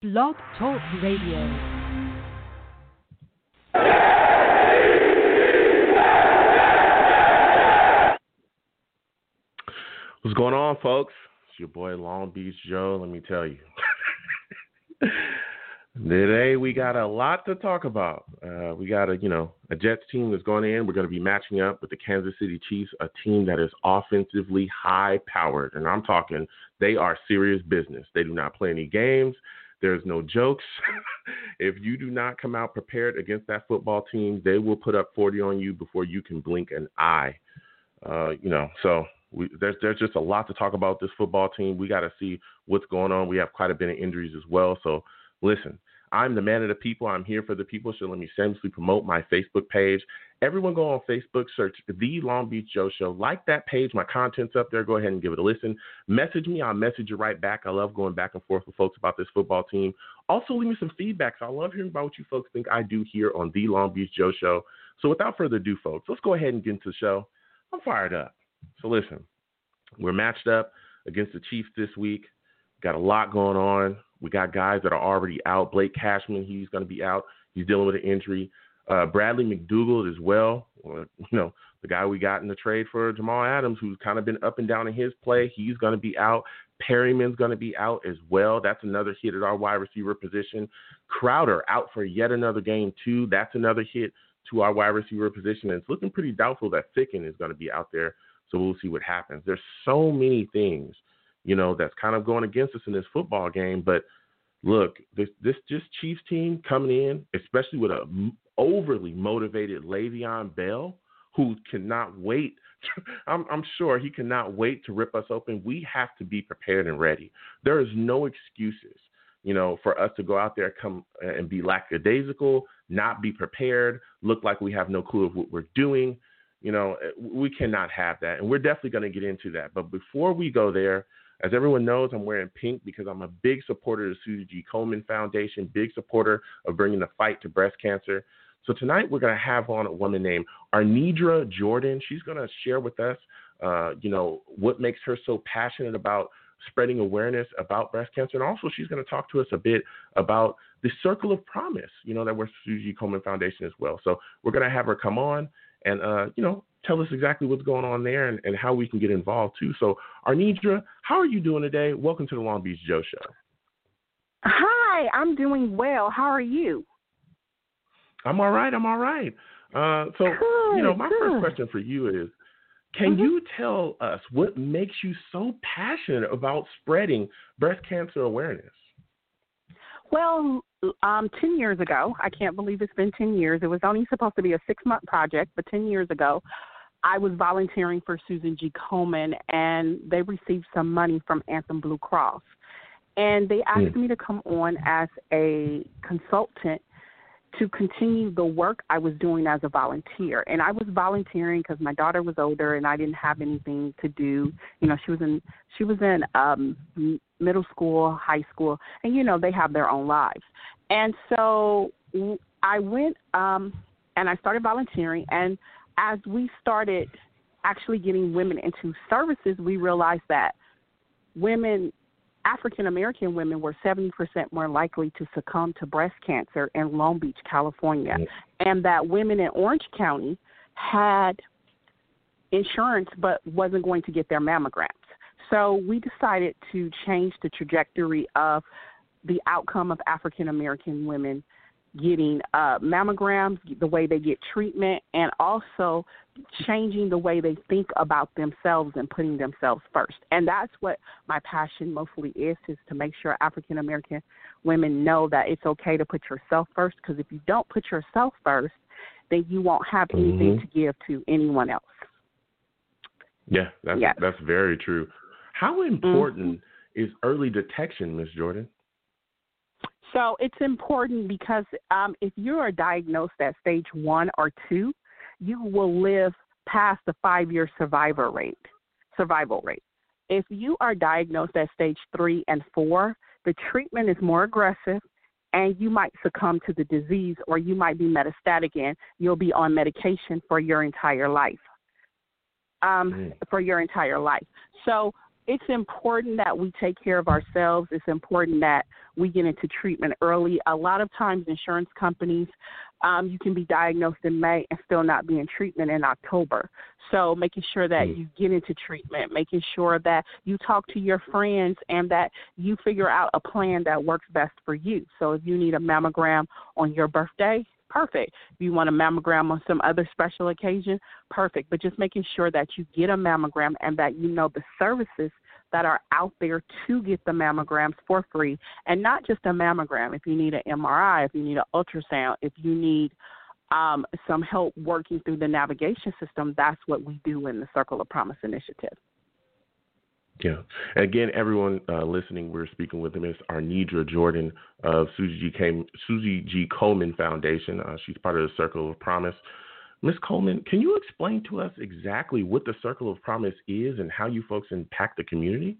Blog Talk Radio. What's going on, folks? It's your boy Long Beach Joe. Let me tell you. Today we got a lot to talk about. Uh, we got a you know a Jets team that's going in. We're going to be matching up with the Kansas City Chiefs, a team that is offensively high powered, and I'm talking they are serious business. They do not play any games. There's no jokes. if you do not come out prepared against that football team, they will put up 40 on you before you can blink an eye. Uh, you know, so we, there's there's just a lot to talk about this football team. We got to see what's going on. We have quite a bit of injuries as well. So listen, I'm the man of the people. I'm here for the people. So let me shamelessly promote my Facebook page. Everyone go on Facebook, search The Long Beach Joe Show. Like that page. My content's up there. Go ahead and give it a listen. Message me. I'll message you right back. I love going back and forth with folks about this football team. Also, leave me some feedback. So I love hearing about what you folks think I do here on The Long Beach Joe Show. So without further ado, folks, let's go ahead and get into the show. I'm fired up. So listen, we're matched up against the Chiefs this week. Got a lot going on. We got guys that are already out. Blake Cashman, he's going to be out. He's dealing with an injury. Uh, Bradley McDougald as well. You know, the guy we got in the trade for Jamal Adams, who's kind of been up and down in his play, he's going to be out. Perriman's going to be out as well. That's another hit at our wide receiver position. Crowder out for yet another game too. That's another hit to our wide receiver position. And it's looking pretty doubtful that Ficken is going to be out there. So we'll see what happens. There's so many things, you know, that's kind of going against us in this football game. But look, this this just Chiefs team coming in, especially with a overly motivated Le'Veon Bell, who cannot wait. I'm, I'm sure he cannot wait to rip us open. We have to be prepared and ready. There is no excuses, you know, for us to go out there come uh, and be lackadaisical, not be prepared, look like we have no clue of what we're doing. You know, uh, we cannot have that, and we're definitely going to get into that. But before we go there, as everyone knows, I'm wearing pink because I'm a big supporter of the Susie G. Komen Foundation, big supporter of bringing the fight to breast cancer. So tonight we're going to have on a woman named Arnedra Jordan. She's going to share with us, uh, you know, what makes her so passionate about spreading awareness about breast cancer, and also she's going to talk to us a bit about the Circle of Promise, you know, that we're Susie G. Komen Foundation as well. So we're going to have her come on and uh, you know tell us exactly what's going on there and, and how we can get involved too. So, Arnedra, how are you doing today? Welcome to the Long Beach Joe Show. Hi, I'm doing well. How are you? I'm all right. I'm all right. Uh, so, good, you know, my good. first question for you is can mm-hmm. you tell us what makes you so passionate about spreading breast cancer awareness? Well, um, 10 years ago, I can't believe it's been 10 years. It was only supposed to be a six month project, but 10 years ago, I was volunteering for Susan G. Komen, and they received some money from Anthem Blue Cross. And they asked mm. me to come on as a consultant to continue the work I was doing as a volunteer. And I was volunteering because my daughter was older and I didn't have anything to do. You know, she was in she was in um middle school, high school, and you know, they have their own lives. And so I went um and I started volunteering and as we started actually getting women into services, we realized that women African American women were 70% more likely to succumb to breast cancer in Long Beach, California, mm. and that women in Orange County had insurance but wasn't going to get their mammograms. So we decided to change the trajectory of the outcome of African American women getting uh, mammograms, the way they get treatment, and also changing the way they think about themselves and putting themselves first. And that's what my passion mostly is, is to make sure African American women know that it's okay to put yourself first. Because if you don't put yourself first, then you won't have anything mm-hmm. to give to anyone else. Yeah, that's yes. that's very true. How important mm-hmm. is early detection, Miss Jordan? So it's important because um, if you are diagnosed at stage one or two, you will live past the five-year survival rate. Survival rate. If you are diagnosed at stage three and four, the treatment is more aggressive, and you might succumb to the disease, or you might be metastatic, and you'll be on medication for your entire life. Um, mm. For your entire life. So it's important that we take care of ourselves. It's important that we get into treatment early. A lot of times, insurance companies, um, you can be diagnosed in May and still not be in treatment in October. So, making sure that mm. you get into treatment, making sure that you talk to your friends and that you figure out a plan that works best for you. So, if you need a mammogram on your birthday, perfect. If you want a mammogram on some other special occasion, perfect. But just making sure that you get a mammogram and that you know the services that are out there to get the mammograms for free and not just a mammogram. If you need an MRI, if you need an ultrasound, if you need um, some help working through the navigation system, that's what we do in the Circle of Promise initiative. Yeah. Again, everyone uh, listening, we're speaking with Miss Arnedra Jordan of Susie Susie G. Komen Foundation. Uh, she's part of the Circle of Promise. Ms. Coleman, can you explain to us exactly what the Circle of Promise is and how you folks impact the community?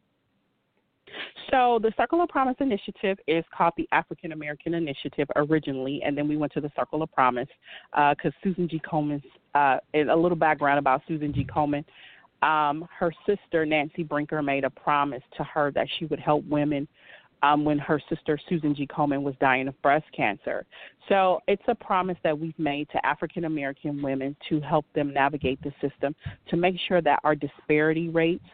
So the Circle of Promise initiative is called the African American Initiative originally, and then we went to the Circle of Promise because uh, Susan G. Komen. Uh, a little background about Susan G. Komen um, her sister Nancy Brinker made a promise to her that she would help women um, when her sister Susan G. Komen was dying of breast cancer. So it's a promise that we've made to African American women to help them navigate the system to make sure that our disparity rates.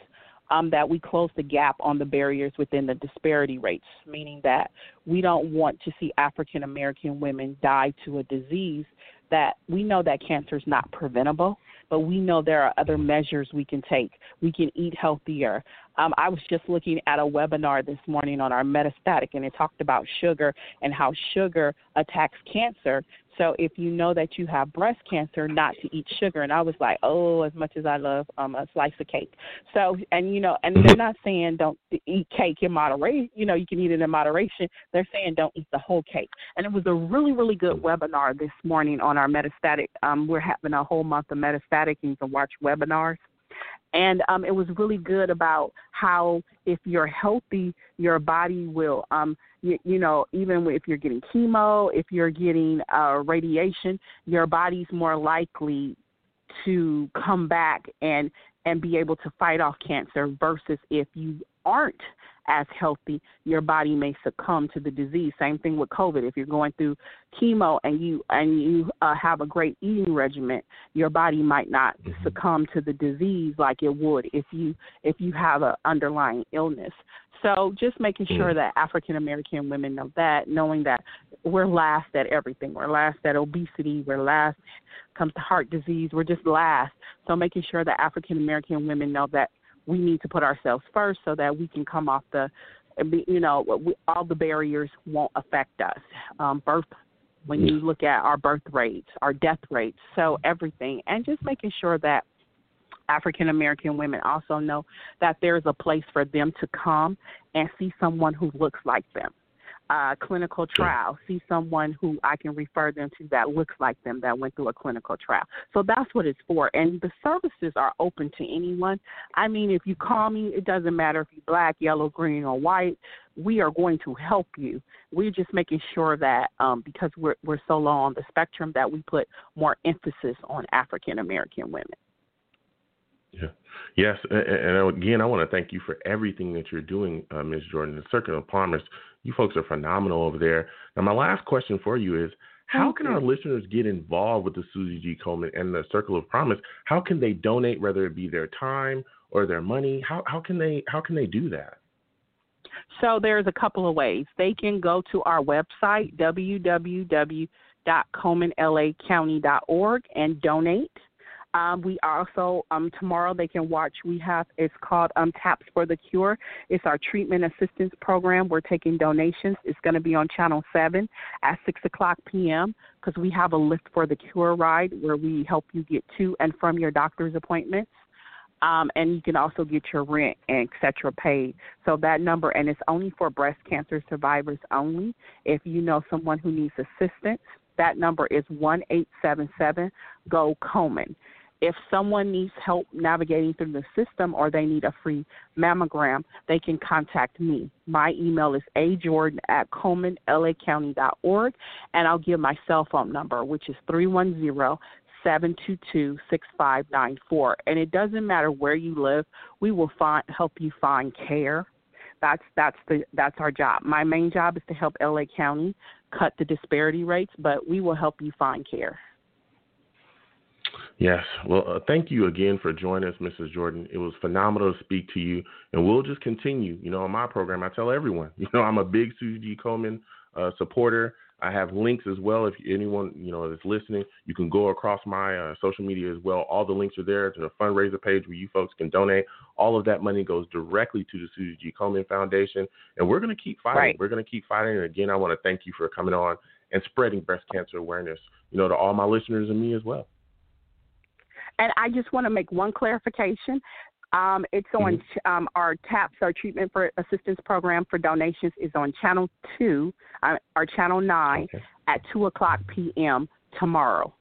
Um, that we close the gap on the barriers within the disparity rates, meaning that we don't want to see African American women die to a disease that we know that cancer is not preventable but we know there are other measures we can take. We can eat healthier. Um, I was just looking at a webinar this morning on our metastatic, and it talked about sugar and how sugar attacks cancer. So if you know that you have breast cancer, not to eat sugar. And I was like, oh, as much as I love um, a slice of cake. So and you know, and they're not saying don't eat cake in moderation. You know, you can eat it in moderation. They're saying don't eat the whole cake. And it was a really, really good webinar this morning on our metastatic. Um, we're having a whole month of metastatic, and you can watch webinars and um, it was really good about how if you're healthy, your body will, um, you, you know, even if you're getting chemo, if you're getting uh, radiation, your body's more likely to come back and and be able to fight off cancer versus if you aren't as healthy, your body may succumb to the disease. Same thing with COVID. If you're going through chemo and you and you uh, have a great eating regimen, your body might not mm-hmm. succumb to the disease like it would if you if you have an underlying illness. So just making sure mm-hmm. that African American women know that, knowing that we're last at everything. We're last at obesity. We're last comes to heart disease. We're just last. So making sure that African American women know that we need to put ourselves first so that we can come off the, you know, we, all the barriers won't affect us. Um, birth, when you look at our birth rates, our death rates, so everything, and just making sure that African American women also know that there's a place for them to come and see someone who looks like them uh, clinical trial, see someone who I can refer them to that looks like them that went through a clinical trial. So that's what it's for. And the services are open to anyone. I mean, if you call me, it doesn't matter if you're black, yellow, green, or white. We are going to help you. We're just making sure that um, because we're we're so low on the spectrum that we put more emphasis on African American women. Yeah. Yes, and again, I want to thank you for everything that you're doing, uh, Ms. Jordan. The Circle of Promise, you folks are phenomenal over there. Now, my last question for you is, how can our listeners get involved with the Susie G. Komen and the Circle of Promise? How can they donate, whether it be their time or their money? How how can they how can they do that? So there's a couple of ways. They can go to our website www.komenlacounty.org and donate. Um, we also um, tomorrow they can watch. We have it's called um, Taps for the Cure. It's our treatment assistance program. We're taking donations. It's going to be on Channel Seven at six o'clock p.m. because we have a Lift for the Cure ride where we help you get to and from your doctor's appointments. Um, and you can also get your rent and etc. paid. So that number, and it's only for breast cancer survivors only. If you know someone who needs assistance, that number is one eight seven seven Go Komen. If someone needs help navigating through the system or they need a free mammogram, they can contact me. My email is ajordan at komenlacounty.org, and I'll give my cell phone number, which is 310 722-6594. And it doesn't matter where you live, we will find help you find care. That's that's the that's our job. My main job is to help LA County cut the disparity rates, but we will help you find care. Yes. Well, uh, thank you again for joining us, Mrs. Jordan. It was phenomenal to speak to you, and we'll just continue. You know, on my program, I tell everyone, you know, I'm a big Susie G. Komen uh, supporter. I have links as well. If anyone you know is listening, you can go across my uh, social media as well. All the links are there to the fundraiser page where you folks can donate. All of that money goes directly to the Susie G. Komen Foundation, and we're going to keep fighting. Right. We're going to keep fighting. And again, I want to thank you for coming on and spreading breast cancer awareness. You know, to all my listeners and me as well. And I just want to make one clarification. Um, it's on Mm-hmm. um, our TAPS, our Treatment for Assistance Program for donations, is on Channel 2, uh, or Channel 9 Okay. at 2 o'clock p.m. tomorrow.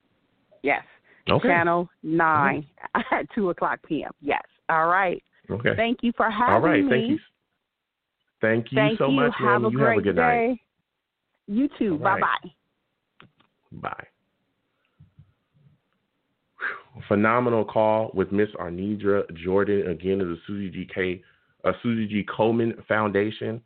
Yes. Okay. Channel 9 at 2 o'clock p.m. Yes. All right. Okay. Thank you for having me. All right. me. Thank you. Thank you Thank so you. much, have You great have a good day. night. You too. Right. Bye bye. Bye. Phenomenal call with Miss Arnedra Jordan again of the Susie G. K. Uh, Susie G. Coleman Foundation.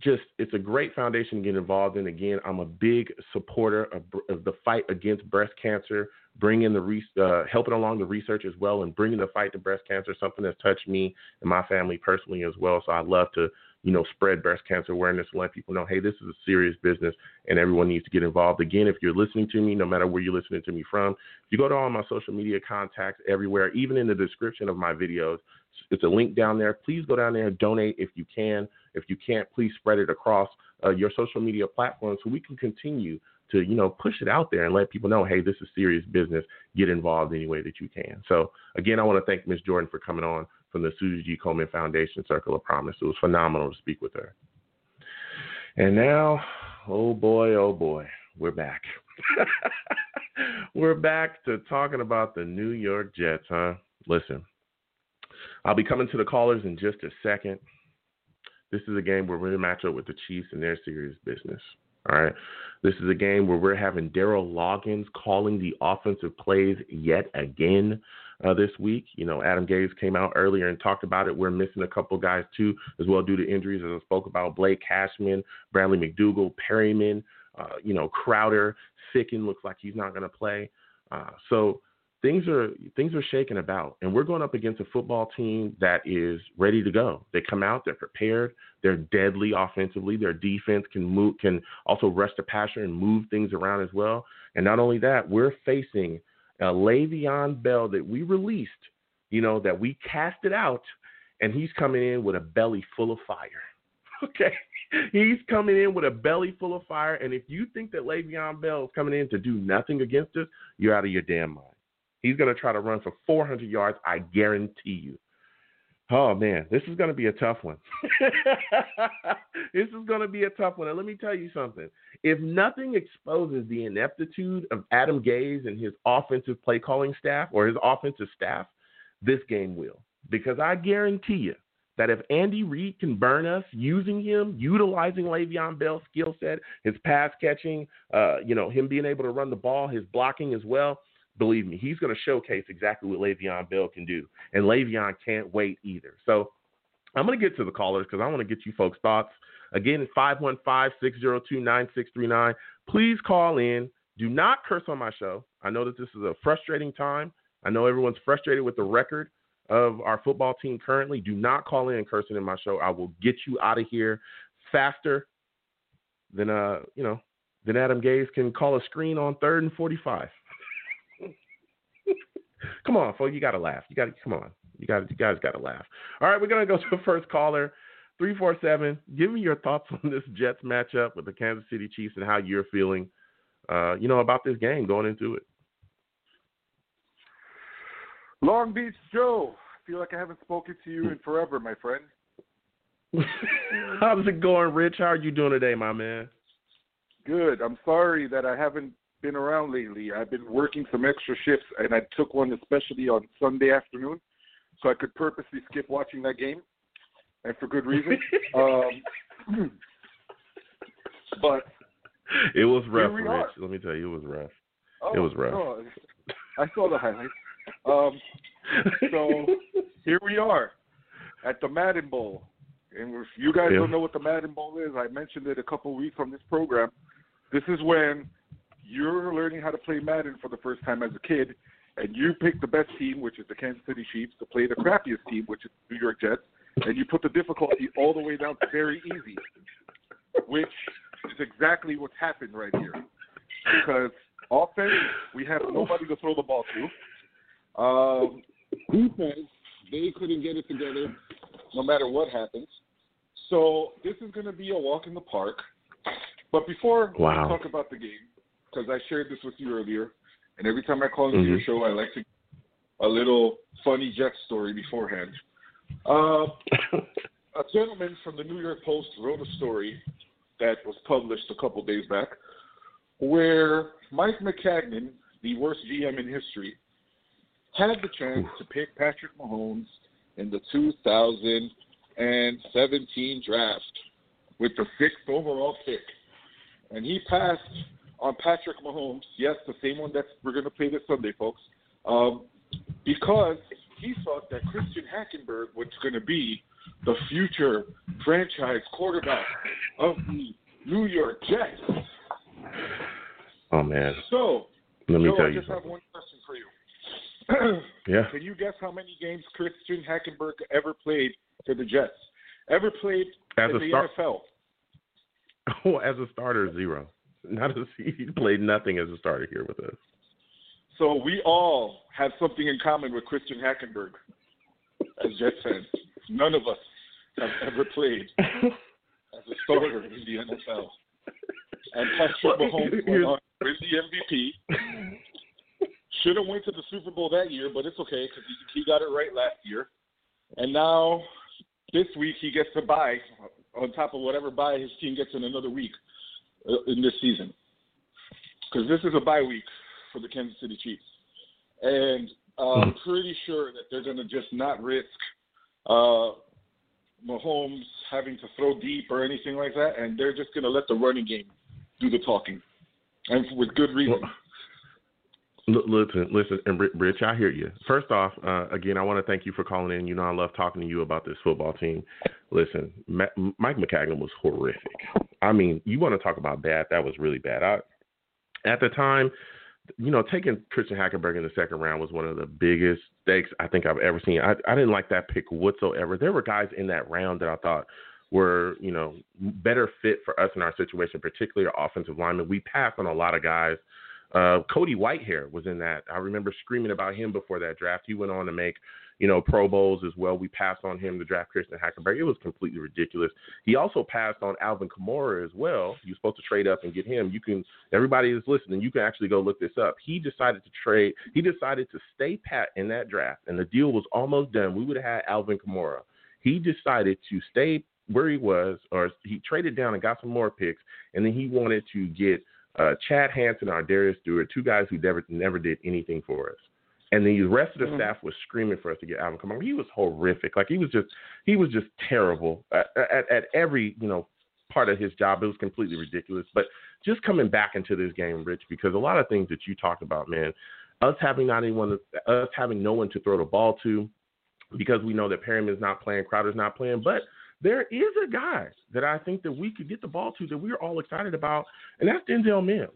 Just, it's a great foundation to get involved in. Again, I'm a big supporter of, of the fight against breast cancer, bringing the re- uh, helping along the research as well, and bringing the fight to breast cancer, something that's touched me and my family personally as well. So I love to, you know, spread breast cancer awareness and let people know, hey, this is a serious business and everyone needs to get involved. Again, if you're listening to me, no matter where you're listening to me from, if you go to all my social media contacts everywhere, even in the description of my videos, it's a link down there. Please go down there and donate if you can. If you can't, please spread it across uh, your social media platforms so we can continue to, you know, push it out there and let people know, hey, this is serious business. Get involved any way that you can. So again, I want to thank Ms. Jordan for coming on from the Susie G. Komen Foundation Circle of Promise. It was phenomenal to speak with her. And now, oh boy, oh boy, we're back. we're back to talking about the New York Jets, huh? Listen, I'll be coming to the callers in just a second. This is a game where we're going to match up with the Chiefs and their serious business. All right. This is a game where we're having Daryl Loggains calling the offensive plays yet again uh, this week. You know, Adam Gase came out earlier and talked about it. We're missing a couple guys too, as well due to injuries, as I spoke about. Blake Cashman, Bradley McDougald, Perriman, uh, you know, Crowder, Ficken looks like he's not going to play. Uh, so things are things are shaking about, and we're going up against a football team that is ready to go. They come out, they're prepared, they're deadly offensively. Their defense can move, can also rush the passer and move things around as well. And not only that, we're facing a Le'Veon Bell that we released, you know, that we casted out, and he's coming in with a belly full of fire. Okay. He's coming in with a belly full of fire. And if you think that Le'Veon Bell is coming in to do nothing against us, you're out of your damn mind. He's going to try to run for 400 yards, I guarantee you. Oh, man, this is going to be a tough one. this is going to be a tough one. And let me tell you something. If nothing exposes the ineptitude of Adam Gase and his offensive play calling staff or his offensive staff, this game will. Because I guarantee you, that if Andy Reid can burn us using him, utilizing Le'Veon Bell's skill set, his pass catching, uh, you know, him being able to run the ball, his blocking as well, believe me, he's going to showcase exactly what Le'Veon Bell can do. And Le'Veon can't wait either. So I'm going to get to the callers because I want to get you folks' thoughts. Again, it's 515-602-9639. Please call in. Do not curse on my show. I know that this is a frustrating time. I know everyone's frustrated with the record of our football team currently. Do not call in cursing in my show. I will get you out of here faster than uh, you know, than Adam Gase can call a screen on third and forty-five. Come on, folks, you gotta laugh. You gotta come on. You got to you guys gotta laugh. All right, we're gonna go to the first caller. 347. Give me your thoughts on this Jets matchup with the Kansas City Chiefs and how you're feeling, uh, you know, about this game going into it. Long Beach Joe. I feel like I haven't spoken to you in forever, my friend. How's it going, Rich? How are you doing today, my man? Good. I'm sorry that I haven't been around lately. I've been working some extra shifts, and I took one especially on Sunday afternoon, so I could purposely skip watching that game, and for good reason. um, but It was rough, Rich. Let me tell you, it was rough. oh, It was rough. no, I saw the highlights. Um, so here we are at the Madden Bowl. And if you guys Yeah. don't know what the Madden Bowl is, I mentioned it a couple weeks on this program. This is when you're learning how to play Madden for the first time as a kid, and you pick the best team, which is the Kansas City Chiefs, to play the crappiest team, which is the New York Jets, and you put the difficulty all the way down to very easy, which is exactly what's happened right here. Because offense, we have nobody to throw the ball to. Um, defense, they couldn't get it together no matter what happens. So this is going to be a walk in the park. But before Wow. we talk about the game, because I shared this with you earlier, and every time I call into your Mhm. show, I like to a little funny Jet story beforehand. Uh, a gentleman from the New York Post wrote a story that was published a couple days back where Mike Maccagnan, the worst GM in history, had the chance to pick Patrick Mahomes in the 2017 draft with the sixth overall pick. And he passed on Patrick Mahomes, yes, the same one that we're going to play this Sunday, folks, um, because he thought that Christian Hackenberg was going to be the future franchise quarterback of the New York Jets. Oh man, So, let me Joe, tell I you just have something. one question for you. Yeah. Can you guess how many games Christian Hackenberg ever played for the Jets? Ever played As in a the start- NFL? Oh, as a starter, zero. Not as he played nothing as a starter here with us. So we all have something in common with Christian Hackenberg as Jets fans. None of us have ever played as a starter in the NFL. And Patrick Mahomes went on to win the MVP. Should have went to the Super Bowl that year, but it's okay because he, he got it right last year. And now this week he gets to buy on top of whatever buy his team gets in another week in this season. Because this is a bye week for the Kansas City Chiefs. And uh, I'm pretty sure that they're going to just not risk uh, Mahomes having to throw deep or anything like that, and they're just going to let the running game do the talking, and with good reason. L- Listen, listen, and Rich, I hear you. First off, uh, again, I want to thank you for calling in. You know, I love talking to you about this football team. Listen, Ma- Mike Maccagnan was horrific. I mean, you want to talk about bad? That was really bad. I, at the time, you know, taking Christian Hackenberg in the second round was one of the biggest stakes I think I've ever seen. I, I didn't like that pick whatsoever. There were guys in that round that I thought were, you know, better fit for us in our situation, particularly our offensive linemen. We passed on a lot of guys. Uh, Cody Whitehair was in that. I remember screaming about him before that draft. He went on to make, you know, Pro Bowls as well. We passed on him to draft Christian Hackenberg. It was completely ridiculous. He also passed on Alvin Kamara as well. You're supposed to trade up and get him. You can. Everybody is listening. You can actually go look this up. He decided to trade. He decided to stay pat in that draft, and the deal was almost done. We would have had Alvin Kamara. He decided to stay where he was, or he traded down and got some more picks, and then he wanted to get uh, Chad Hansen ArDarius Stewart, two guys who never never did anything for us. And the rest of the Mhm. staff was screaming for us to get Alvin Kamara. He was horrific. Like he was just he was just terrible at, at, at every you know part of his job. It was completely ridiculous. But just coming back into this game, Rich, because a lot of things that you talked about, man, us having not anyone, us having no one to throw the ball to, because we know that Perriman's not playing, Crowder's not playing, but there is a guy that I think that we could get the ball to that we're all excited about, and that's Denzel Mims.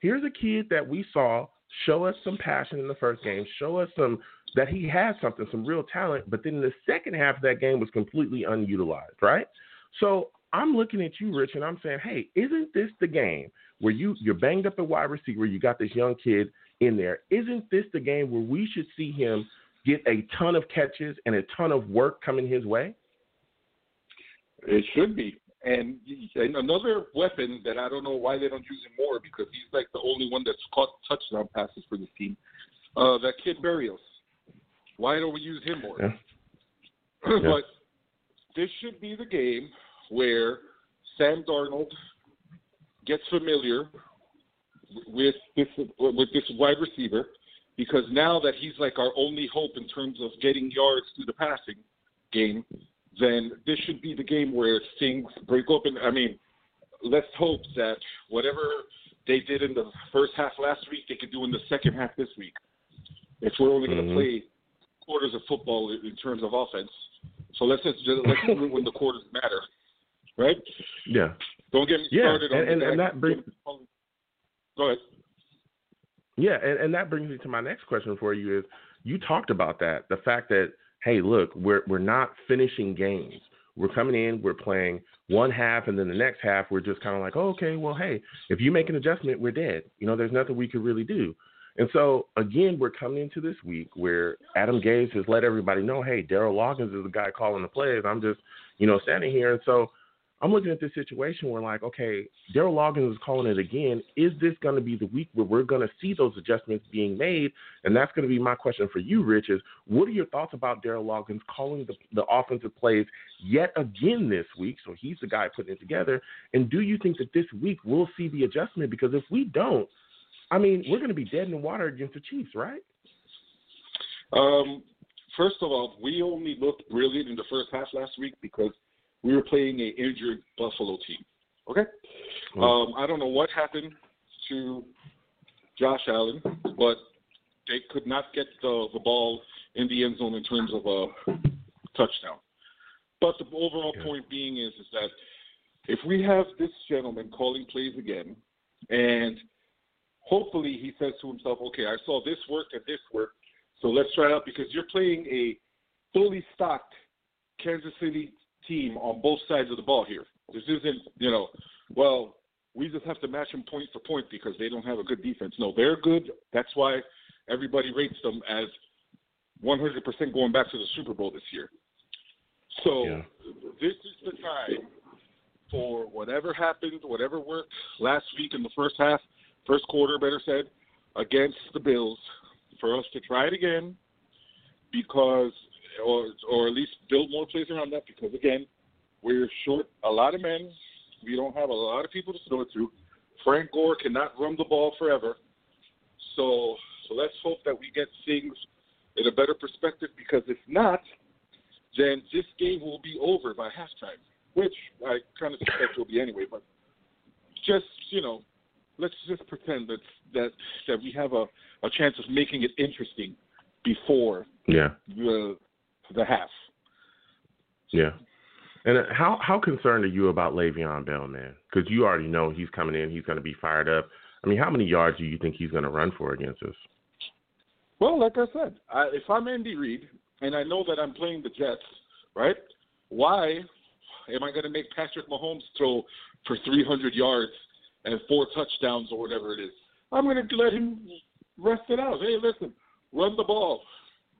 Here's a kid that we saw show us some passion in the first game, show us some that he has something, some real talent, but then the second half of that game was completely unutilized, right? So I'm looking at you, Rich, and I'm saying, hey, isn't this the game where you you're banged up at wide receiver, you got this young kid in there? Isn't this the game where we should see him get a ton of catches and a ton of work coming his way? It should be. And, and another weapon that I don't know why they don't use him more because he's like the only one that's caught touchdown passes for this team. Uh, that kid Barrios. Why don't we use him more? Yeah. but this should be the game where Sam Darnold gets familiar with this with this wide receiver because now that he's like our only hope in terms of getting yards through the passing game, then this should be the game where things break open. I mean, let's hope that whatever they did in the first half last week, they could do in the second half this week. if we're only going to Mhm. play quarters of football in terms of offense. So let's just let's do it when the quarters matter, right? Yeah. Don't get me Yeah, started on and- and- and that brings- Go ahead. Yeah, and, and that brings me to my next question for you is you talked about that. The fact that, hey, look, we're we're not finishing games. We're coming in, we're playing one half and then the next half we're just kinda like, oh, okay, well hey, if you make an adjustment, we're dead. You know, there's nothing we could really do. And so again, we're coming into this week where Adam Gase has let everybody know, hey, Daryl Loggains is the guy calling the plays. I'm just, you know, standing here and so I'm looking at this situation where, like, okay, Daryl Loggains is calling it again. Is this going to be the week where we're going to see those adjustments being made? And that's going to be my question for you, Rich. Is what are your thoughts about Daryl Loggains calling the, the offensive plays yet again this week? So he's the guy putting it together. And do you think that this week we'll see the adjustment? Because if we don't, I mean, we're going to be dead in the water against the Chiefs, right? Um, first of all, we only looked brilliant in the first half last week because we were playing a injured Buffalo team. Okay. Mm. Um, I don't know what happened to Josh Allen, but they could not get the the ball in the end zone in terms of a touchdown. But the overall Yeah. point being is is that if we have this gentleman calling plays again, and hopefully he says to himself, okay, I saw this work and this work, so let's try it out because you're playing a fully stocked Kansas City team on both sides of the ball here. This isn't, you know, well, we just have to match them point for point because they don't have a good defense. No, they're good. That's why everybody rates them as 100% going back to the Super Bowl this year. So Yeah. this is the time for whatever happened, whatever worked last week in the first half, first quarter, better said, against the Bills, for us to try it again because, or or at least build more plays around that because again, we're short a lot of men. We don't have a lot of people to throw it to. Frank Gore cannot run the ball forever. So so let's hope that we get things in a better perspective because if not, then this game will be over by halftime, which I kind of suspect will be anyway. But just you know, let's just pretend that that that we have a, a chance of making it interesting before Yeah. the the half. Yeah. And uh, how how concerned are you about Le'Veon Bell, man? Because you already know he's coming in. He's going to be fired up. I mean, how many yards do you think he's going to run for against us? Well, like I said, I, if I'm Andy Reid and I know that I'm playing the Jets, right? Why am I going to make Patrick Mahomes throw for 300 yards and four touchdowns or whatever it is? I'm going to let him rest it out. Hey, listen, run the ball.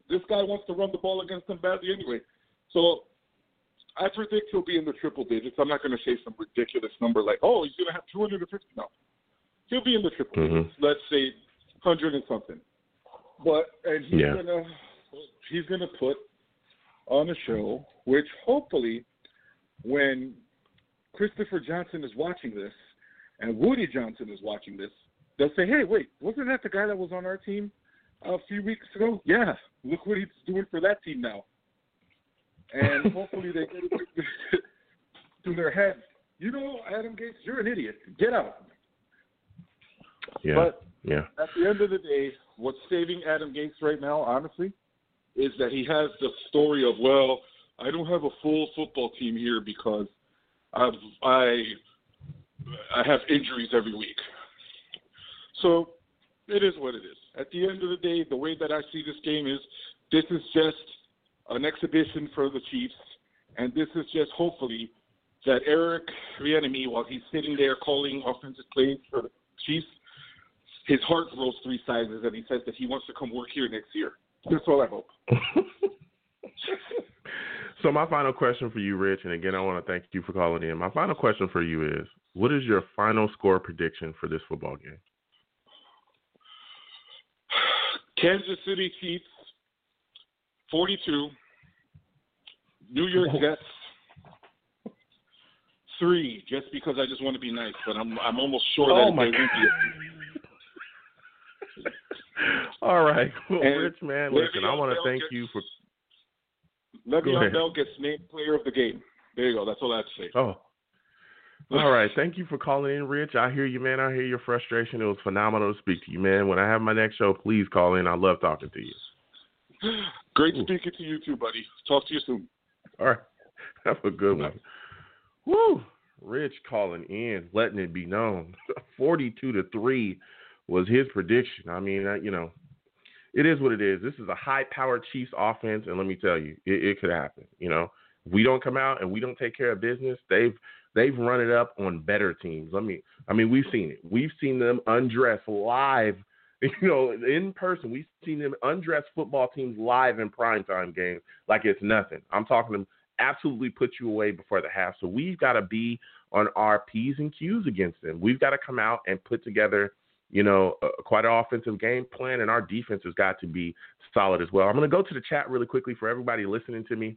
This guy wants to run the ball against him badly anyway. So I predict he'll be in the triple digits. I'm not going to say some ridiculous number like, oh, he's going to have 250. No, he'll be in the triple Mhm. digits. Let's say 100 and something. But and he's Yeah. gonna he's gonna put on a show which hopefully when Christopher Johnson is watching this and Woody Johnson is watching this, they'll say, Hey, wait, wasn't that the guy that was on our team a few weeks ago? Yeah. Look what he's doing for that team now. And hopefully they get it to their head. You know, Adam Gase, you're an idiot. Get out. Yeah. But yeah. at the end of the day, what's saving Adam Gase right now, honestly, is that he has the story of, well, I don't have a full football team here because I've, I I have injuries every week. So it is what it is. At the end of the day, the way that I see this game is this is just an exhibition for the Chiefs, and this is just hopefully that Eric Bieniemy, while he's sitting there calling offensive plays for the Chiefs, his heart grows three sizes, and he says that he wants to come work here next year. That's all I hope. so my final question for you, Rich, and again, I want to thank you for calling in. My final question for you is: What is your final score prediction for this football game? Kansas City Chiefs, 42. New York Jets, three. Just because I just want to be nice, but I'm I'm almost sure Oh, that my they won't be. All right, well, And Rich, man, listen, I want to thank gets- you for. Le'Veon. Bell gets named player of the game. There you go. That's all I have to say. Oh, All right, thank you for calling in, Rich. I hear you, man. I hear your frustration. It was phenomenal to speak to you, man. When I have my next show, please call in. I love talking to you. Great speaking to you too, buddy. Talk to you soon. All right, have a good one. Woo, Rich calling in, letting it be known. Forty-two to three was his prediction. I mean, you know, it is what it is. This is a high-powered Chiefs offense, and let me tell you, it, it could happen. You know, if we don't come out and we don't take care of business, they've they've run it up on better teams. Let me, I mean, we've seen it. We've seen them undress live. You know, in person, we've seen them undress football teams live in primetime games like it's nothing. I'm talking them absolutely put you away before the half. So we've got to be on our P's and Q's against them. We've got to come out and put together you know, quite an offensive game plan, and our defense has got to be solid as well. I'm going to go to the chat really quickly for everybody listening to me.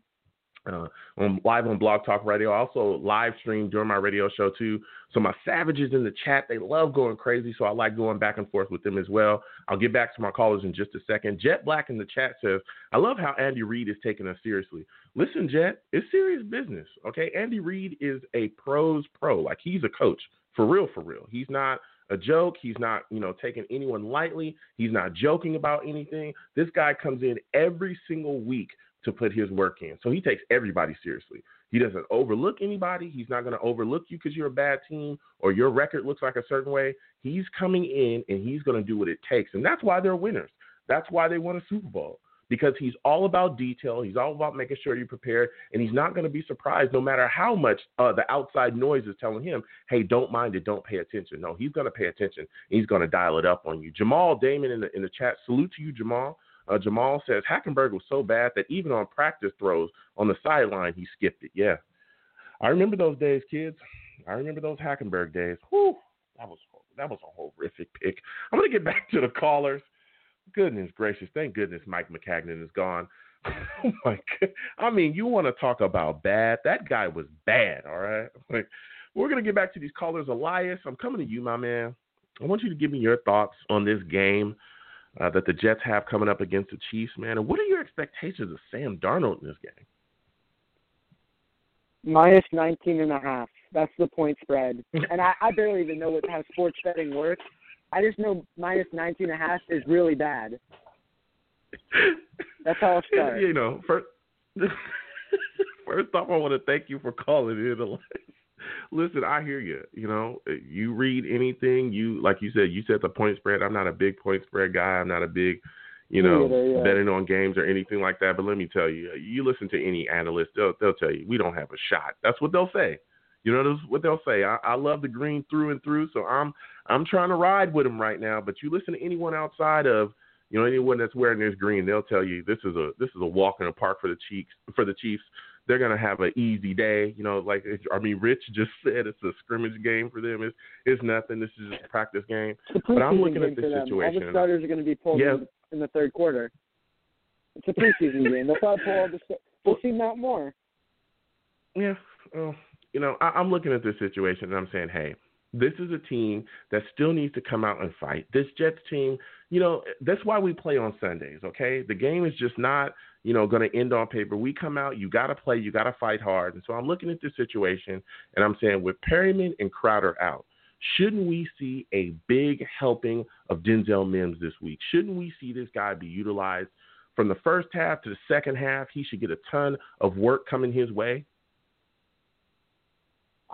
Uh, on live on Blog Talk Radio. I also live stream during my radio show too. So my savages in the chat, they love going crazy. So I like going back and forth with them as well. I'll get back to my callers in just a second. Jet Black in the chat says, I love how Andy Reid is taking us seriously. Listen, Jet, it's serious business. Okay. Andy Reid is a pros pro. Like he's a coach. For real, for real. He's not a joke. He's not, you know, taking anyone lightly. He's not joking about anything. This guy comes in every single week to put his work in. So he takes everybody seriously. He doesn't overlook anybody. He's not going to overlook you because you're a bad team or your record looks like a certain way. He's coming in and he's going to do what it takes. And that's why they're winners. That's why they won a Super Bowl because he's all about detail. He's all about making sure you're prepared, and he's not going to be surprised no matter how much uh, the outside noise is telling him, "Hey, don't mind it, don't pay attention." No, he's going to pay attention. He's going to dial it up on you. Jamal Damon in the in the chat, salute to you, Jamal. Uh, Jamal says Hackenberg was so bad that even on practice throws on the sideline, he skipped it. Yeah, I remember those days, kids. I remember those Hackenberg days. Whew, that was that was a horrific pick. I'm gonna get back to the callers goodness gracious, thank goodness Mike Maccagnan is gone. oh my god. I mean, you want to talk about bad? That guy was bad, all right? Like we're gonna get back to these callers. Elias, I'm coming to you, my man. I want you to give me your thoughts on this game uh, that the Jets have coming up against the Chiefs, man. And what are your expectations of Sam Darnold in this game? Minus 19 and a half. That's the point spread. and I, I barely even know what how sports betting works. I just know minus 19 and a half is really bad. That's how I'll start. You know, first, first off, I want to thank you for calling in. Listen, I hear you. You know, eh, you read anything, you like you said, you said the point spread. I'm not a big point spread guy. I'm not a big, you know, yeah. betting on games or anything like that. But let me tell you, eh, you listen to any analyst, they'll they'll tell you we don't have a shot. That's what they'll say. You know, that's what they'll say. I, I love the green through and through, so I'm I'm trying to ride with him right now. But you listen to anyone outside of you know anyone that's wearing this green, they'll tell you this is a this is a walk in the park for the Chiefs. For the Chiefs, they're gonna have an easy day. You know, like I mean, Rich just said it's a scrimmage game for them. It's it's nothing. This is just a practice game. But I'm looking at this situation. All the starters are going to be pulled yeah. in, in the third quarter. It's a preseason game. They'll probably pull all the. We'll see Matt Moore. Yeah. Well, you know, I, I'm looking at this situation and I'm saying, hey, this is a team that still needs to come out and fight. This Jets team, you know, that's why we play on Sundays, okay? The game is just not, you know, going to end on paper. We come out, you got to play, you got to fight hard. And so I'm looking at this situation and I'm saying with Perriman and Crowder out, shouldn't we see a big helping of Denzel Mims this week? Shouldn't we see this guy be utilized from the first half to the second half? He should get a ton of work coming his way.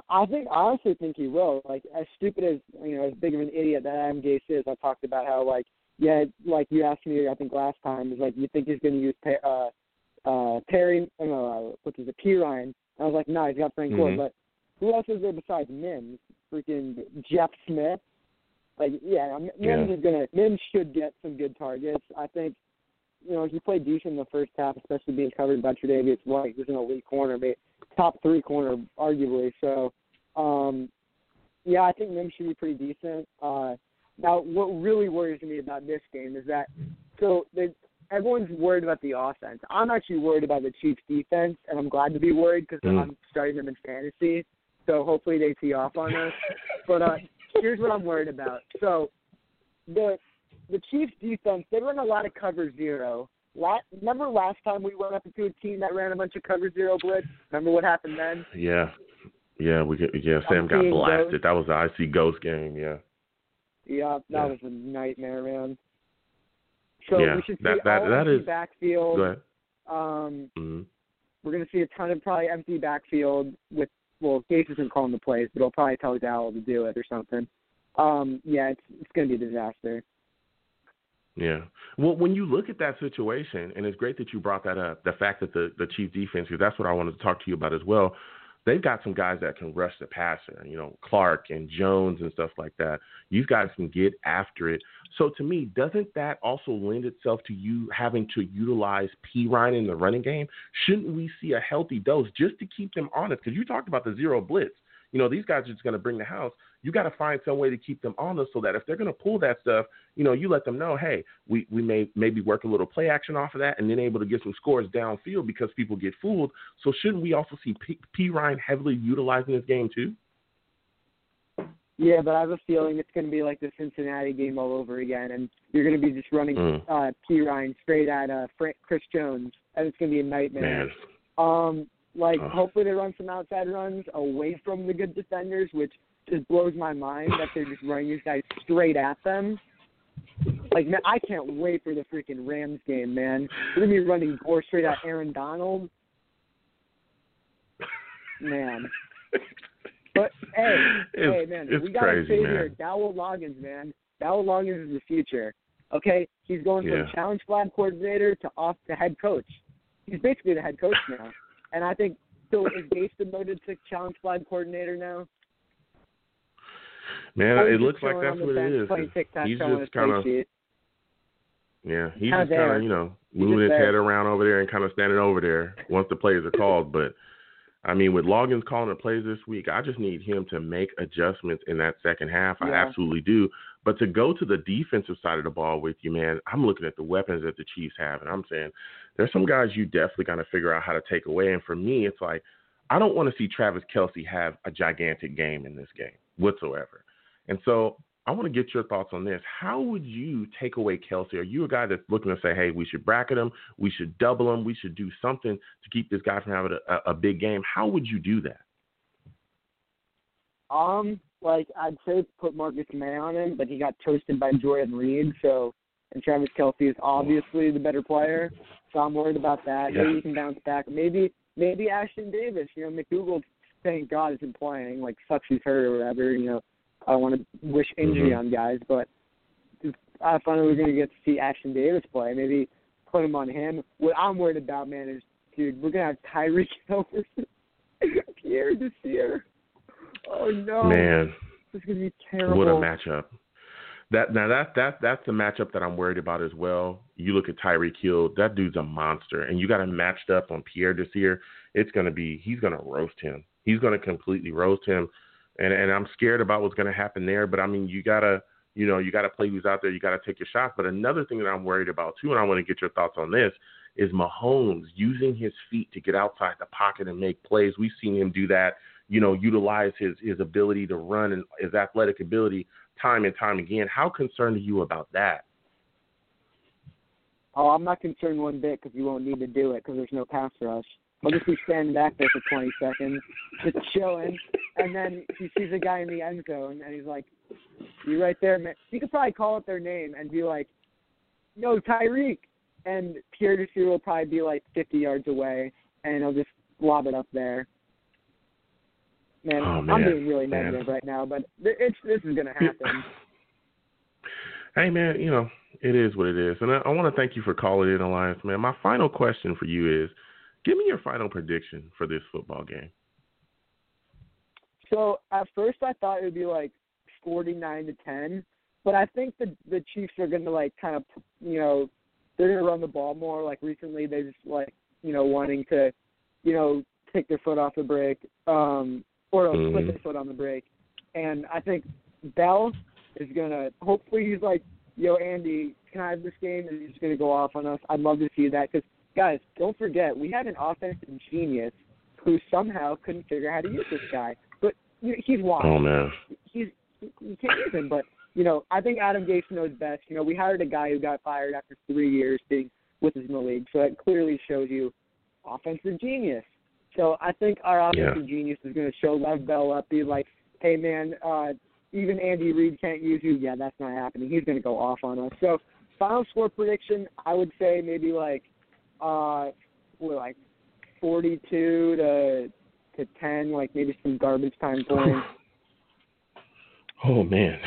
I think I honestly think he will. Like as stupid as you know, as big of an idiot that Adam Gase is, I talked about how like yeah, like you asked me I think last time is like you think he's going to use uh uh Perry uh, no what is it Perine? I was like no, he's got Frank mm-hmm. Gore, but who else is there besides Mims? Freaking Jeff Smith. Like yeah, Mims yeah. is gonna Mims should get some good targets. I think you know he played decent in the first half, especially being covered by Tre'Davious White, who's an elite corner. But top three corner, arguably. So, um, yeah, I think Mims should be pretty decent. Uh, now, what really worries me about this game is that so they, everyone's worried about the offense. I'm actually worried about the Chiefs' defense, and I'm glad to be worried because Mm. I'm starting them in fantasy. So hopefully they tee off on us. but uh, here's what I'm worried about. So the the Chiefs' defense they run a lot of cover zero. La- remember last time we went up into a team that ran a bunch of cover zero blitz? Remember what happened then? Yeah. Yeah, we yeah. Sam got blasted. Ghost. That was the IC Ghost game. Yeah. Yeah, that Yeah. was a nightmare, man. So Yeah, we should see that- that- all that empty is- backfield. Go ahead. Um, hmm we're going to see a ton of probably empty backfield with well, Gase isn't calling the plays, but he'll probably tell Dowell to do it or something. Um, yeah, it's it's going to be a disaster. Yeah. Well, when you look at that situation, and it's great that you brought that up, the fact that the the Chief defense, because that's what I wanted to talk to you about as well. They've got some guys that can rush the passer, you know, Clark and Jones and stuff like that. These guys can get after it. So to me, doesn't that also lend itself to you having to utilize Perine in the running game? Shouldn't we see a healthy dose just to keep them honest? Because you talked about the zero blitz. You know, these guys are just going to bring the house. You got to find some way to keep them honest so that if they're going to pull that stuff, you know, you let them know, hey, we, we may maybe work a little play action off of that and then able to get some scores downfield because people get fooled. So shouldn't we also see P, Perine heavily utilizing this game too? Yeah, but I have a feeling it's going to be like the Cincinnati game all over again, and you're going to be just running Mm. uh, Perine straight at uh, Frank, Chris Jones, and it's going to be a nightmare. Man, Um, like hopefully they run some outside runs away from the good defenders, which just blows my mind that they're just running these guys straight at them. Like man, I can't wait for the freaking Rams game, man. We're gonna be running Gore straight at Aaron Donald. Man. But hey, It's- hey man, we got crazy, to say man. here, Dowell Loggains, man. Dowell Loggains is the future. Okay, he's going from Yeah. challenge flag coordinator to off to head coach. He's basically the head coach now, and I think so. Is Gase demoted to challenge flag coordinator now? Man, it looks like that's what it is. He's just kind of. Yeah, he's just kind of you know moving his there. head around over there and kind of standing over there once the plays are called. But I mean, with Loggains calling the plays this week, I just need him to make adjustments in that second half. I absolutely do. But to go to the defensive side of the ball with you, man, I'm looking at the weapons that the Chiefs have, and I'm saying there's some guys you definitely got to figure out how to take away. And for me, it's like I don't want to see Travis Kelce have a gigantic game in this game whatsoever. And so I want to get your thoughts on this. How would you take away Kelce? Are you a guy that's looking to say, hey, we should bracket him, we should double him, we should do something to keep this guy from having a, a, big game? How would you do that? Um, like I'd say put Marcus Maye on him, but he got toasted by Jordan Reed. So, and Travis Kelce is obviously the better player. So I'm worried about that. Yeah. Maybe he can bounce back. Maybe maybe Ashtyn Davis. You know, McDougald, thank God, isn't playing. Like sucks he's hurt or whatever. You know, I don't want to wish injury Mhm. on guys, but I finally we're gonna get to see Ashtyn Davis play. Maybe put him on him. What I'm worried about, man, is dude, we're gonna have Tyreek Hill versus Pierre this year. Oh no, Man, this is gonna be terrible. what a matchup. That now that that that's the matchup that I'm worried about as well. You look at Tyreek Hill, that dude's a monster, and you got him matched up on Pierre this year. It's gonna be he's gonna roast him. He's gonna completely roast him, and and I'm scared about what's gonna happen there. But I mean, you gotta you know you gotta play who's out there. You gotta take your shots. But another thing that I'm worried about too, and I want to get your thoughts on this, is Mahomes using his feet to get outside the pocket and make plays. We've seen him do that. You know, utilize his his ability to run and his athletic ability time and time again. How concerned are you about that? Oh, I'm not concerned one bit because you won't need to do it because there's no pass rush. I'll just be standing back there for 20 seconds, just chilling, and then he sees a guy in the end zone, and he's like, "You right there, man." You could probably call out their name and be like, "No, Tyreek," and Pierre Desir will probably be like 50 yards away, and he'll just lob it up there. Man, Oh, I'm being really man. negative right now, but it's this is gonna happen. Hey man, you know it is what it is, and I, I want to thank you for calling in, Elias man. My final question for you is, give me your final prediction for this football game. So at first I thought it would be like forty nine to ten, but I think the the Chiefs are gonna like kind of you know they're gonna run the ball more. Like recently they just like you know wanting to you know take their foot off the brake um or else put their foot on the brake, and I think Bell is gonna hopefully he's like yo Andy can I have this game and he's gonna go off on us. I'd love to see that because guys don't forget we had an offensive genius who somehow couldn't figure out how to use this guy. But you know, he's washed. Oh man, He's you can't use him. But you know, I think Adam Gase knows best. You know, we hired a guy who got fired after three years being with us in the league, so that clearly shows you offensive genius. So I think our offensive Yeah. genius is going to show Lev Bell up, be like, hey man, uh, even Andy Reid can't use you. Yeah, that's not happening. He's going to go off on us. So final score prediction, I would say maybe like, uh, what, like 42 to to 10, like maybe some garbage time points. Oh man.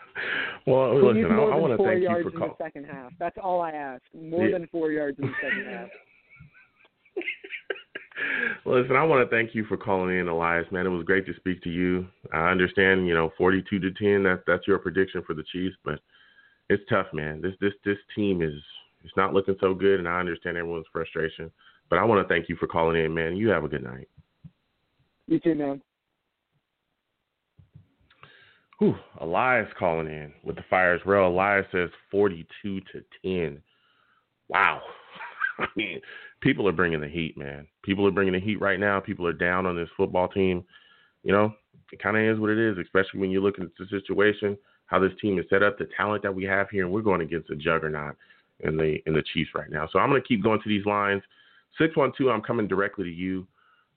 well, We listen, I, more I want to four thank you yards for in calling. the second half. That's all I ask. More Yeah. than four yards in the second half. Listen, I want to thank you for calling in, Elias. Man, it was great to speak to you. I understand, you know, forty-two to ten. That's that's your prediction for the Chiefs, but it's tough, man. This this this team is it's not looking so good, and I understand everyone's frustration. But I want to thank you for calling in, man. You have a good night. You too, man. Whew, Elias calling in with the fires. Well, Elias says 42 to 10. Wow. I mean, people are bringing the heat, man. People are bringing the heat right now. People are down on this football team. You know, it kind of is what it is, especially when you look at the situation, how this team is set up, the talent that we have here, and we're going against a juggernaut in the in the Chiefs right now. So I'm going to keep going to these lines. 612, I'm coming directly to you.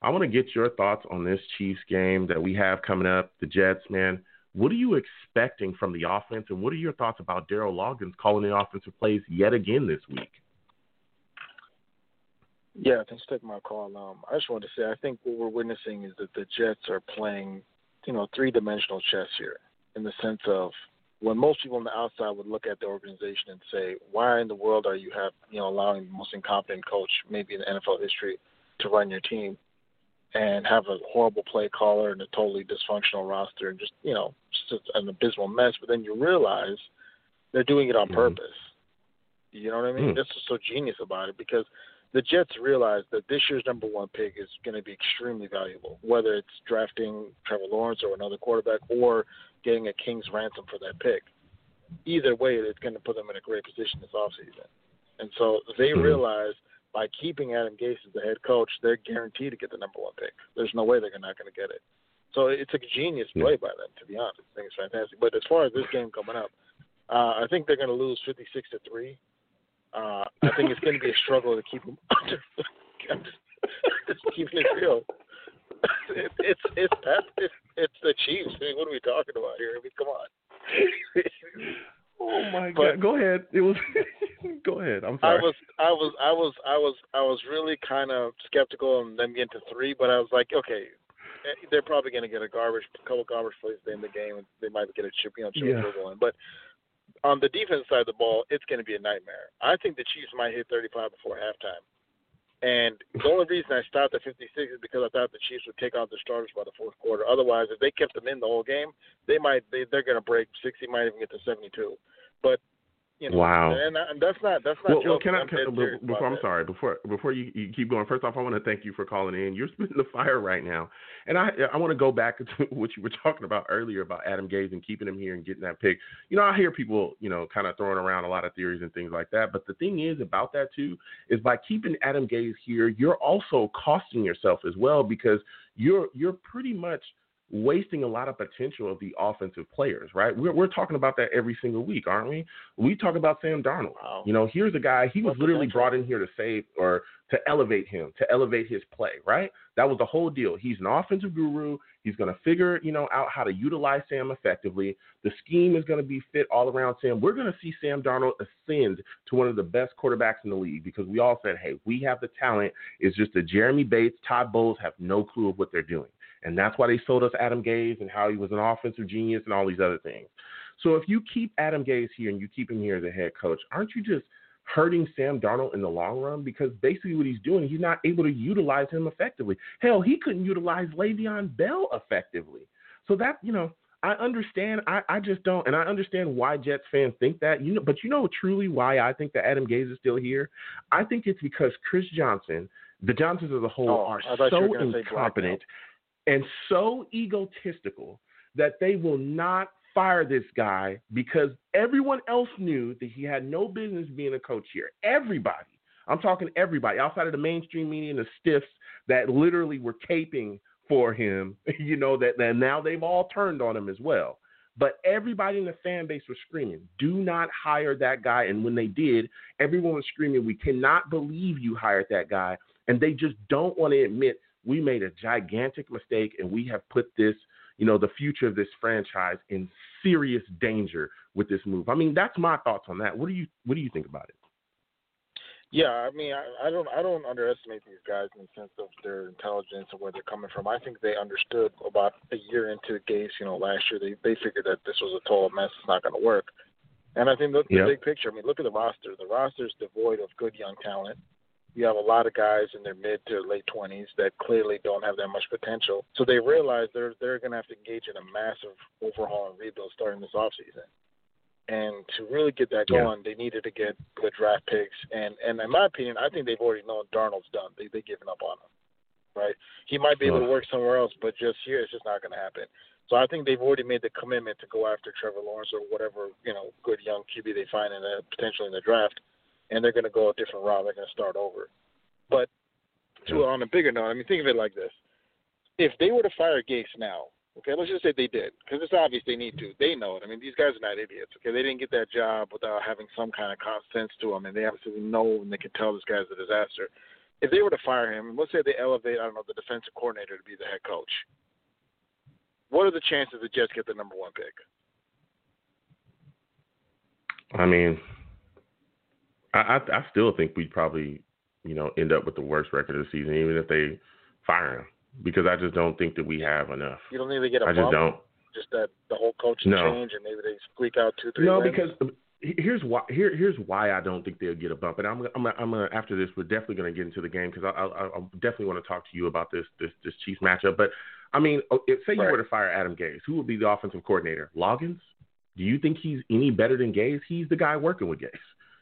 I want to get your thoughts on this Chiefs game that we have coming up, the Jets, man. What are you expecting from the offense, and what are your thoughts about Daryl Loggains calling the offensive plays yet again this week? Yeah, thanks for taking my call. Um, I just wanted to say I think what we're witnessing is that the Jets are playing, you know, three dimensional chess here in the sense of when most people on the outside would look at the organization and say, Why in the world are you have you know, allowing the most incompetent coach maybe in NFL history to run your team and have a horrible play caller and a totally dysfunctional roster and just, you know, just an abysmal mess, but then you realize they're doing it on Mhm. purpose. You know what I mean? Mm. That's what's so genius about it because the Jets realize that this year's number one pick is going to be extremely valuable, whether it's drafting Trevor Lawrence or another quarterback or getting a king's ransom for that pick. Either way, it's going to put them in a great position this offseason. And so they Mhm. realize by keeping Adam Gase as the head coach, they're guaranteed to get the number one pick. There's no way they're not going to get it. So it's a genius play by them, to be honest. I think it's fantastic. But as far as this game coming up, uh, I think they're going to lose 56 to three. Uh, I think it's going to be a struggle to keep them under. I'm just, just keeping it real. It, it's it's that it's, it's the Chiefs. I mean, what are we talking about here? I mean, come on. Oh my But- God! Go ahead. It was. go ahead. I'm sorry. I was I was I was I was I was really kind of skeptical on them getting to three, but I was like, okay, eh, they're probably going to get a garbage, a couple garbage plays at the end of the game, and they might get a chip, you know, chip Yeah. in. But on the defense side of the ball, it's going to be a nightmare. I think the Chiefs might hit 35 before halftime. And the only reason I stopped at 56 is because I thought the Chiefs would take out their starters by the fourth quarter. Otherwise, if they kept them in the whole game, they might they, they're going to break 60, might even get to 72. But you know, Wow. and, and that's not that's not Well, well, can I? I'm Can, dead be- serious before I'm that. sorry. Before before you, you keep going. First off, I want to thank you for calling in. You're spitting the fire right now, and I I want to go back to what you were talking about earlier about Adam Gase and keeping him here and getting that pick. You know, I hear people you know kind of throwing around a lot of theories and things like that. But the thing is about that too is by keeping Adam Gase here, you're also costing yourself as well because you're you're pretty much wasting a lot of potential of the offensive players, right? We're, we're talking about that every single week, aren't we? We talk about Sam Darnold. Wow. You know, here's a guy, he was literally brought in here to save or to elevate him, to elevate his play, right? That was the whole deal. He's an offensive guru. He's going to figure, you know, out how to utilize Sam effectively. The scheme is going to be fit all around Sam. We're going to see Sam Darnold ascend to one of the best quarterbacks in the league because we all said, hey, we have the talent. It's just that Jeremy Bates, Todd Bowles have no clue of what they're doing. And that's why they sold us Adam Gase and how he was an offensive genius and all these other things. So if you keep Adam Gase here and you keep him here as a head coach, aren't you just hurting Sam Darnold in the long run? Because basically what he's doing, he's not able to utilize him effectively. Hell, he couldn't utilize Le'Veon Bell effectively. So that, you know, I understand. I, I just don't, and I understand why Jets fans think that. You know, but you know truly why I think that Adam Gase is still here. I think it's because Chris Johnson, the Johnsons as a whole, Oh, are I thought you so incompetent and so egotistical that they will not fire this guy because everyone else knew that he had no business being a coach here. Everybody. I'm talking everybody outside of the mainstream media and the stiffs that literally were caping for him, you know, that, that now they've all turned on him as well. But everybody in the fan base was screaming, do not hire that guy. And when they did, everyone was screaming, we cannot believe you hired that guy. And they just don't want to admit we made a gigantic mistake and we have put this, you know, the future of this franchise in serious danger with this move. I mean, that's my thoughts on that. What do you what do you think about it? Yeah, I mean, I, I don't, I don't underestimate these guys in the sense of their intelligence and where they're coming from. I think they understood about a year into Gase. You know, last year they they figured that this was a total mess. It's not going to work. And I think look the big picture. I mean, look at the roster. The roster is devoid of good young talent. You have a lot of guys in their mid to late twenties that clearly don't have that much potential. So they realize they're they're going to have to engage in a massive overhaul and rebuild starting this offseason. And to really get that going, yeah. they needed to get good draft picks. And and in my opinion, I think they've already known Darnold's done. They they've given up on him. Right? He might be able to work somewhere else, but just here it's just not going to happen. So I think they've already made the commitment to go after Trevor Lawrence or whatever you know good young QB they find in the, potentially in the draft, and they're going to go a different route. They're going to start over. But to on a bigger note, I mean, think of it like this: if they were to fire Gase now, okay, let's just say they did, because it's obvious they need to. They know it. I mean, these guys are not idiots. Okay, they didn't get that job without having some kind of common sense to them, and they absolutely know and they can tell this guy's a disaster. If they were to fire him, let's say they elevate, I don't know, the defensive coordinator to be the head coach what are the chances the Jets get the number one pick? I mean, I I, I still think we'd probably you know end up with the worst record of the season, even if they fire him, because I just don't think that we have enough. You don't need to get a I bump, I just don't. Just that the whole coaching no. change and maybe they squeak out two three. No, wins. because um, here's why here here's why I don't think they'll get a bump. And I'm I'm I'm gonna, after this we're definitely going to get into the game because I, I I definitely want to talk to you about this this this Chiefs matchup. But I mean, oh, if, say you were to fire Adam Gase, who would be the offensive coordinator? Loggains? Do you think he's any better than Gase? He's the guy working with Gase.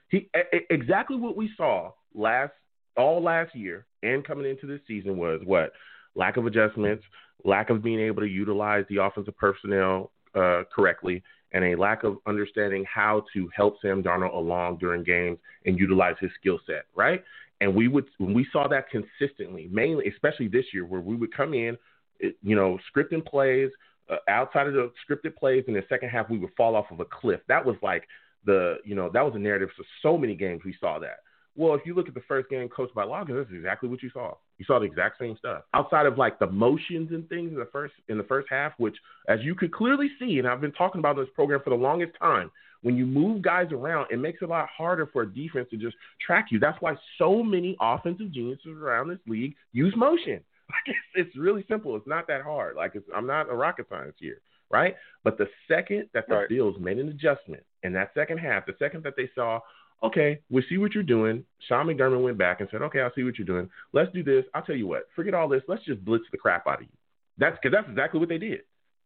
He exactly what we saw last all last year and coming into this season was what lack of adjustments, lack of being able to utilize the offensive personnel uh, correctly, and a lack of understanding how to help Sam Darnold along during games and utilize his skill set, right? And we would when we saw that consistently, mainly especially this year, where we would come in, you know, scripting plays, uh, outside of the scripted plays, in the second half we would fall off of a cliff. That was like the, you know, that was a narrative for so many games we saw that. Well, if you look at the first game coached by Logan, that's exactly what you saw. You saw the exact same stuff. Outside of like the motions and things in the first in the first half, which as you could clearly see, and I've been talking about this program for the longest time, when you move guys around, it makes it a lot harder for a defense to just track you. That's why so many offensive geniuses around this league use motion. Like it's, it's really simple. It's not that hard. Like it's, I'm not a rocket science here, right? But the second that the right. Bills made an adjustment in that second half, the second that they saw, okay, we see what you're doing. Sean McDermott went back and said, okay, I see what you're doing. Let's do this. I'll tell you what. Forget all this. Let's just blitz the crap out of you. That's because that's exactly what they did.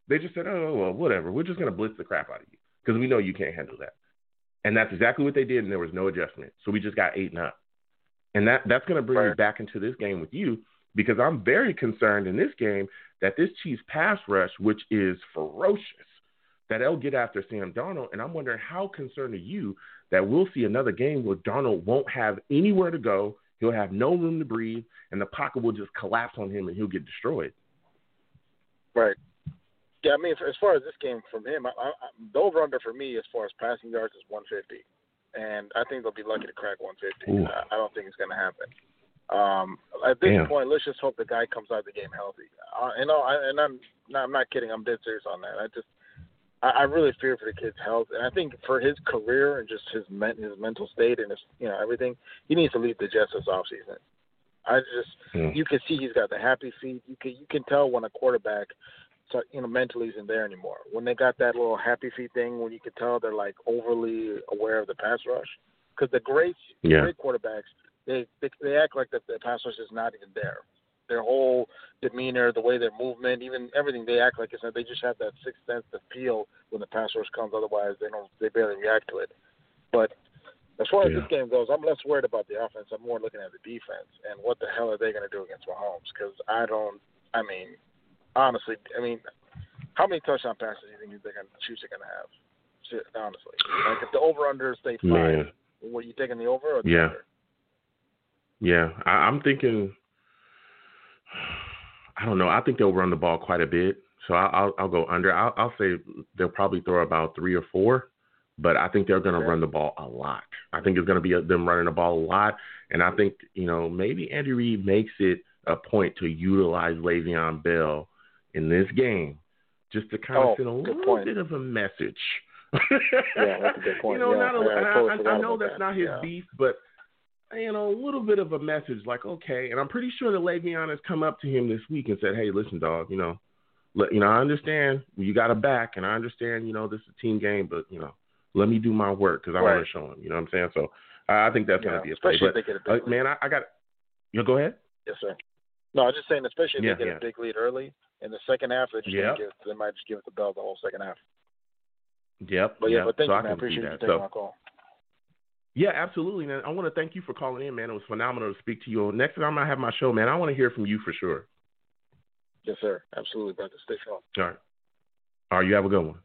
They just said, oh well, whatever. We're just gonna blitz the crap out of you because we know you can't handle that. And that's exactly what they did, and there was no adjustment. So we just got eight and up. And that that's going to bring right. me back into this game with you because I'm very concerned in this game that this Chiefs pass rush, which is ferocious, that they'll get after Sam Darnold. And I'm wondering how concerned are you that we'll see another game where Darnold won't have anywhere to go, he'll have no room to breathe, and the pocket will just collapse on him and he'll get destroyed. Right. Yeah, I mean, as far as this game from him, I, I, the over under for me as far as passing yards is 150, and I think they'll be lucky to crack 150. I, I don't think it's going to happen. Um, at this Damn. point, let's just hope the guy comes out of the game healthy. Uh, and, all, I, and I'm not, I'm not kidding. I'm dead serious on that. I just, I, I really fear for the kid's health, and I think for his career and just his men, his mental state and his, you know, everything, he needs to leave the Jets this offseason. I just, Mm. you can see he's got the happy feet. You can, you can tell when a quarterback, so, you know, mentally isn't there anymore. When they got that little happy feet thing, when you can tell they're like overly aware of the pass rush, because the great, Yeah. great quarterbacks they, they they act like that the pass rush is not even there. Their whole demeanor, the way their movement, even everything, they act like it's not. They just have that sixth sense to feel when the pass rush comes. Otherwise, they don't. They barely react to it. But as far as Yeah. this game goes, I'm less worried about the offense. I'm more looking at the defense and what the hell are they going to do against Mahomes? Because I don't. I mean, honestly, I mean, how many touchdown passes do you think they're going to are going to have? Shit, Honestly, like if the over under stay five, Man. what you taking the over or the Yeah. under? Yeah, I, I'm thinking. I don't know. I think they'll run the ball quite a bit, so I'll I'll, I'll go under. I'll, I'll say they'll probably throw about three or four, but I think they're going to Okay. run the ball a lot. I think it's going to be them running the ball a lot, and I think you know maybe Andy Reid makes it a point to utilize Le'Veon Bell in this game, just to kind of Oh, send a little point. bit of a message. Yeah, that's a good point. You know, Yeah, not a, I I, I, know that's that. not his Yeah. beef, but you know, a little bit of a message, like okay. And I'm pretty sure that Le'Veon has come up to him this week and said, "Hey, listen, dog, you know, let you know, I understand you got a back, and I understand, you know, this is a team game, but you know, let me do my work because I want to show him. You know what I'm saying? So I I think that's Yeah, going to be a play. especially But if they get a uh, big lead. man, I, I got. You know, go ahead. Yes, sir. No, I'm just saying, especially if Yeah, they get yeah. a big lead early in the second half, they're just gonna give, they might just give it the bell the whole second half. Yep. But yeah, yep. but thank so you, I man. I appreciate you taking So my call. Yeah, absolutely, man. I want to thank you for calling in, man. It was phenomenal to speak to you. Next time I have my show, man, I want to hear from you for sure. Yes, sir. Absolutely, brother. Stay strong. All right. All right, you have a good one.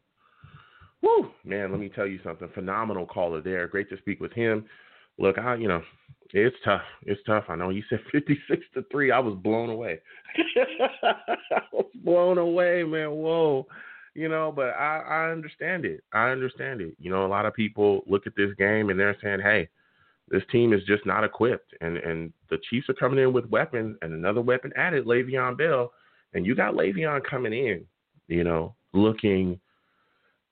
Woo, man, let me tell you something. Phenomenal caller there. Great to speak with him. Look, I, you know, it's tough. It's tough. I know you said 56 to 3. I was blown away. I was blown away, man. Whoa. You know, but I, I understand it. I understand it. You know, a lot of people look at this game and they're saying, hey, this team is just not equipped. And and the Chiefs are coming in with weapons and another weapon added, Le'Veon Bell. And you got Le'Veon coming in, you know, looking,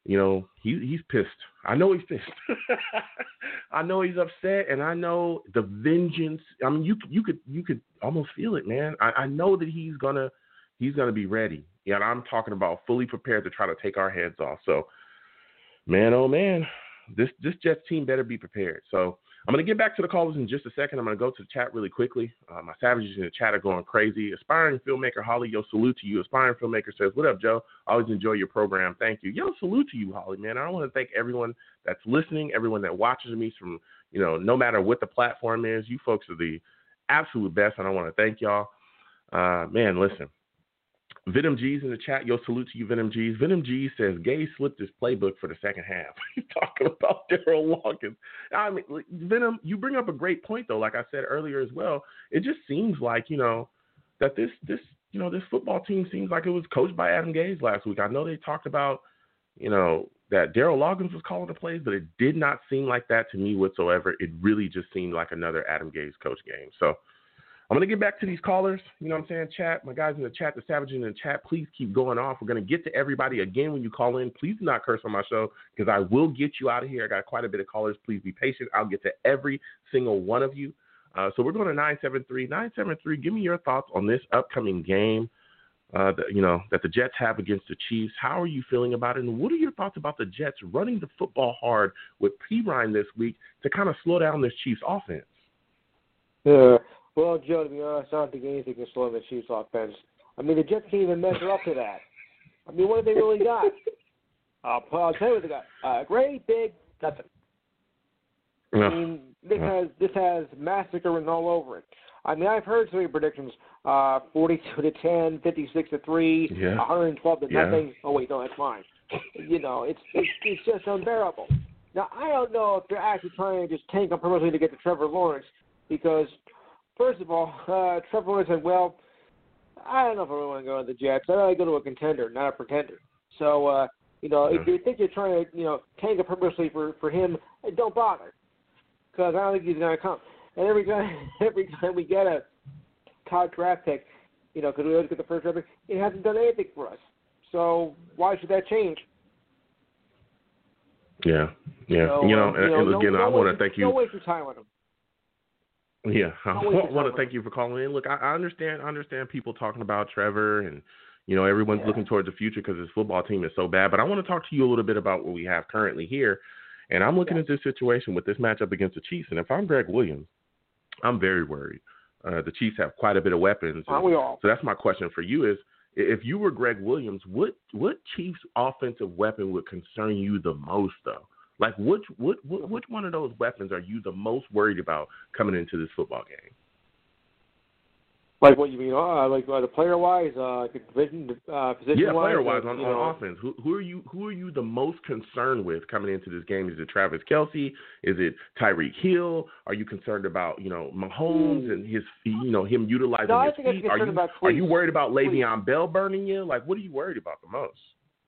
you know, he he's pissed. I know he's pissed. I know he's upset, and I know the vengeance. I mean, you you could you could almost feel it, man. I, I know that he's gonna he's gonna be ready. And I'm talking about fully prepared to try to take our heads off. So, man, oh man, this this Jets team better be prepared. So I'm gonna get back to the callers in just a second. I'm gonna go to the chat really quickly. Uh, my savages in the chat are going crazy. Aspiring filmmaker Holly, yo, salute to you. Aspiring filmmaker says, "What up, Joe? Always enjoy your program. Thank you. Yo, salute to you, Holly, man. I want to thank everyone that's listening, everyone that watches me from you know, no matter what the platform is. You folks are the absolute best, and I want to thank y'all. Uh, man, listen. Venom G's in the chat. Yo, salute to you, Venom G's. Venom G says Gay slipped his playbook for the second half. He's talking about Daryl Loggains. I mean, Venom, you bring up a great point though. Like I said earlier as well, it just seems like you know that this this you know this football team seems like it was coached by Adam Gase last week. I know they talked about you know that Daryl Loggains was calling the plays, but it did not seem like that to me whatsoever. It really just seemed like another Adam Gase coach game. So I'm gonna get back to these callers. You know what I'm saying? Chat, my guys in the chat, the savages in the chat, please keep going off. We're gonna get to everybody again when you call in. Please do not curse on my show because I will get you out of here. I got quite a bit of callers. Please be patient. I'll get to every single one of you. Uh, so we're going to 973. 973, give me your thoughts on this upcoming game uh, that, you know, that the Jets have against the Chiefs. How are you feeling about it? And what are your thoughts about the Jets running the football hard with Perine this week to kind of slow down this Chiefs offense? Yeah. Well, Joe, to be honest, I don't think anything can slow the Chiefs' offense. I mean, the Jets can't even measure up to that. I mean, what have they really got? I'll, I'll tell you what they got. Uh, great big nothing. I mean, this Yeah. has this has massacre written all over it. I mean, I've heard so many predictions: uh, forty-two to 10, 56 to three, Yeah. one hundred and twelve to Yeah. nothing. Oh wait, no, that's mine. You know, it's it's it's just unbearable. Now, I don't know if they're actually trying to just tank on purposely to get to Trevor Lawrence, because first of all, uh, Trevor Lawrence said, "Well, I don't know if I really want to go to the Jets. I'd rather go to a contender, not a pretender." So, uh, you know, if you think you're trying to, you know, tank it purposely for for him, don't bother, because I don't think he's going to come. And every time, every time we get a top draft pick, you know, because we always get the first draft pick, it hasn't done anything for us. So why should that change? Yeah, yeah. So, you know, um, and no- again, no I want to thank you. Don't waste your time on him. Yeah, I Don't waste your want to thank you for calling in. Look, I, I understand. I understand people talking about Trevor, and you know everyone's Yeah. looking towards the future because his football team is so bad. But I want to talk to you a little bit about what we have currently here. And I'm looking Yeah. at this situation with this matchup against the Chiefs. And if I'm Gregg Williams, I'm very worried. Uh, the Chiefs have quite a bit of weapons. We all? So that's my question for you: Is if you were Gregg Williams, what what Chiefs offensive weapon would concern you the most, though? Like which what, what which one of those weapons are you the most worried about coming into this football game? Like what you mean? Uh, like uh, the player wise, uh, position, uh, position Yeah, player wise on, on know, offense. Who who are you who are you the most concerned with coming into this game? Is it Travis Kelce? Is it Tyreek Hill? Are you concerned about, you know, Mahomes and his feet you know, him utilizing. No, I his feet? Are you about are you worried about. Le'Veon Bell burning you? Like what are you worried about the most?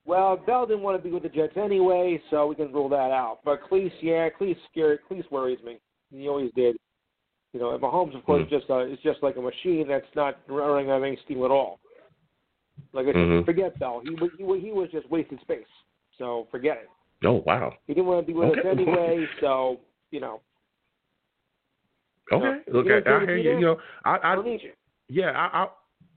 Well, Bell didn't want to be with the Jets anyway, so we can rule that out. But Cleese, yeah, Cleese scared. Cleese worries me. He always did. You know, and Mahomes, of course, Mm. just uh, is just like a machine that's not running on any steam at all. Like I said, Mhm. forget Bell. He was he, he was just wasting space. So forget it. Oh wow. He didn't want to be with us anyway. So you know, Okay. Look, you I, I hear you you. know, I, I I don't need you. yeah, I, I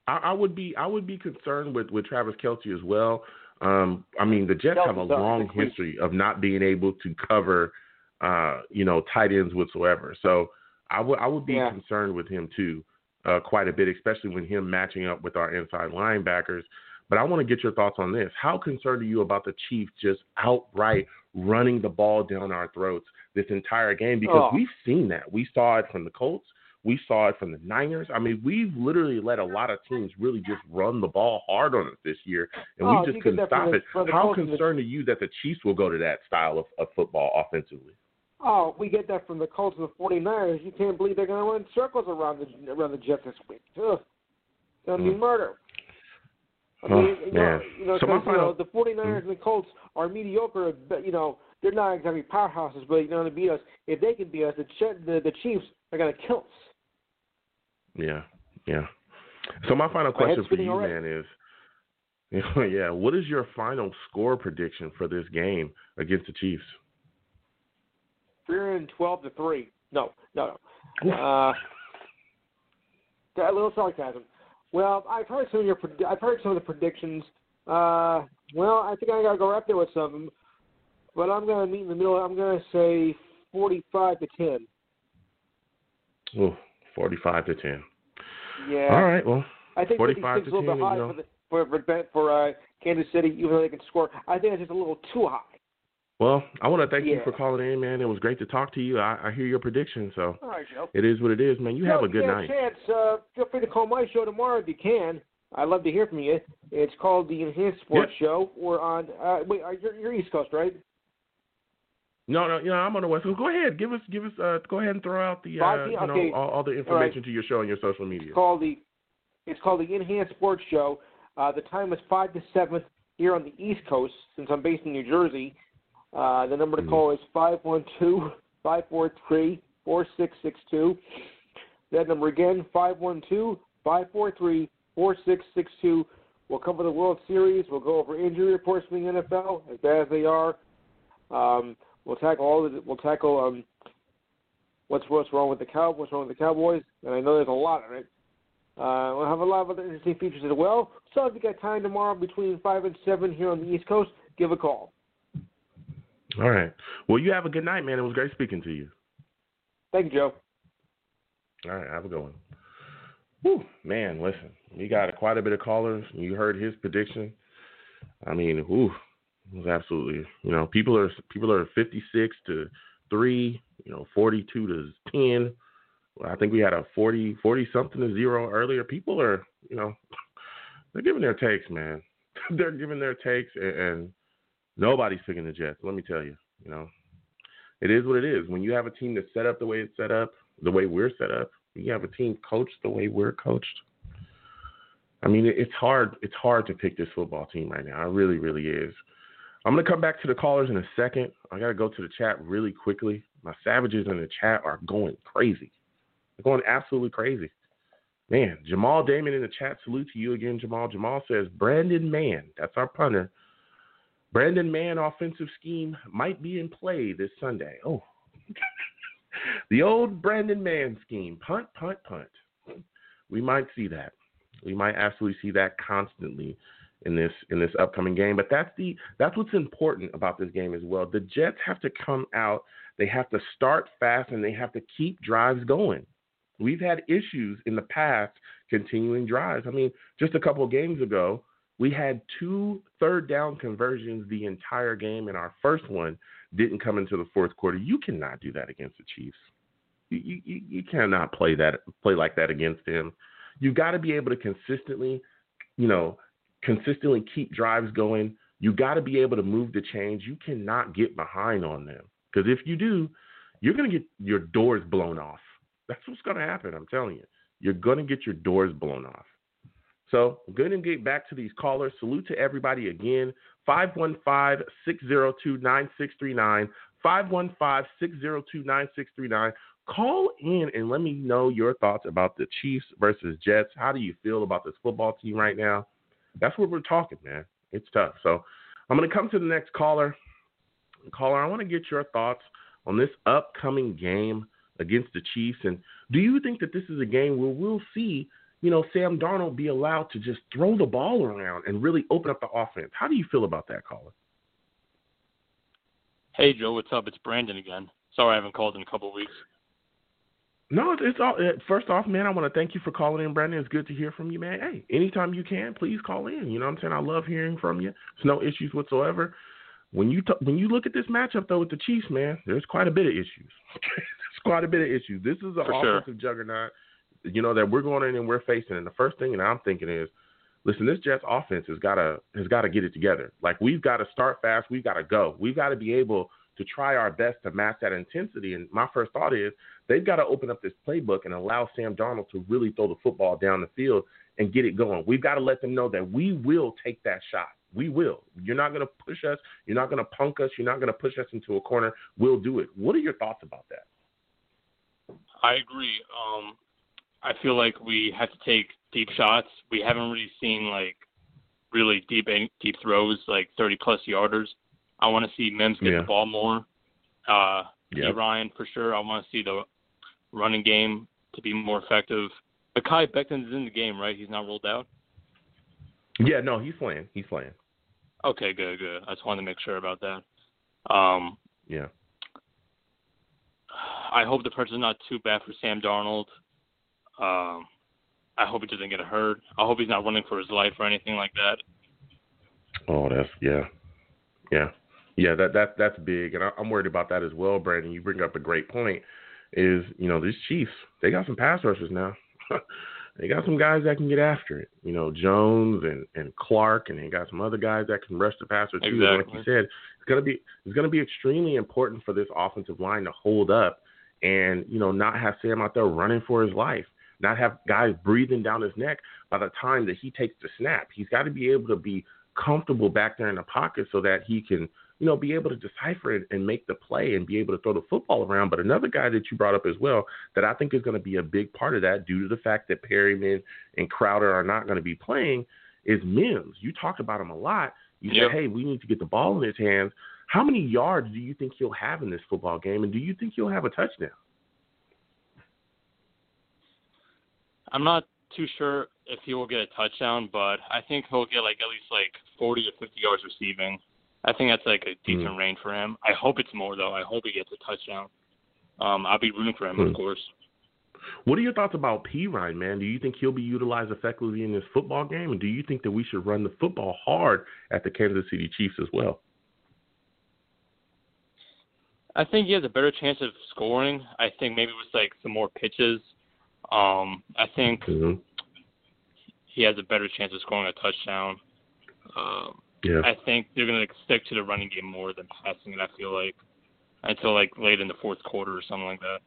I I would be I would be concerned with with Travis Kelce as well. Um, I mean, the Jets have a long history of not being able to cover, uh, you know, tight ends whatsoever. So I would I would be Yeah. concerned with him too, uh, quite a bit, especially when him matching up with our inside linebackers. But I want to get your thoughts on this. How concerned are you about the Chiefs just outright running the ball down our throats this entire game? Because Oh. we've seen that. We saw it from the Colts. We saw it from the Niners. I mean, we've literally let a lot of teams really just run the ball hard on us this year, and Oh, we just couldn't stop the- it. How and the- concerned are you that the Chiefs will go to that style of, of football offensively? Oh, we get that from the Colts and the 49ers. You can't believe they're going to run circles around the around the Jets this week. Ugh. It's going to be Mm. murder. I Oh, mean, you know, man. you know, So my 'cause, you know, the 49ers and the Colts are mediocre. But you know, they're not exactly powerhouses, but you know, to beat us, if they can beat us, the the, the Chiefs are going to kill us. Yeah, yeah. So my final question for you, already. man, is, you know, yeah, what is your final score prediction for this game against the Chiefs? Three and twelve to three. No, no, no. Uh, a little sarcasm. Well, I've heard some of your. I've heard some of the predictions. Uh, well, I think I gotta go right there with some of them. But I'm gonna meet in the middle. I'm gonna say forty-five to ten. Forty-five to ten. Yeah. All right, well, I think 45 56 is to a little 10, bit high you know. for the for for, uh, Kansas City, even though they can score. I think it's just a little too high. well, I want to thank you for calling in, man. It was great to talk to you. I, I hear your prediction, so All right, Joe. it is what it is, man. You have a good if you night. Chance, uh, feel free to call my show tomorrow if you can. I'd love to hear from you. It's called the Enhanced Sports Show. We're on. Uh, wait, uh, you're, you're East Coast, right? No, no, you know, I'm on the West Coast. Go ahead, give us, give us, uh, go ahead and throw out the, uh, p- you know, all, all the information right. to your show and your social media. It's called the. It's called the Enhanced Sports Show. Uh, the time is five to seven here on the East Coast. Since I'm based in New Jersey, uh, the number to Mhm. call is five one two five four three four six six two. That number again five one two five four three four six six two. We'll cover the World Series. We'll go over injury reports from the NFL, as bad as they are. Um, we'll tackle all the. We'll tackle um, what's what's wrong with the cow. What's wrong with the Cowboys? And I know there's a lot of it. Uh, we'll have a lot of other interesting features as well. So if you got time tomorrow between five and seven here on the East Coast, give a call. All right. Well, you have a good night, man. It was great speaking to you. Thank you, Joe. All right, have a good one. Whew, man, listen, we got quite a bit of callers. You heard his prediction. I mean, whew, was absolutely. You know, people are people are 56 to three. You know, 42 to 10. I think we had a 40 40 something to zero earlier. People are, you know, they're giving their takes, man. they're giving their takes, and, and nobody's picking the Jets. Let me tell you, you know, it is what it is. When you have a team that's set up the way it's set up, the way we're set up, you have a team coached the way we're coached. I mean, it's hard. It's hard to pick this football team right now. It really, really is. I'm gonna come back to the callers in a second. I gotta go to the chat really quickly. My savages in the chat are going crazy. They're going absolutely crazy. Man, Jamal Damon in the chat. Salute to you again, Jamal. Jamal says Braden Mann. That's our punter. Braden Mann offensive scheme might be in play this Sunday. Oh, the old Braden Mann scheme: punt, punt, punt. We might see that. We might absolutely see that constantly in this in this upcoming game. But that's the that's what's important about this game as well. The Jets have to come out. They have to start fast and they have to keep drives going. We've had issues in the past continuing drives. I mean, just a couple of games ago, we had two third down conversions the entire game, and our first one didn't come into the fourth quarter. You cannot do that against the Chiefs. You you, you cannot play that play like that against them. You've got to be able to consistently, you know, consistently keep drives going. You got to be able to move the chains. You cannot get behind on them because if you do, you're going to get your doors blown off. That's what's going to happen. I'm telling you, you're going to get your doors blown off. So, I'm going to get back to these callers. Salute to everybody again. 515 602 9639. 515 602 9639. Call in and let me know your thoughts about the Chiefs versus Jets. How do you feel about this football team right now? That's what we're talking, man. It's tough. So I'm going to come to the next caller. Caller, I want to get your thoughts on this upcoming game against the Chiefs. And do you think that this is a game where we'll see, you know, Sam Darnold be allowed to just throw the ball around and really open up the offense? How do you feel about that, caller? Hey, Joe, what's up? It's Brandon again. Sorry I haven't called in a couple weeks. No, it's all. Uh, first off, man, I want to thank you for calling in, Brandon. It's good to hear from you, man. Hey, anytime you can, please call in. You know what I'm saying? I love hearing from you. It's no issues whatsoever. When you t- when you look at this matchup though with the Chiefs, man, there's quite a bit of issues. there's quite a bit of issues. This is an For offensive sure. juggernaut, you know, that we're going in and we're facing. And the first thing that I'm thinking is, listen, this Jets offense has got to has got to get it together. Like we've got to start fast. We've got to go. We've got to be able to try our best to match that intensity. And my first thought is they've got to open up this playbook and allow Sam Darnold to really throw the football down the field and get it going. We've got to let them know that we will take that shot. We will. You're not going to push us. You're not going to punk us. You're not going to push us into a corner. We'll do it. What are your thoughts about that? I agree. Um, I feel like we have to take deep shots. We haven't really seen like really deep deep throws, like 30 plus yarders. I want to see Mims get Yeah. the ball more. Uh, Yep. Ryan for sure. I want to see the running game to be more effective. Mekhi Becton's in the game, right? He's not rolled out. Yeah, no, he's playing. He's playing. Okay, good, good. I just wanted to make sure about that. Um, Yeah. I hope the pressure's not too bad for Sam Darnold. Um, I hope he doesn't get hurt. I hope he's not running for his life or anything like that. Oh, that's yeah, yeah, yeah. That that that's big, and I, I'm worried about that as well, Brandon. You bring up a great point. Is you know these Chiefs, they got some pass rushers now. they got some guys that can get after it. You know Jones and and Clark, and they got some other guys that can rush the passer too. And Like you said, it's gonna be it's gonna be extremely important for this offensive line to hold up and you know not have Sam out there running for his life. Not have guys breathing down his neck by the time that he takes the snap. He's got to be able to be comfortable back there in the pocket so that he can, you know, be able to decipher it and make the play and be able to throw the football around. But another guy that you brought up as well that I think is going to be a big part of that due to the fact that Perriman and Crowder are not going to be playing is Mims. You talk about him a lot. You Yep. said, hey, we need to get the ball in his hands. How many yards do you think he'll have in this football game? And do you think he'll have a touchdown? I'm not too sure if he will get a touchdown, but I think he'll get like at least like 40 to 50 yards receiving. I think that's like a decent range for him. I hope it's more though. I hope he gets a touchdown. Um, I'll be rooting for him, Hmm. of course. What are your thoughts about Perine, man? Do you think he'll be utilized effectively in this football game? And do you think that we should run the football hard at the Kansas City Chiefs as well? I think he has a better chance of scoring. I think maybe with like some more pitches. Um, I think hmm he has a better chance of scoring a touchdown. Um, Yeah. I think they're going to stick to the running game more than passing it. I feel like until like late in the fourth quarter or something like that.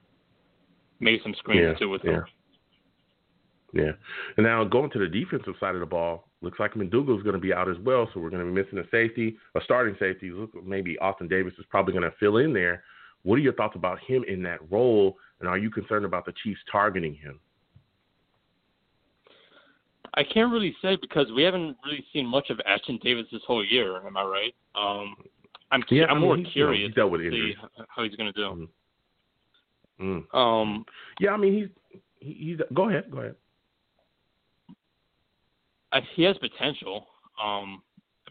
Maybe some screens Yeah, too with yeah. them. Yeah. And now going to the defensive side of the ball, looks like McDougald's going to be out as well. So we're going to be missing a safety, a starting safety. Look, maybe Ashtyn Davis is probably going to fill in there. What are your thoughts about him in that role? And are you concerned about the Chiefs targeting him? I can't really say because we haven't really seen much of Ashtyn Davis this whole year. Am I right? Um, I'm Yeah, I'm I more mean, you know, curious dealt with to injuries. h- how he's going to do. Mm. Um, Yeah, I mean he's he, he's. Go ahead, go ahead. I, he has potential. Um,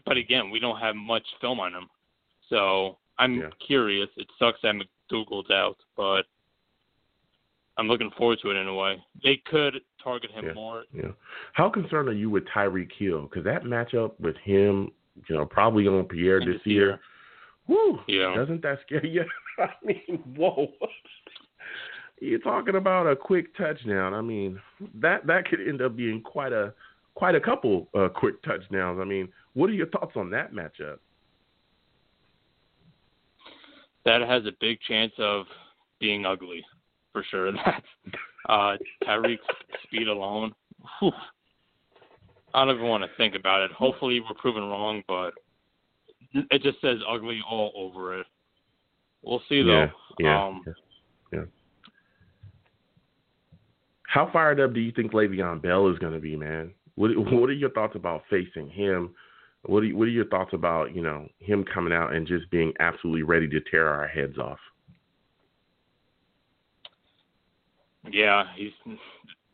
but again, we don't have much film on him, so I'm Yeah. curious. It sucks that McDougald's out, but I'm looking forward to it in a way. They could target him Yeah. more. Yeah. How concerned are you with Tyreek Hill? Because that matchup with him, you know, probably on Pierre this year. year. Whew, Yeah. Doesn't that scare you? I mean, whoa. You're talking about a quick touchdown. I mean, that that could end up being quite a quite a couple uh, quick touchdowns. I mean, what are your thoughts on that matchup? That has a big chance of being ugly, for sure. That's uh, Tyreek's speed alone. Whew. I don't even want to think about it. Hopefully, we're proven wrong, but it just says ugly all over it. We'll see though. Yeah, yeah, um, yeah, yeah. How fired up do you think Le'Veon Bell is going to be, man? What What are your thoughts about facing him? What are What are your thoughts about you know him coming out and just being absolutely ready to tear our heads off? Yeah, he's.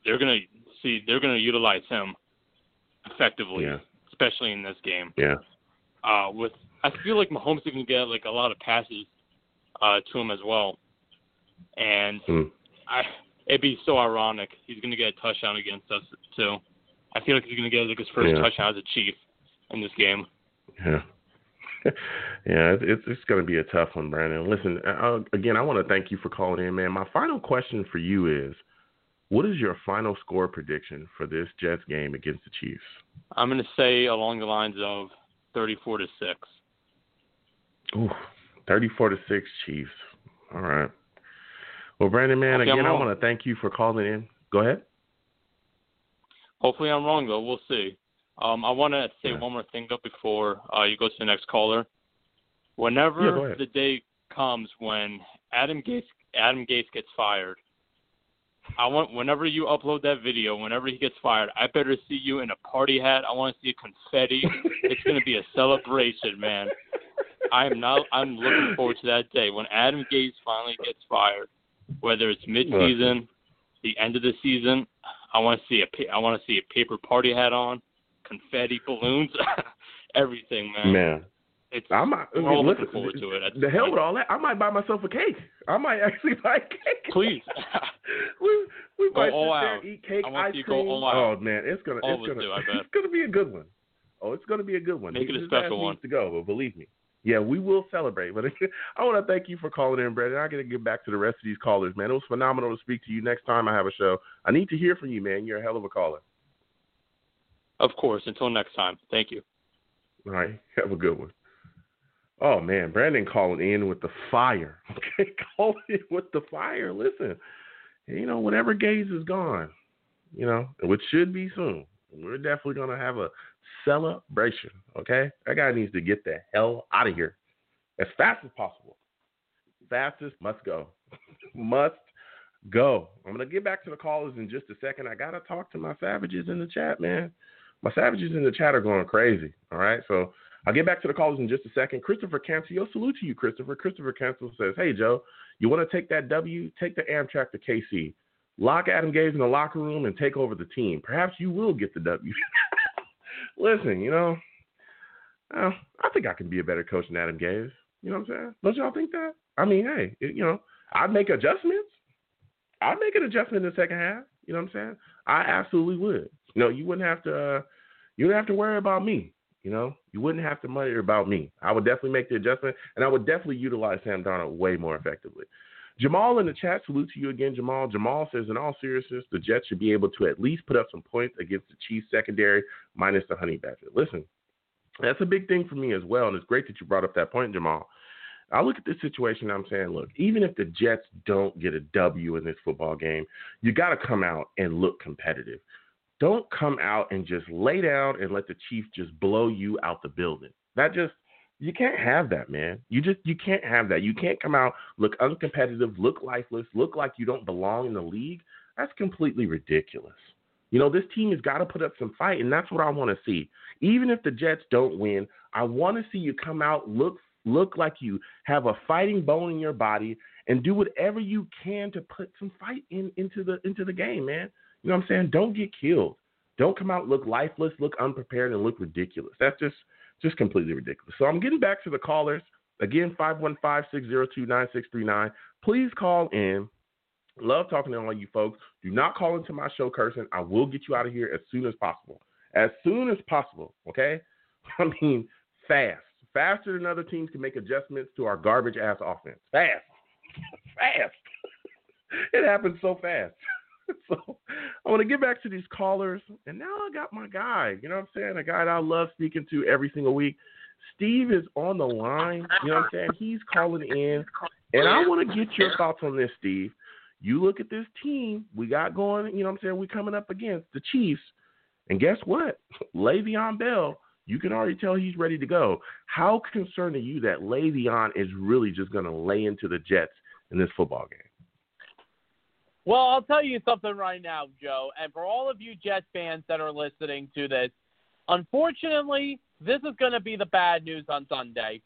They're gonna see. They're gonna utilize him effectively, Yeah, especially in this game. yeah, Uh, with I feel like Mahomes is gonna get like a lot of passes uh, to him as well, and Hmm. I it'd be so ironic. He's gonna get a touchdown against us too. I feel like he's gonna get like his first Yeah. touchdown as a Chief in this game. yeah. yeah, it's it's, going to be a tough one, Brandon. Listen, uh, again, I want to thank you for calling in, man. My final question for you is, what is your final score prediction for this Jets game against the Chiefs? I'm gonna say along the lines of 34 to six. Ooh, 34 to 6 Chiefs. All right. Well, Brandon, man, again, I want to thank you for calling in. Go ahead. Hopefully I'm wrong though. We'll see. Um, I want to say Yeah. one more thing though before uh, you go to the next caller. Whenever ahead. the day comes when Adam Gase Adam Gase gets fired, I want whenever you upload that video, whenever he gets fired, I better see you in a party hat. I want to see confetti. it's going to be a celebration, man. I am not. I'm looking forward to that day when Adam Gase finally gets fired. Whether it's mid-season, the end of the season, I want to see a. I want to see a paper party hat on, confetti, balloons, everything, man. Man, It's I might we're all listen, looking forward to it. The hell point. with all that. I might buy myself a cake. I might actually buy a cake. Please. we we Go might all sit there, eat cake, I want ice you to go cream. all out. Oh man, it's gonna All it's gonna do, it's gonna be a good one. Oh, it's gonna be a good one. Make it a special one. to go, but believe me. Yeah, we will celebrate. But I want to thank you for calling in, Brandon. I got to get back to the rest of these callers, man. It was phenomenal to speak to you. Next time I have a show, I need to hear from you, man. You're a hell of a caller. Of course. Until next time. Thank you. All right, have a good one. Oh man, Brandon calling in with the fire. Okay, calling in with the fire. Listen, you know, whenever Gase is gone, you know, which should be soon, we're definitely gonna have a celebration. Okay, that guy needs to get the hell out of here as fast as possible. Fastest must go, must go. I'm gonna get back to the callers in just a second. I gotta talk to my savages in the chat, man. My savages in the chat are going crazy. All right, so I'll get back to the callers in just a second. Christopher Cancel, salute to you, Christopher. Christopher Cancel says, "Hey Joe, you want to take that W? Take the Amtrak to KC. Lock Adam Gase in the locker room and take over the team. Perhaps you will get the W." Listen, you know, uh, I think I can be a better coach than Adam Gase. You know what I'm saying? Don't y'all think that? I mean, hey, it- you know, I'd make adjustments. I'd make an adjustment in the second half. You know what I'm saying? I absolutely would. You know, you wouldn't have to. Uh, you wouldn't have to worry about me. You know, you wouldn't have to worry about me. I would definitely make the adjustment, and I would definitely utilize Sam Darnold way more effectively. Jamal in the chat, salute to you again, Jamal. Jamal says, in all seriousness, the Jets should be able to at least put up some points against the Chiefs secondary minus the Honey Badger. Listen, that's a big thing for me as well, and it's great that you brought up that point, Jamal. I look at this situation. I'm saying, look, even if the Jets don't get a W in this football game, you got to come out and look competitive. Don't come out and just lay down and let the Chiefs just blow you out the building. That just you can't have that, man. You just you can't have that. You can't come out look uncompetitive, look lifeless, look like you don't belong in the league. That's completely ridiculous. You know, this team has got to put up some fight, and that's what I want to see. Even if the Jets don't win, I want to see you come out, look look like you have a fighting bone in your body, and do whatever you can to put some fight in into the into the game, man. You know what I'm saying? Don't get killed. Don't come out look lifeless, look unprepared, and look ridiculous. That's just just completely ridiculous. So I'm getting back to the callers. Again, 515-602-9639. Please call in. Love talking to all you folks. Do not call into my show cursing. I will get you out of here as soon as possible. As soon as possible, okay? I mean, fast. Faster than other teams can make adjustments to our garbage ass offense. Fast. fast. it happens so fast. so I want to get back to these callers. And now I got my guy, you know what I'm saying? A guy that I love speaking to every single week. Steve is on the line. You know what I'm saying? He's calling in. And I want to get your thoughts on this, Steve. You look at this team we got going, you know what I'm saying? We're coming up against the Chiefs. And guess what? Le'Veon Bell, you can already tell he's ready to go. How concerned are you that Le'Veon is really just going to lay into the Jets in this football game? Well, I'll tell you something right now, Joe, and for all of you Jets fans that are listening to this, unfortunately, this is going to be the bad news on Sunday.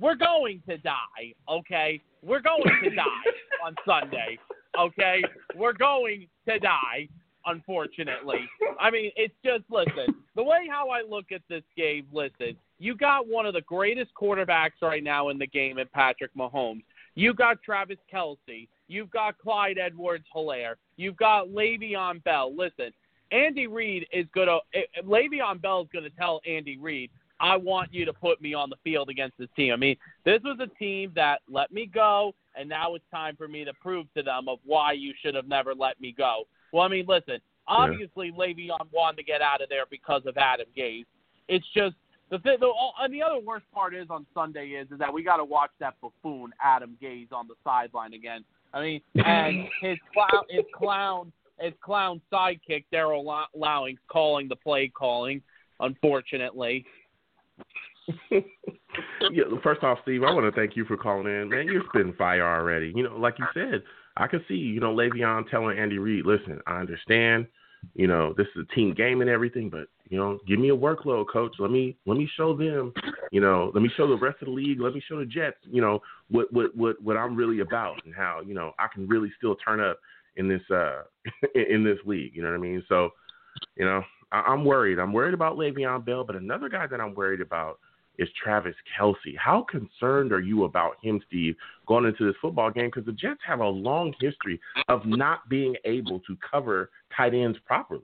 We're going to die, okay? We're going to die on Sunday, okay? We're going to die, unfortunately. I mean, it's just, listen, the way how I look at this game, listen, you got one of the greatest quarterbacks right now in the game in Patrick Mahomes. You got Travis Kelce. You've got Clyde Edwards Helaire. You've got Le'Veon Bell. Listen, Andy Reid is going to, eh, Le'Veon Bell is to tell Andy Reid, I want you to put me on the field against this team. I mean, this was a team that let me go, and now it's time for me to prove to them of why you should have never let me go. Well, I mean, listen, obviously yeah. Le'Veon wanted to get out of there because of Adam Gase. It's just the thing. The, and the other worst part is on Sunday is is that we got to watch that buffoon Adam Gase on the sideline again. I mean, and his clown, his clown, his clown sidekick Dowell Loggains calling the play calling. Unfortunately, yeah, first off, Steve, I want to thank you for calling in. Man, you're spitting fire already. You know, like you said, I can see, you know, Le'Veon telling Andy Reid, listen, I understand, you know, this is a team game and everything, but you know, give me a workload, coach. Let me let me show them, you know, let me show the rest of the league, let me show the Jets, you know, what what what what I'm really about and how, you know, I can really still turn up in this uh in this league. You know what I mean? So, you know, I, I'm worried. I'm worried about Le'Veon Bell, but another guy that I'm worried about is Travis Kelce. How concerned are you about him, Steve, going into this football game? Because the Jets have a long history of not being able to cover tight ends properly.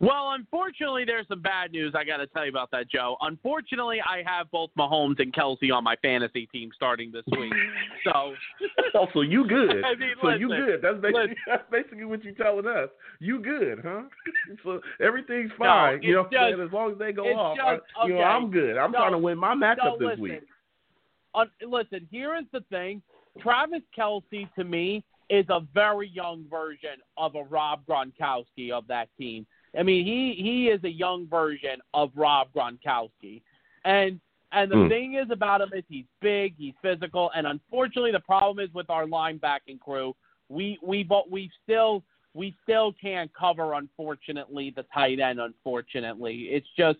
Well, unfortunately, there's some bad news I got to tell you about that, Joe. Unfortunately, I have both Mahomes and Kelce on my fantasy team starting this week. So, oh, so you good? I mean, so listen, you good? That's basically that's basically what you're telling us. You good, huh? so everything's fine. No, you know, just, as long as they go off, just, I, you know, okay. I'm good. I'm no, trying to win my matchup no, this listen. week. Uh, listen, here is the thing. Travis Kelce to me is a very young version of a Rob Gronkowski of that team. I mean, he he is a young version of Rob Gronkowski, and and the Mm. thing is about him is he's big, he's physical, and unfortunately, the problem is with our linebacking crew, we we but we still we still can't cover. Unfortunately, the tight end. Unfortunately, it's just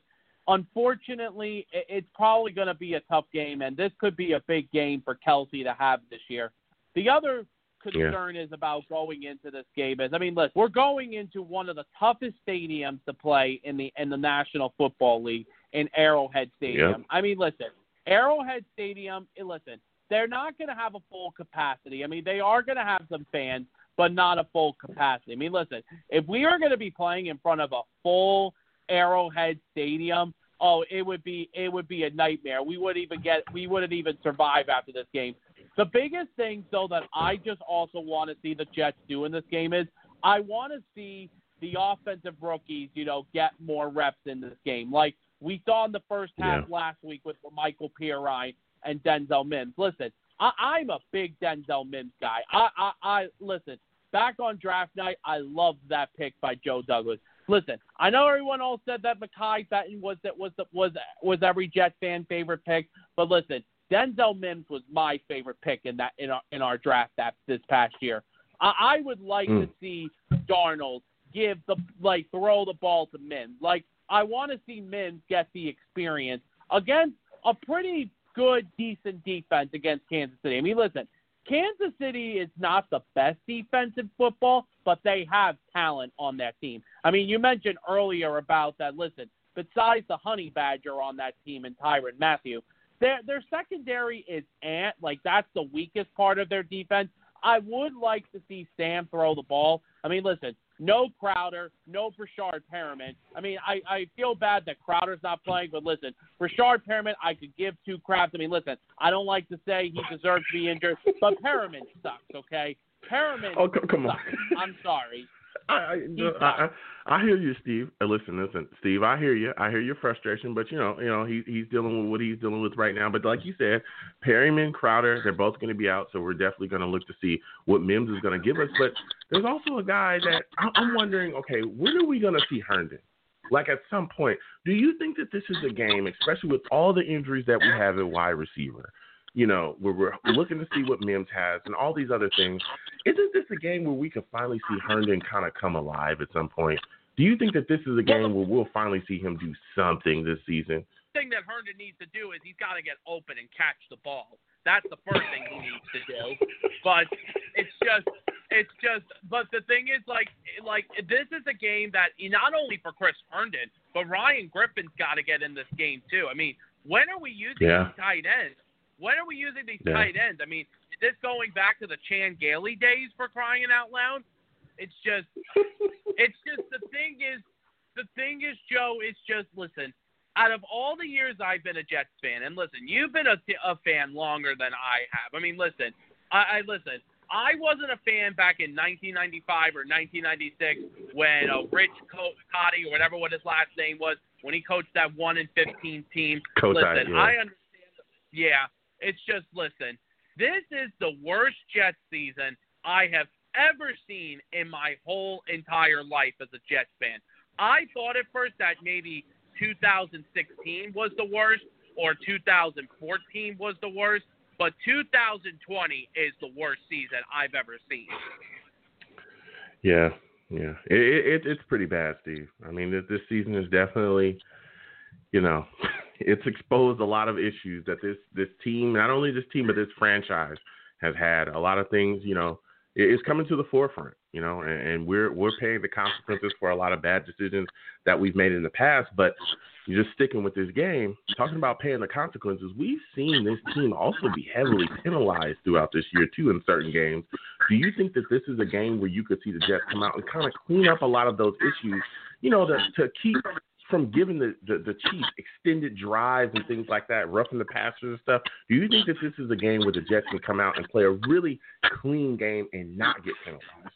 unfortunately it's probably going to be a tough game, and this could be a big game for Kelce to have this year. The other concern is about going into this game is I mean, listen, we're going into one of the toughest stadiums to play in the in the National Football League in Arrowhead Stadium. Yep. I mean, listen, Arrowhead Stadium, eh, listen, they're not going to have a full capacity. I mean, they are going to have some fans, but not a full capacity. I mean, listen, if we are going to be playing in front of a full Arrowhead Stadium, oh, it would be it would be a nightmare. We wouldn't even get we wouldn't even survive after this game. The biggest thing, though, that I just also want to see the Jets do in this game is I want to see the offensive rookies, you know, get more reps in this game. Like we saw in the first half last week with Michael Perine and Denzel Mims. Listen, I, I'm a big Denzel Mims guy. I, I, I listen. Back on draft night, I loved that pick by Joe Douglas. Listen, I know everyone else said that Mekhi Becton was that was the, was was every Jet fan favorite pick, but listen, Denzel Mims was my favorite pick in that in our in our draft that this past year. I, I would like Mm. to see Darnold give the like throw the ball to Mims. Like I want to see Mims get the experience against a pretty good, decent defense against Kansas City. I mean, listen, Kansas City is not the best defensive football, but they have talent on that team. I mean, you mentioned earlier about that. Listen, besides the Honey Badger on that team and Tyrann Mathieu, their their secondary is ant. Like that's the weakest part of their defense. I would like to see Sam throw the ball. I mean, listen, no Crowder, no Breshad Perriman. I mean, I, I feel bad that Crowder's not playing, but listen, Breshad Perriman, I could give two craps. I mean, listen, I don't like to say he deserves to be injured, but Perriman sucks, okay? Perriman Oh, come on. sucks. I'm sorry. I, I, I, hear you, Steve. Uh, listen, listen, Steve. I hear you. I hear your frustration, but you know, you know, he, he's dealing with what he's dealing with right now. But like you said, Perriman, Crowder, they're both going to be out, so we're definitely going to look to see what Mims is going to give us. But there's also a guy that I- I'm wondering. Okay, when are we going to see Herndon? like at some point, do you think that this is a game, especially with all the injuries that we have at wide receiver? You know, where we're looking to see what Mims has and all these other things. Isn't this a game where we could finally see Herndon kind of come alive at some point? Do you think that this is a game where we'll finally see him do something this season? thing that Herndon needs to do is he's got to get open and catch the ball. That's the first thing he needs to do. But it's just, it's just. But the thing is, like, like this is a game that not only for Chris Herndon, but Ryan Griffin's got to get in this game too. I mean, when are we using Yeah. tight ends? When are we using these Yeah. tight ends? I mean, is this going back to the Chan Gailey days for crying out loud? It's just, it's just the thing is, the thing is, Joe, it's just listen. Out of all the years I've been a Jets fan, and listen, you've been a, a fan longer than I have. I mean, listen, I, I listen. I wasn't a fan back in 1995 or 1996 when uh, Rich Co- Cotty or whatever what his last name was when he coached that one in 15 team. Coach, listen, yeah. I understand. Yeah, it's just listen. This is the worst Jets season I have ever seen in my whole entire life as a Jets fan. I thought at first that maybe 2016 was the worst or 2014 was the worst, but 2020 is the worst season I've ever seen. Yeah, yeah, it, it it's pretty bad, Steve. I mean, this, this season is definitely, you know, it's exposed a lot of issues that this this team, not only this team but this franchise has had. A lot of things, you know, it, it's coming to the forefront, you know, and, and we're we're paying the consequences for a lot of bad decisions that we've made in the past. But you're just sticking with this game, talking about paying the consequences. We've seen this team also be heavily penalized throughout this year too in certain games. Do you think that this is a game where you could see the Jets come out and kind of clean up a lot of those issues, you know, to, to keep from giving the, the, the Chiefs extended drives and things like that, roughing the passers and stuff? Do you think that this is a game where the Jets can come out and play a really clean game and not get penalized?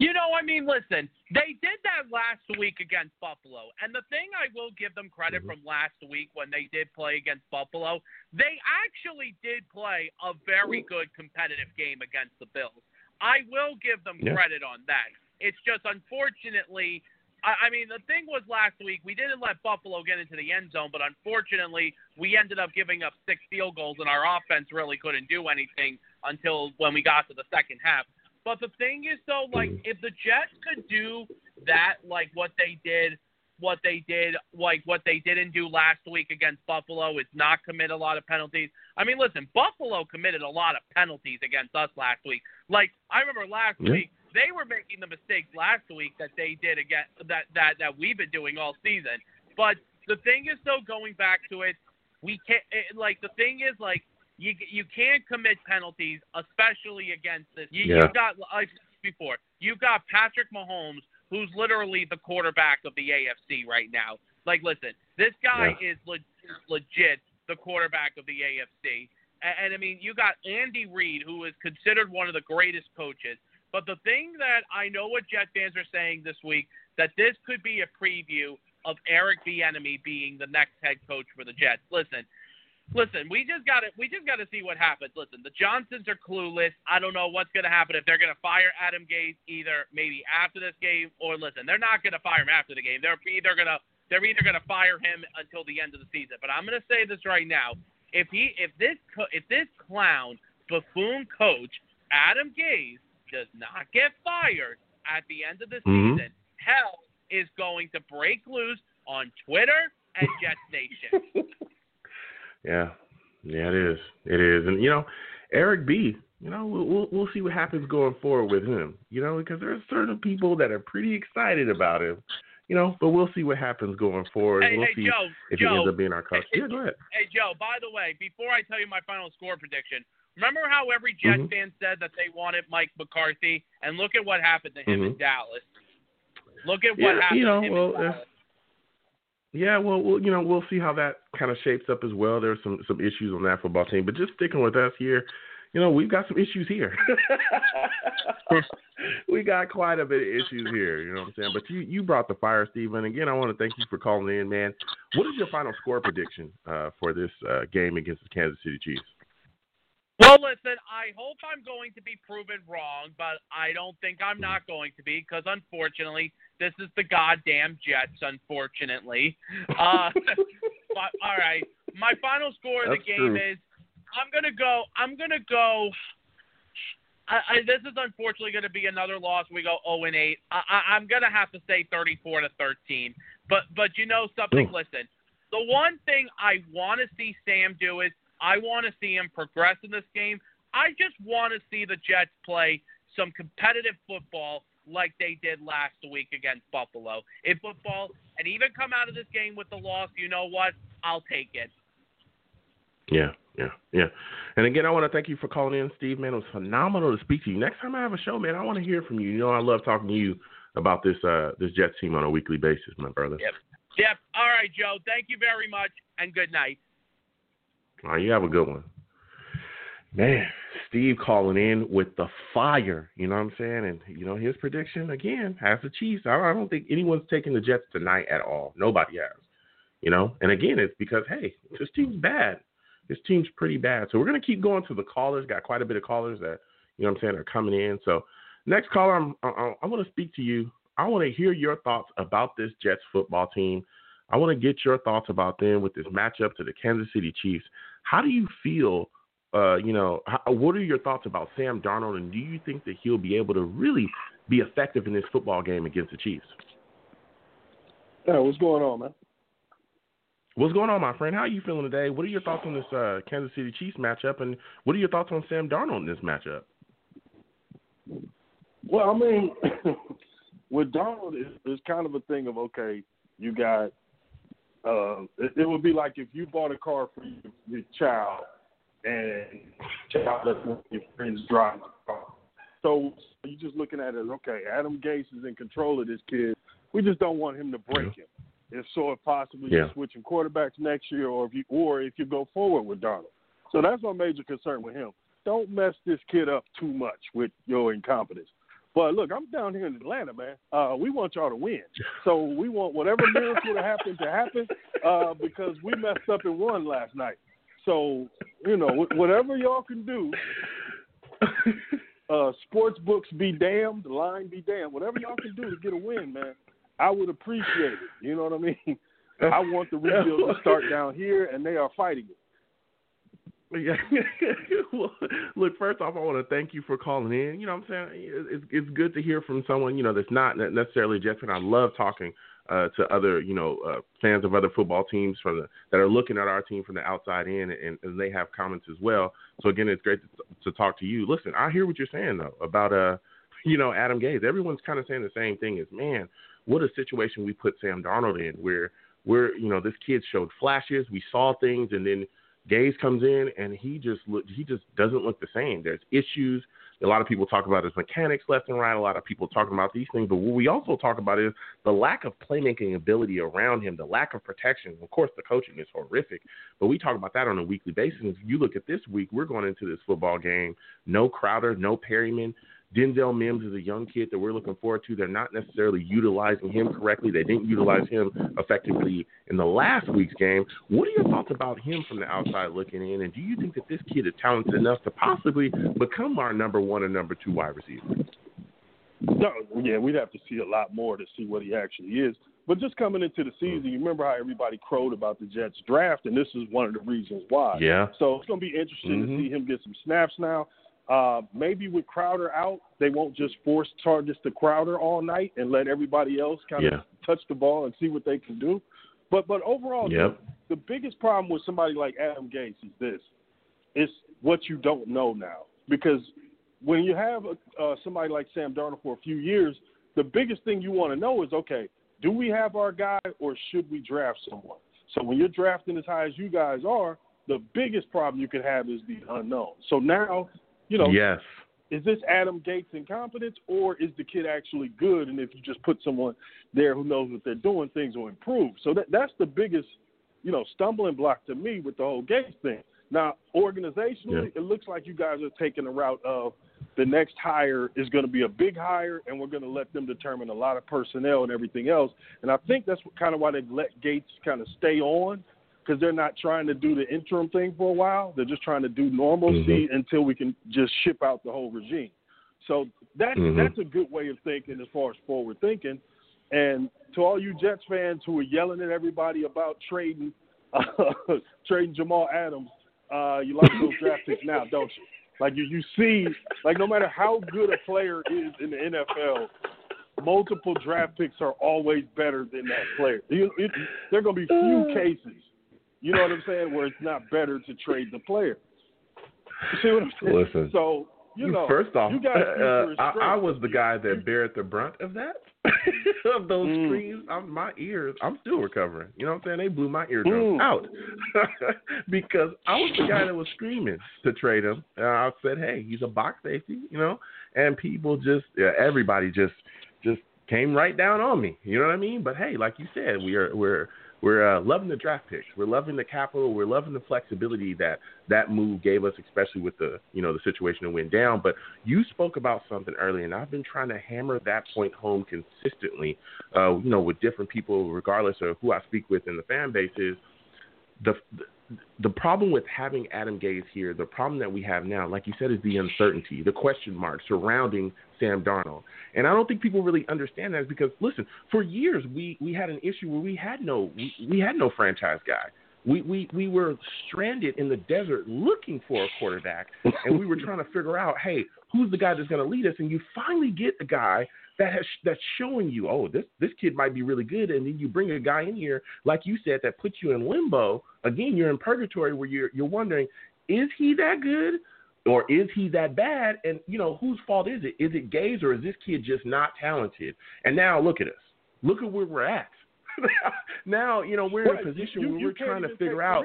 You know, I mean, listen, they did that last week against Buffalo. And the thing I will give them credit mm-hmm. from last week when they did play against Buffalo, they actually did play a very good competitive game against the Bills. I will give them Yeah. credit on that. It's just unfortunately, I, I mean, the thing was last week we didn't let Buffalo get into the end zone, but unfortunately we ended up giving up six field goals, and our offense really couldn't do anything until when we got to the second half. But the thing is, though, like if the Jets could do that, like what they did, what they did, like what they didn't do last week against Buffalo, is not commit a lot of penalties. I mean, listen, Buffalo committed a lot of penalties against us last week. Like I remember last Yeah. week, they were making the mistakes last week that they did again that that that we've been doing all season. But the thing is, though, going back to it, we can't. It, like the thing is, like you you can't commit penalties, especially against this. You, Yeah. You've got like before. You've got Patrick Mahomes, who's literally the quarterback of the AFC right now. Like, listen, this guy is le- legit the quarterback of the AFC. And, and I mean, you got Andy Reid, who is considered one of the greatest coaches. But the thing that I know what Jet fans are saying this week that this could be a preview of Eric Bieniemy being the next head coach for the Jets. Listen, listen, we just got to we just got to see what happens. Listen, the Johnsons are clueless. I don't know what's going to happen if they're going to fire Adam Gase either maybe after this game or listen, they're not going to fire him after the game. They're either going to they're either going to fire him until the end of the season. But I'm going to say this right now: if he if this if this clown buffoon coach Adam Gase does not get fired at the end of the Mhm. season, hell is going to break loose on Twitter and Jets Nation. Yeah, yeah, it is. It is, and you know, Eric B. You know, we'll we'll, we'll see what happens going forward with him. You know, because there are certain people that are pretty excited about him. You know, but we'll see what happens going forward. Hey, we'll hey, see Joe, if Joe. he ends up being our coach. Hey, yeah, go ahead. Hey Joe, by the way, before I tell you my final score prediction, remember how every Jets Mhm. fan said that they wanted Mike McCarthy, and look at what happened to him in Mhm. Dallas. Look at what Yeah, happened you know, to him well, in Dallas. Yeah, well, well, you know, we'll see how that kind of shapes up as well. There's some some issues on that football team, but just sticking with us here, you know, we've got some issues here. we got quite a bit of issues here. You know what I'm saying? But you you brought the fire, Stephen. Again, I want to thank you for calling in, man. What is your final score prediction uh, for this uh, game against the Kansas City Chiefs? Well, listen, I hope I'm going to be proven wrong, but I don't think I'm not going to be because, unfortunately, this is the goddamn Jets, unfortunately. Uh, but, all right. My final score of the That's game true. is I'm going to go, I'm going to go. I, I, this is unfortunately going to be another loss. We go 0 and 8. I, I, I'm going to have to say 34 to 13. But but you know something? Ooh. Listen, the one thing I want to see Sam do is I want to see him progress in this game. I just want to see the Jets play some competitive football like they did last week against Buffalo. in football and even come out of this game with the loss, you know what? I'll take it. Yeah, yeah, yeah. And again, I want to thank you for calling in, Steve. Man, it was phenomenal to speak to you. Next time I have a show, man, I want to hear from you. You know, I love talking to you about this uh this Jets team on a weekly basis, my brother. Yep. Yep. All right, Joe. Thank you very much and good night. All right, you have a good one. Man, Steve calling in with the fire, you know what I'm saying? And, you know, his prediction, again, has the Chiefs. I don't think anyone's taking the Jets tonight at all. Nobody has, you know? And again, it's because, hey, this team's bad. This team's pretty bad. So we're going to keep going to the callers. Got quite a bit of callers that, you know what I'm saying, are coming in. So next caller, I'm, I, I want to speak to you. I want to hear your thoughts about this Jets football team. I want to get your thoughts about them with this matchup to the Kansas City Chiefs. How do you feel? Uh, you know, how, what are your thoughts about Sam Darnold, and do you think that he'll be able to really be effective in this football game against the Chiefs? Yeah, what's going on, man? What's going on, my friend? How are you feeling today? What are your thoughts on this uh, Kansas City Chiefs matchup, and what are your thoughts on Sam Darnold in this matchup? Well, I mean, with Darnold, it's, it's kind of a thing of okay, you got. Uh, it, it would be like if you bought a car for your, your child, and child lets one of your friends drive the car. So you're just looking at it okay, Adam Gase is in control of this kid. We just don't want him to break him. If so, if possibly Yeah. you're switching quarterbacks next year, or if you or if you go forward with Darnold. So that's my major concern with him. Don't mess this kid up too much with your incompetence. But look, I'm down here in Atlanta, man. Uh, we want y'all to win. So we want whatever miracle have happened to happen uh, because we messed up and won last night. So, you know, whatever y'all can do, uh, sports books be damned, the line be damned. Whatever y'all can do to get a win, man, I would appreciate it. You know what I mean? I want the rebuild to start down here, and they are fighting it. Yeah. well, look, first off, I want to thank you for calling in. You know what I'm saying? It's, it's good to hear from someone, you know, that's not necessarily a Jets fan. I love talking uh, to other, you know, uh, fans of other football teams from the, that are looking at our team from the outside in, and, and they have comments as well. So, again, it's great to, to talk to you. Listen, I hear what you're saying, though, about, uh, you know, Adam Gase. Everyone's kind of saying the same thing as, man, what a situation we put Sam Darnold in where, where you know, this kid showed flashes, we saw things, and then – Gase comes in and he just look he just doesn't look the same. There's issues. A lot of people talk about his mechanics left and right. A lot of people talking about these things, but what we also talk about is the lack of playmaking ability around him, the lack of protection. Of course, the coaching is horrific, but we talk about that on a weekly basis. If you look at this week, we're going into this football game. No Crowder, no Perriman. Denzel Mims is a young kid that we're looking forward to. They're not necessarily utilizing him correctly. They didn't utilize him effectively in the last week's game. What are your thoughts about him from the outside looking in? And do you think that this kid is talented enough to possibly become our number one or number two wide receiver? No, yeah, we'd have to see a lot more to see what he actually is. But just coming into the season, you remember how everybody crowed about the Jets draft, and this is one of the reasons why. Yeah. So it's going to be interesting Mhm. to see him get some snaps now. Uh, maybe with Crowder out, they won't just force targets to Crowder all night and let everybody else kind Yeah. of touch the ball and see what they can do. But but overall, Yep. the, the biggest problem with somebody like Adam Gase is this: it's what you don't know now. Because when you have uh, somebody like Sam Darnold for a few years, the biggest thing you want to know is, okay, do we have our guy or should we draft someone? So when you're drafting as high as you guys are, the biggest problem you could have is the unknown. So now, you know, Yes. is this Adam Gase incompetence or is the kid actually good? And if you just put someone there who knows what they're doing, things will improve. So that that's the biggest, you know, stumbling block to me with the whole Gase thing. Now, organizationally, it looks like you guys are taking the route of the next hire is going to be a big hire, and we're going to let them determine a lot of personnel and everything else. And I think that's what, kind of why they let Gase kind of stay on because they're not trying to do the interim thing for a while. They're just trying to do normalcy Mhm. until we can just ship out the whole regime. So that's Mhm. that's a good way of thinking as far as forward thinking. And to all you Jets fans who are yelling at everybody about trading uh, trading Jamal Adams, uh, you like those draft picks now, don't you? Like you, you see, like no matter how good a player is in the NFL, multiple draft picks are always better than that player. You, it, there are going to be few cases, you know what I'm saying, where it's not better to trade the player. You see what I'm saying? Listen. So you know, First off, you got uh, I, I was the guy that bared the brunt of that, of those Mm. screams. I'm, my ears, I'm still recovering. You know what I'm saying? They blew my eardrums Mm. out because I was the guy that was screaming to trade him. And I said, "Hey, he's a box safety," you know, and people just, yeah, everybody just, just came right down on me. You know what I mean? But hey, like you said, we are, we're. We're uh, loving the draft picks. We're loving the capital. We're loving the flexibility that that move gave us, especially with the you know the situation that went down. But you spoke about something earlier, and I've been trying to hammer that point home consistently. Uh, you know, with different people, regardless of who I speak with in the fan base, is the the problem with having Adam Gase here, the problem that we have now, like you said, is the uncertainty, the question mark surrounding Sam Darnold. And I don't think people really understand that because listen, for years we we had an issue where we had no we, we had no franchise guy. We, we we were stranded in the desert looking for a quarterback, and we were trying to figure out, hey, who's the guy that's going to lead us? And you finally get a guy that has that's showing you, oh, this this kid might be really good, and then you bring a guy in here, like you said, that puts you in limbo. Again, you're in purgatory where you're you're wondering, is he that good? Or is he that bad? And you know, whose fault is it? Is it Gase or is this kid just not talented? And now look at us. Look at where we're at. now, you know, we're in a position You- where you we're trying to figure out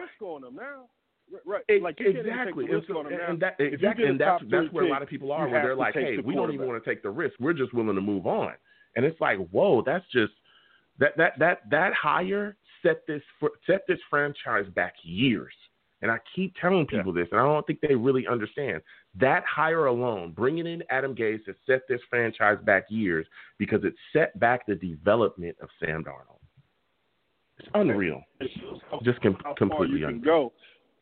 risk on them now. Right, like you can't even exactly, and, so, on them now. and that exactly, and that's that's where a lot of people are, where they're like, "Hey, the we don't even want to take the risk. We're just willing to move on." And it's like, whoa, that's just that that that that hire set this set this franchise back years. And I keep telling people this, and I don't think they really understand that hire alone, bringing in Adam Gase, has set this franchise back years because it set back the development of Sam Darnold. It's unreal. Just com- completely unreal. go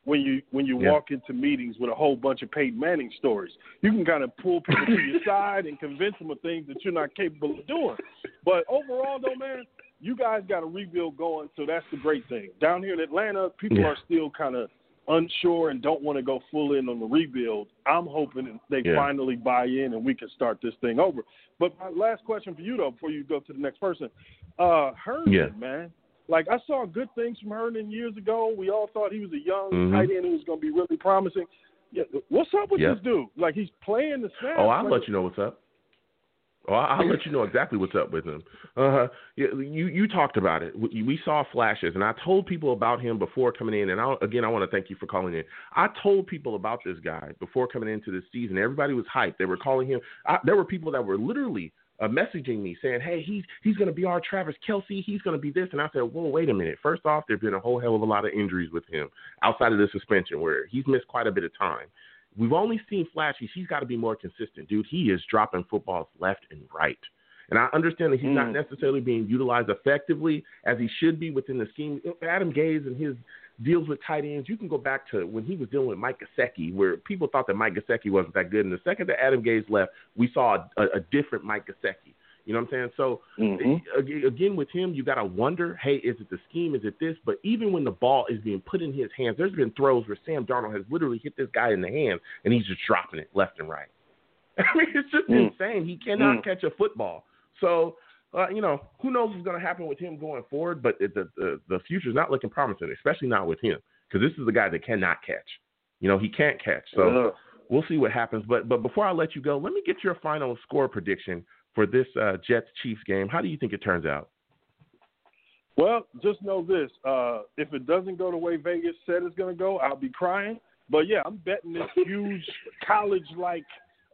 when you when you Yeah. walk into meetings with a whole bunch of Peyton Manning stories. You can kind of pull people to your side and convince them of things that you're not capable of doing. But overall, though, man, you guys got a rebuild going, so that's the great thing. Down here in Atlanta, people Yeah. are still kind of unsure and don't want to go full in on the rebuild. I'm hoping that they Yeah. finally buy in and we can start this thing over. But my last question for you, though, before you go to the next person, uh, Herndon, Yeah. man. Like I saw good things from Herndon years ago. We all thought he was a young Mhm. tight end who was going to be really promising. Yeah, what's up with Yep. this dude? Like he's playing the snap. Oh, I'll like, let you know what's up. Oh, I- I'll let you know exactly what's up with him. Uh, you you you talked about it. We, we saw flashes, and I told people about him before coming in. And I, again, I want to thank you for calling in. I told people about this guy before coming into this season. Everybody was hyped. They were calling him. I, there were people that were literally uh, messaging me saying, "Hey, he's he's going to be our Travis Kelce. He's going to be this." And I said, "Whoa, wait a minute. First off, there've been a whole hell of a lot of injuries with him outside of the suspension, where he's missed quite a bit of time." We've only seen flashes. He's got to be more consistent, dude. He is dropping footballs left and right. And I understand that he's not Mm. necessarily being utilized effectively as he should be within the scheme. Adam Gase and his deals with tight ends, you can go back to when he was dealing with Mike Gesicki, where people thought that Mike Gesicki wasn't that good. And the second that Adam Gase left, we saw a, a different Mike Gesicki. You know what I'm saying? So Mhm. again, with him, you got to wonder, hey, is it the scheme? Is it this? But even when the ball is being put in his hands, there's been throws where Sam Darnold has literally hit this guy in the hands and he's just dropping it left and right. I mean, it's just Mm. insane. He cannot Mm. catch a football. So, uh, you know, who knows what's going to happen with him going forward? But it, the the the future's not looking promising, especially not with him, because this is a guy that cannot catch. You know, he can't catch. So Ugh. we'll see what happens. But but before I let you go, let me get your final score prediction for this uh, Jets Chiefs game. How do you think it turns out? Well, just know this: uh, if it doesn't go the way Vegas said it's going to go, I'll be crying. But yeah, I'm betting this huge college-like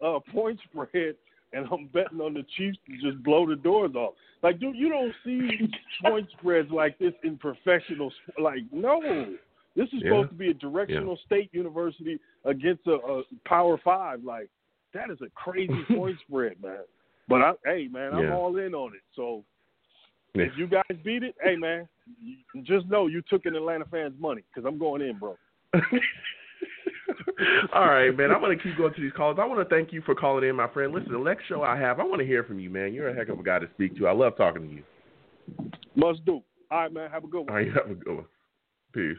uh, point spread, and I'm betting on the Chiefs to just blow the doors off. Like, dude, you don't see point spreads like this in professional. Like, no, this is Yeah. supposed to be a directional state university against a, a Power Five. Like, that is a crazy point spread, man. But I, hey, man, I'm Yeah. all in on it. So Yeah. if you guys beat it, hey man, just know you took an Atlanta fan's money because I'm going in, bro. All right, man. I'm gonna keep going to these calls. I want to thank you for calling in, my friend. Listen, the next show I have, I want to hear from you, man. You're a heck of a guy to speak to. I love talking to you. Must do. All right, man. Have a good one. All right, you have a good one. Peace.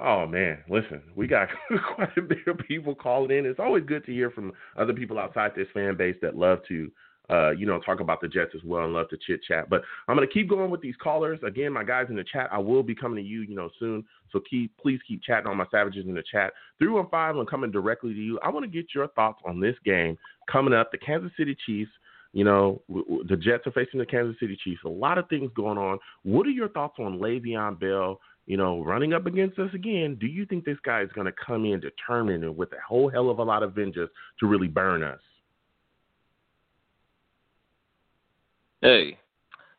Oh man, listen, we got quite a bit of people calling in. It's always good to hear from other people outside this fan base that love to uh, you know, talk about the Jets as well and love to chit chat. But I'm gonna keep going with these callers. Again, my guys in the chat, I will be coming to you, you know, soon. So keep please keep chatting on my savages in the chat. Three one five, I'm coming directly to you. I want to get your thoughts on this game coming up. The Kansas City Chiefs. You know, the Jets are facing the Kansas City Chiefs. A lot of things going on. What are your thoughts on Le'Veon Bell? You know, running up against us again. Do you think this guy is going to come in determined and with a whole hell of a lot of vengeance to really burn us? Hey,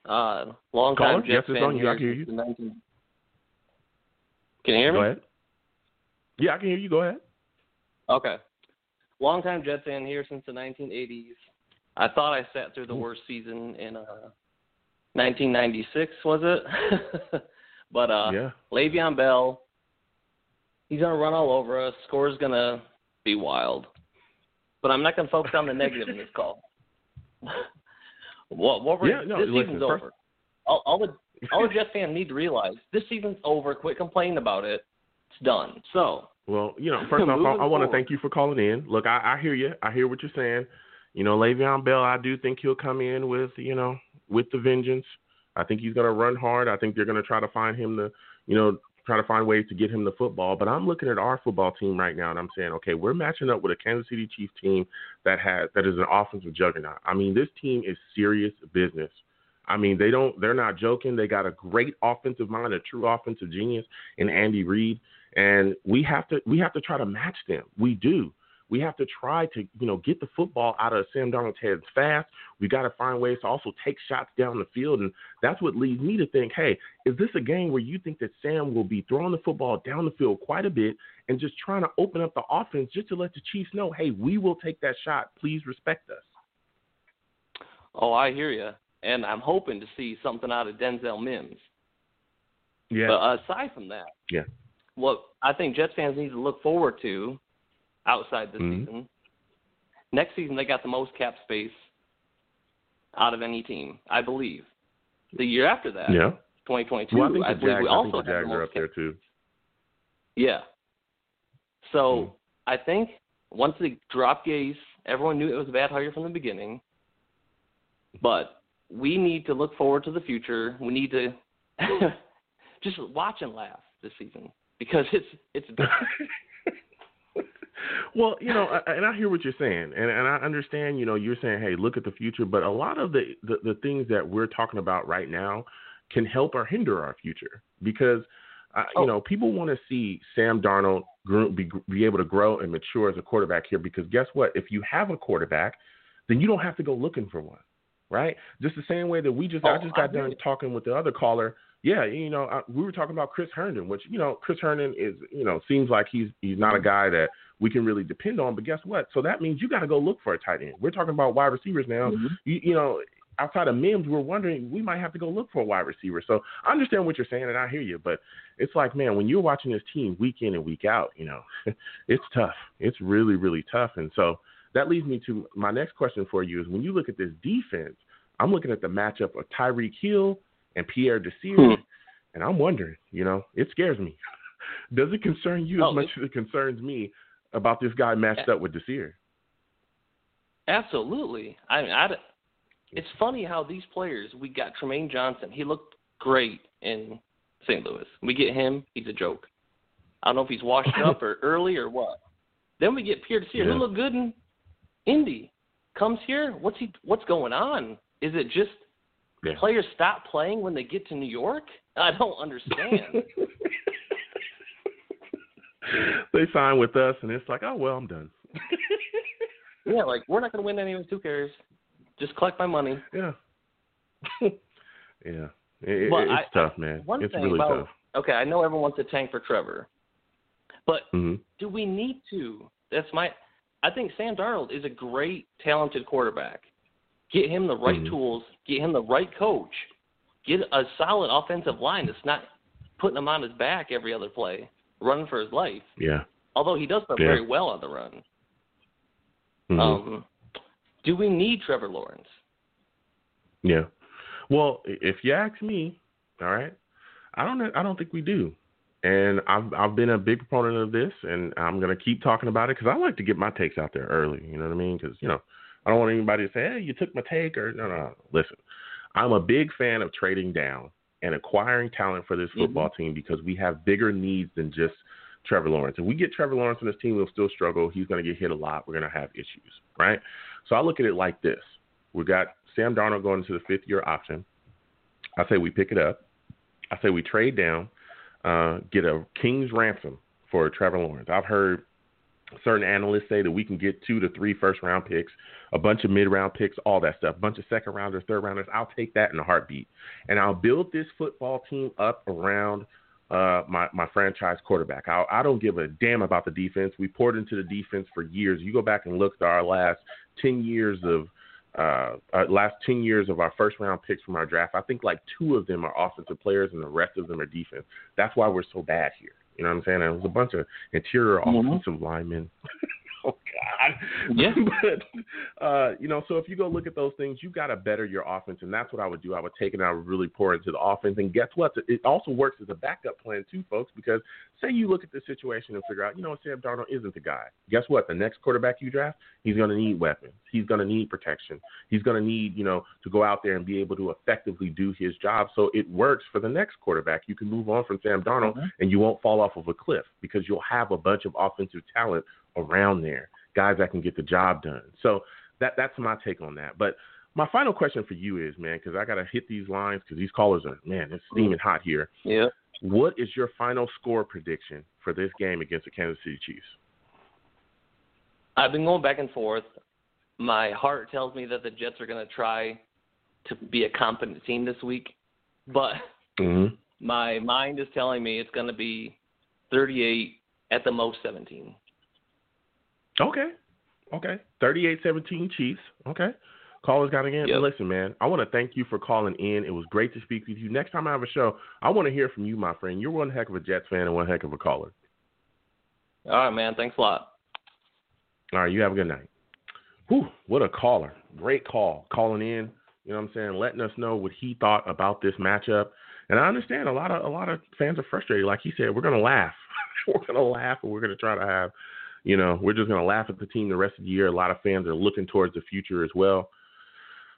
uh, long time Caller, Jets yes, fan on you. here I can hear you. 19 Can you hear me? Go ahead. Yeah, I can hear you. Go ahead. Okay. Long time Jets fan here since the 1980s. I thought I sat through the worst season in uh 1996, was it? but uh yeah. Le'Veon Bell, he's gonna run all over us. Score's gonna be wild. But I'm not gonna focus on the negative in this call. what what we're, Yeah, no, this listen, season's first- over. All, all the all the Jets fans need to realize this season's over. Quit complaining about it. It's done. So Well, you know, first off, I, I want to thank you for calling in. Look, I, I hear you. I hear what you're saying. You know, Le'Veon Bell, I do think he'll come in with, you know, with the vengeance. I think he's going to run hard. I think they're going to try to find him the, you know, try to find ways to get him the football. But I'm looking at our football team right now, and I'm saying, okay, we're matching up with a Kansas City Chiefs team that has that is an offensive juggernaut. I mean, this team is serious business. I mean, they don't they're not joking. They got a great offensive mind, a true offensive genius in Andy Reid, and we have to we have to try to match them. We do. We have to try to, you know, get the football out of Sam Darnold's hands fast. We got to find ways to also take shots down the field, and that's what leads me to think, hey, is this a game where you think that Sam will be throwing the football down the field quite a bit and just trying to open up the offense just to let the Chiefs know, hey, we will take that shot. Please respect us. Oh, I hear you. And I'm hoping to see something out of Denzel Mims. Yeah. But aside from that, Yeah. what I think Jets fans need to look forward to outside this Mhm. season, next season they got the most cap space out of any team, I believe. The year after that, Yeah. 2022, Well, I think the believe Jags, we I also think the have Jags the are most up there too. Yeah. So Mm. I think once they dropped Gase, everyone knew it was a bad hire from the beginning. But we need to look forward to the future. We need to just watch and laugh this season because it's it's Well, you know, I- and I hear what you're saying, and and I understand. You know, you're saying, hey, look at the future, but a lot of the the, the things that we're talking about right now can help or hinder our future because, uh, Oh. you know, people want to see Sam Darnold grow, be be able to grow and mature as a quarterback here. Because guess what? If you have a quarterback, then you don't have to go looking for one, right? Just the same way that we just I Oh, just I got done agree. talking with the other caller. Yeah, you know, I, we were talking about Chris Herndon, which you know, Chris Herndon is, you know, seems like he's he's not a guy that we can really depend on. But guess what? So that means you got to go look for a tight end. We're talking about wide receivers now. You, you know, outside of Mims, we're wondering we might have to go look for a wide receiver. So I understand what you're saying, and I hear you. But it's like, man, when you're watching this team week in and week out, you know, it's tough. It's really, really tough. And so that leads me to my next question for you: is when you look at this defense, I'm looking at the matchup of Tyreek Hill and Pierre Desir, Hmm. and I'm wondering, you know, it scares me. Does it concern you Oh, as much as it concerns me about this guy matched up with this year. absolutely. I mean, I, it's funny how these players we got Trumaine Johnson. He looked great in St. Louis. We get him. He's a joke. I don't know if he's washed up or early or what. Then we get Pierre Desir, Yeah. who looked good in Indy. Comes here. What's he? What's going on? Is it just Yeah. players stop playing when they get to New York? I don't understand. they sign with us, and it's like, oh well, I'm done. yeah, like we're not going to win any of this. Who cares? Just collect my money. Yeah. yeah. It, Well, it's I- tough, man. One it's thing really about tough. okay, I know everyone wants to tank for Trevor, but hmm do we need to? That's my. I think Sam Darnold is a great, talented quarterback. Get him the right Mhm. tools. Get him the right coach. get a solid offensive line that's not putting him on his back every other play, running for his life. Yeah. Although he does play Yeah. very well on the run. Mhm. Um, do we need Trevor Lawrence? Yeah. Well, if you ask me, all right, I don't. I don't think we do. And I've I've been a big proponent of this, and I'm gonna keep talking about it because I like to get my takes out there early. You know what I mean? Because you know, I don't want anybody to say, "Hey, you took my take," or no, no. no. Listen, I'm a big fan of trading down and acquiring talent for this football team because we have bigger needs than just Trevor Lawrence. If we get Trevor Lawrence on this team, we'll still struggle. He's going to get hit a lot. We're going to have issues, right? So I look at it like this: we got Sam Darnold going into the fifth year option. I say we pick it up. I say we trade down, uh, get a king's ransom for Trevor Lawrence. I've heard certain analysts say that we can get two to three first round picks, a bunch of mid round picks, all that stuff, a bunch of second rounders, third rounders. I'll take that in a heartbeat. And I'll build this football team up around uh, my, my franchise quarterback. I, I don't give a damn about the defense. We poured into the defense for years. You go back and look at our last 10 years of uh, uh, last 10 years of our first round picks from our draft, I think like two of them are offensive players and the rest of them are defense. That's why we're so bad here. You know what I'm saying? And it was a bunch of interior Mhm. offensive linemen. oh God. Yeah. but uh, you know, so if you go look at those things, you got to better your offense, and that's what I would do. I would take it and I would really pour into the offense. And guess what? It also works as a backup plan too, folks. Because say you look at the situation and figure out, you know, Sam Darnold isn't the guy. Guess what? The next quarterback you draft, he's going to need weapons. He's going to need protection. He's going to need, you know, to go out there and be able to effectively do his job. So it works for the next quarterback. You can move on from Sam Darnold, and you won't fall off of a cliff because you'll have a bunch of offensive talent around there, guys that can get the job done. So that that's my take on that. But my final question for you is, man, because I got to hit these lines because these callers are, man, it's steaming hot here. Yeah. What is your final score prediction for this game against the Kansas City Chiefs? I've been going back and forth. My heart tells me that the Jets are going to try to be a competent team this week, but Mm-hmm. my mind is telling me it's going to be 38 at the most 17. Okay. Okay. 38-17 Chiefs. Okay. Callers got again. Yep. Listen, man, I want to thank you for calling in. It was great to speak with you. Next time I have a show, I want to hear from you, my friend. You're one heck of a Jets fan and one heck of a caller. All right, man. Thanks a lot. All right, you have a good night. Whew, what a caller. Great call. Calling in, you know what I'm saying, letting us know what he thought about this matchup. And I understand a lot of a lot of fans are frustrated. Like he said, we're gonna laugh. we're gonna laugh and we're gonna try to have, you know, we're just gonna laugh at the team the rest of the year. A lot of fans are looking towards the future as well.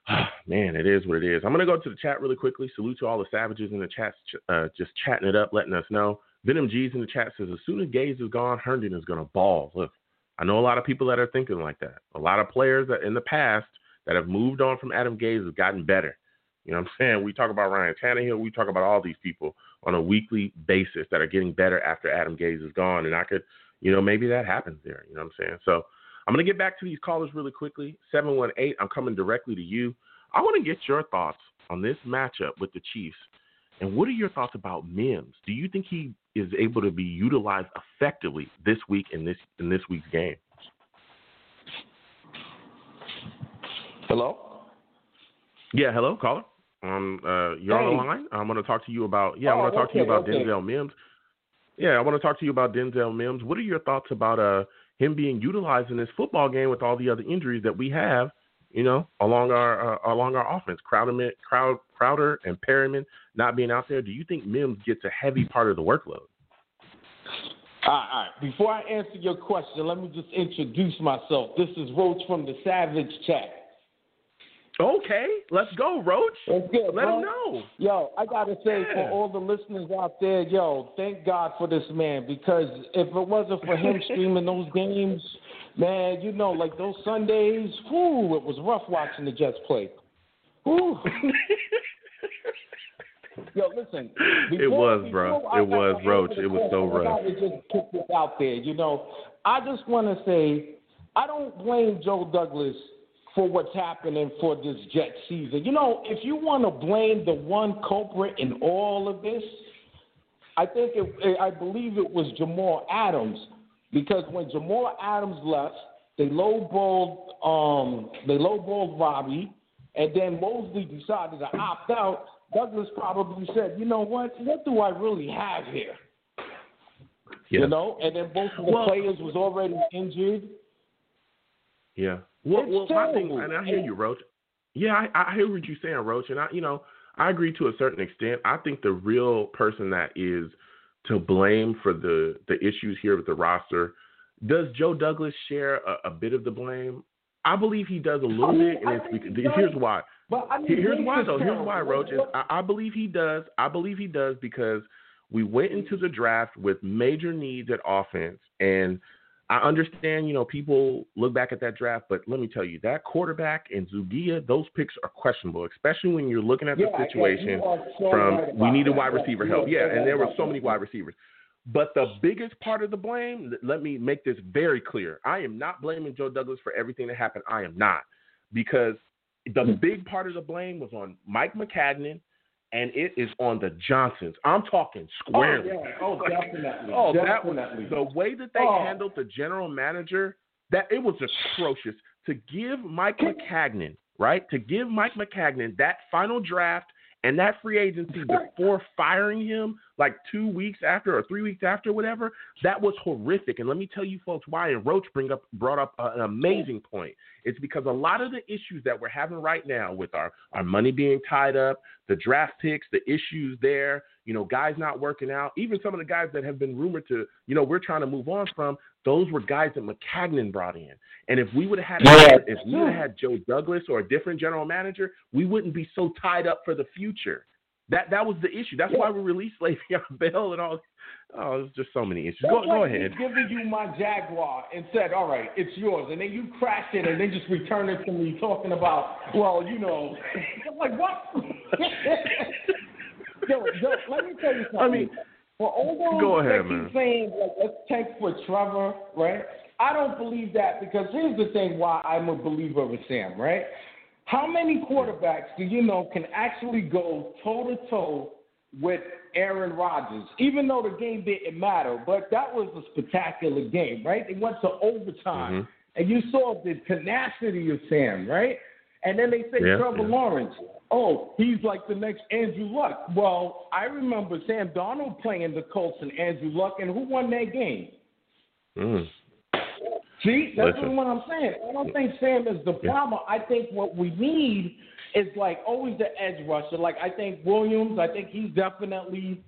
Man, it is what it is. I'm gonna go to the chat really quickly. Salute to all the savages in the chat, uh, just chatting it up, letting us know. Venom G's in the chat says, as soon as Gase is gone, Herndon is gonna ball. Look, I know a lot of people that are thinking like that. A lot of players that in the past that have moved on from Adam Gase have gotten better. You know what I'm saying? We talk about Ryan Tannehill. We talk about all these people on a weekly basis that are getting better after Adam Gase is gone. And I could, you know, maybe that happens there. You know what I'm saying? So I'm going to get back to these callers really quickly. 718, I'm coming directly to you. I want to get your thoughts on this matchup with the Chiefs. And what are your thoughts about Mims? Do you think he is able to be utilized effectively this week in this in this week's game? Hello? Yeah, hello, caller. Um, uh, you're on the line. I'm going to talk to you about. Yeah, I Oh, want to talk to you about okay. Denzel Mims. Yeah, I want to talk to you about Denzel Mims. What are your thoughts about uh him being utilized in this football game with all the other injuries that we have? You know, along our uh, along our offense, Crowder, Crowd, Crowder, and Perriman not being out there. Do you think Mims gets a heavy part of the workload? All right, all right. Before I answer your question, let me just introduce myself. This is Roach from the Savage Chat. Okay, let's go, Roach. That's good, Let bro. him know. Yo, I gotta say Yeah. for all the listeners out there, yo, thank God for this man because if it wasn't for him streaming those games, man, you know, like those Sundays, whoo, it was rough watching the Jets play. Whew. Yo, listen. It was, bro. before I- It was, I- I Roach. It was so question, I rough. just put this out there. You know, I just want to say I don't blame Joe Douglas for what's happening for this Jet season. You know, if you want to blame the one culprit in all of this, I think it, I believe it was Jamal Adams because when Jamal Adams left, they lowballed um they lowballed Robbie, and then Mosley decided to opt out. Douglas probably said, you know what? What do I really have here? Yeah. You know, and then both of the Well- players was already injured. Yeah. Well, It's well, my thing, and I hear you, Roach. Yeah, I, I hear what you're saying, Roach, and I, you know, I agree to a certain extent. I think the real person that is to blame for the the issues here with the roster does Joe Douglas share a, a bit of the blame. I believe he does a little I mean, bit, and I it's think he here's why. But I mean, Here's why though. Here's why, Roach. Is I, I believe he does. I believe he does because we went into the draft with major needs at offense, and I understand. You know, people look back at that draft, but let me tell you, that quarterback and Zuniga, those picks are questionable, especially when you're looking at the Yeah, yeah, situation so from right we about needed wide receiver help. Yeah, and there were so many wide receivers. But the biggest part of the blame, let me make this very clear. I am not blaming Joe Douglas for everything that happened. I am not. Because the Hmm. big part of the blame was on Mike Maccagnan and it is on the Johnsons. I'm talking oh, squarely. Oh, yeah. Oh, definitely. Oh, that Definitely. was the way that they Oh. handled the general manager. That it was atrocious to give Mike Maccagnan right to give Mike Maccagnan that final draft and that free agency before firing him like two weeks after or three weeks after whatever that was horrific. And let me tell you folks why and roach bring up brought up an amazing point. It's because a lot of the issues that we're having right now with our our money being tied up the draft picks the issues there you know guys not working out even some of the guys that have been rumored to you know we're trying to move on from those were guys that Maccagnan brought in. And if we would have had Yeah. if we would have had Joe Douglas or a different general manager, we wouldn't be so tied up for the future. That that was the issue. That's why we released Le'Veon Bell and all. Oh, there's just so many issues. Go That's go like ahead. giving you my Jaguar and said, "All right, it's yours," and then you crashed it and then just returned it to me, talking about, well, you know, I'm like what? yo, yo, let me tell you something. I mean, for all those go ahead, man. saying like let's tank for Trevor, right? I don't believe that because here's the thing: why I'm a believer of Sam, right? How many quarterbacks do you know can actually go toe to toe with Aaron Rodgers, even though the game didn't matter? But that was a spectacular game, right? They went to overtime, Mhm. and you saw the tenacity of Sam, right? And then they say Yeah, Trevor yeah. Lawrence. Oh, he's like the next Andrew Luck. Well, I remember Sam Darnold playing the Colts and Andrew Luck, and who won that game? Mm. See, that's Listen. what I'm saying. I don't think Sam is the Yeah. problem. I think what we need is like always the edge rusher. Like I think Williams, I think he's definitely,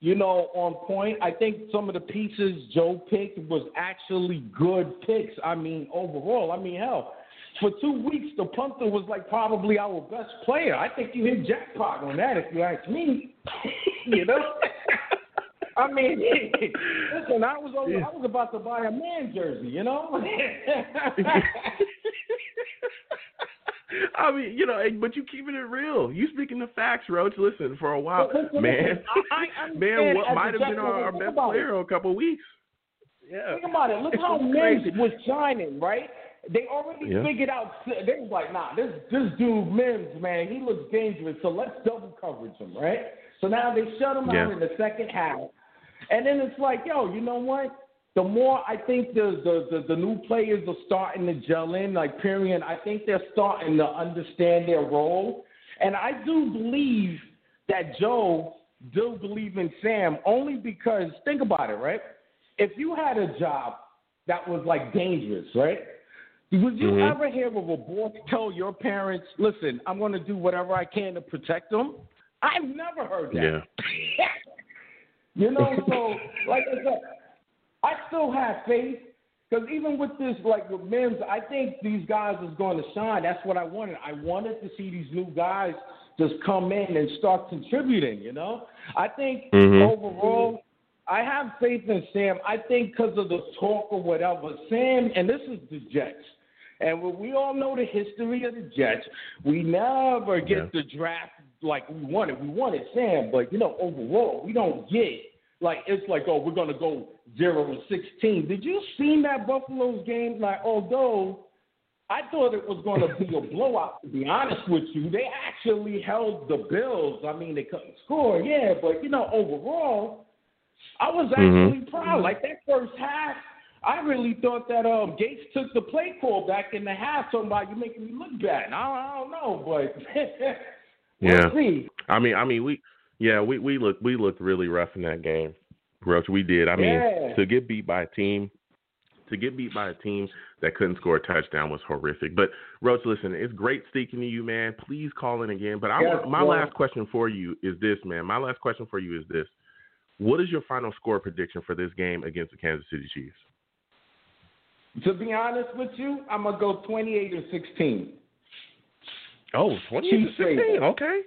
you know, on point. I think some of the pieces Joe picked was actually good picks. I mean, overall, I mean, hell, for two weeks the punter was like probably our best player. I think you hit jackpot on that, if you ask me. you know. I mean, listen, I was over, I was about to buy a man jersey, you know. I mean, you know, but you keeping it real. You speaking the facts, Roach. Listen, for a while, listen, man, I- I man, what might have been our, our best about it. player a couple of weeks. Yeah. Think about it. Look It's how Mims was shining, right? They already Yeah. figured out. They was like, nah, this this dude Mims, man, he looks dangerous. So let's double coverage him, right? So now they shut him Yeah. out in the second half, and then it's like, yo, you know what? The more I think the the the, the new players are starting to gel in, like Period, I think they're starting to understand their role, and I do believe that Joe do believe in Sam only because think about it, right? If you had a job that was like dangerous, right? Would you Mhm. ever hear of a boss tell your parents, "Listen, I'm going to do whatever I can to protect them"? I've never heard that. Yeah. You know, so like I said, I still have faith because even with this, like with Mims, I think these guys is going to shine. That's what I wanted. I wanted to see these new guys just come in and start contributing. You know, I think Mhm. overall, I have faith in Sam. I think because of the talk or whatever, Sam, and this is the Jets. And we- we all know the history of the Jets. We never get Yeah. the draft like we wanted. We wanted Sam, but you know, overall, we don't get like it's like, oh, we're gonna go zero and sixteen. Did you see that Buffalo's game? Like, although I thought it was gonna be a blowout, to be honest with you, they actually held the Bills. I mean, they couldn't score, yeah, but you know, overall, I was Mhm. actually proud. Like that first half. I really thought that um, Gase took the play call back in the half, talking about you making me look bad. I don't, I don't know, but Yeah. See. I mean, I mean, we yeah, we we looked we looked really rough in that game, Roach. We did. I mean, Yeah. to get beat by a team, to get beat by a team that couldn't score a touchdown was horrific. But Roach, listen, it's great speaking to you, man. Please call in again. But I Yes, my last question for you is this, man. My last question for you is this: What is your final score prediction for this game against the Kansas City Chiefs? To be honest with you, I'm gonna go 28 or 16. Oh, 20 Chiefs to 16. Okay.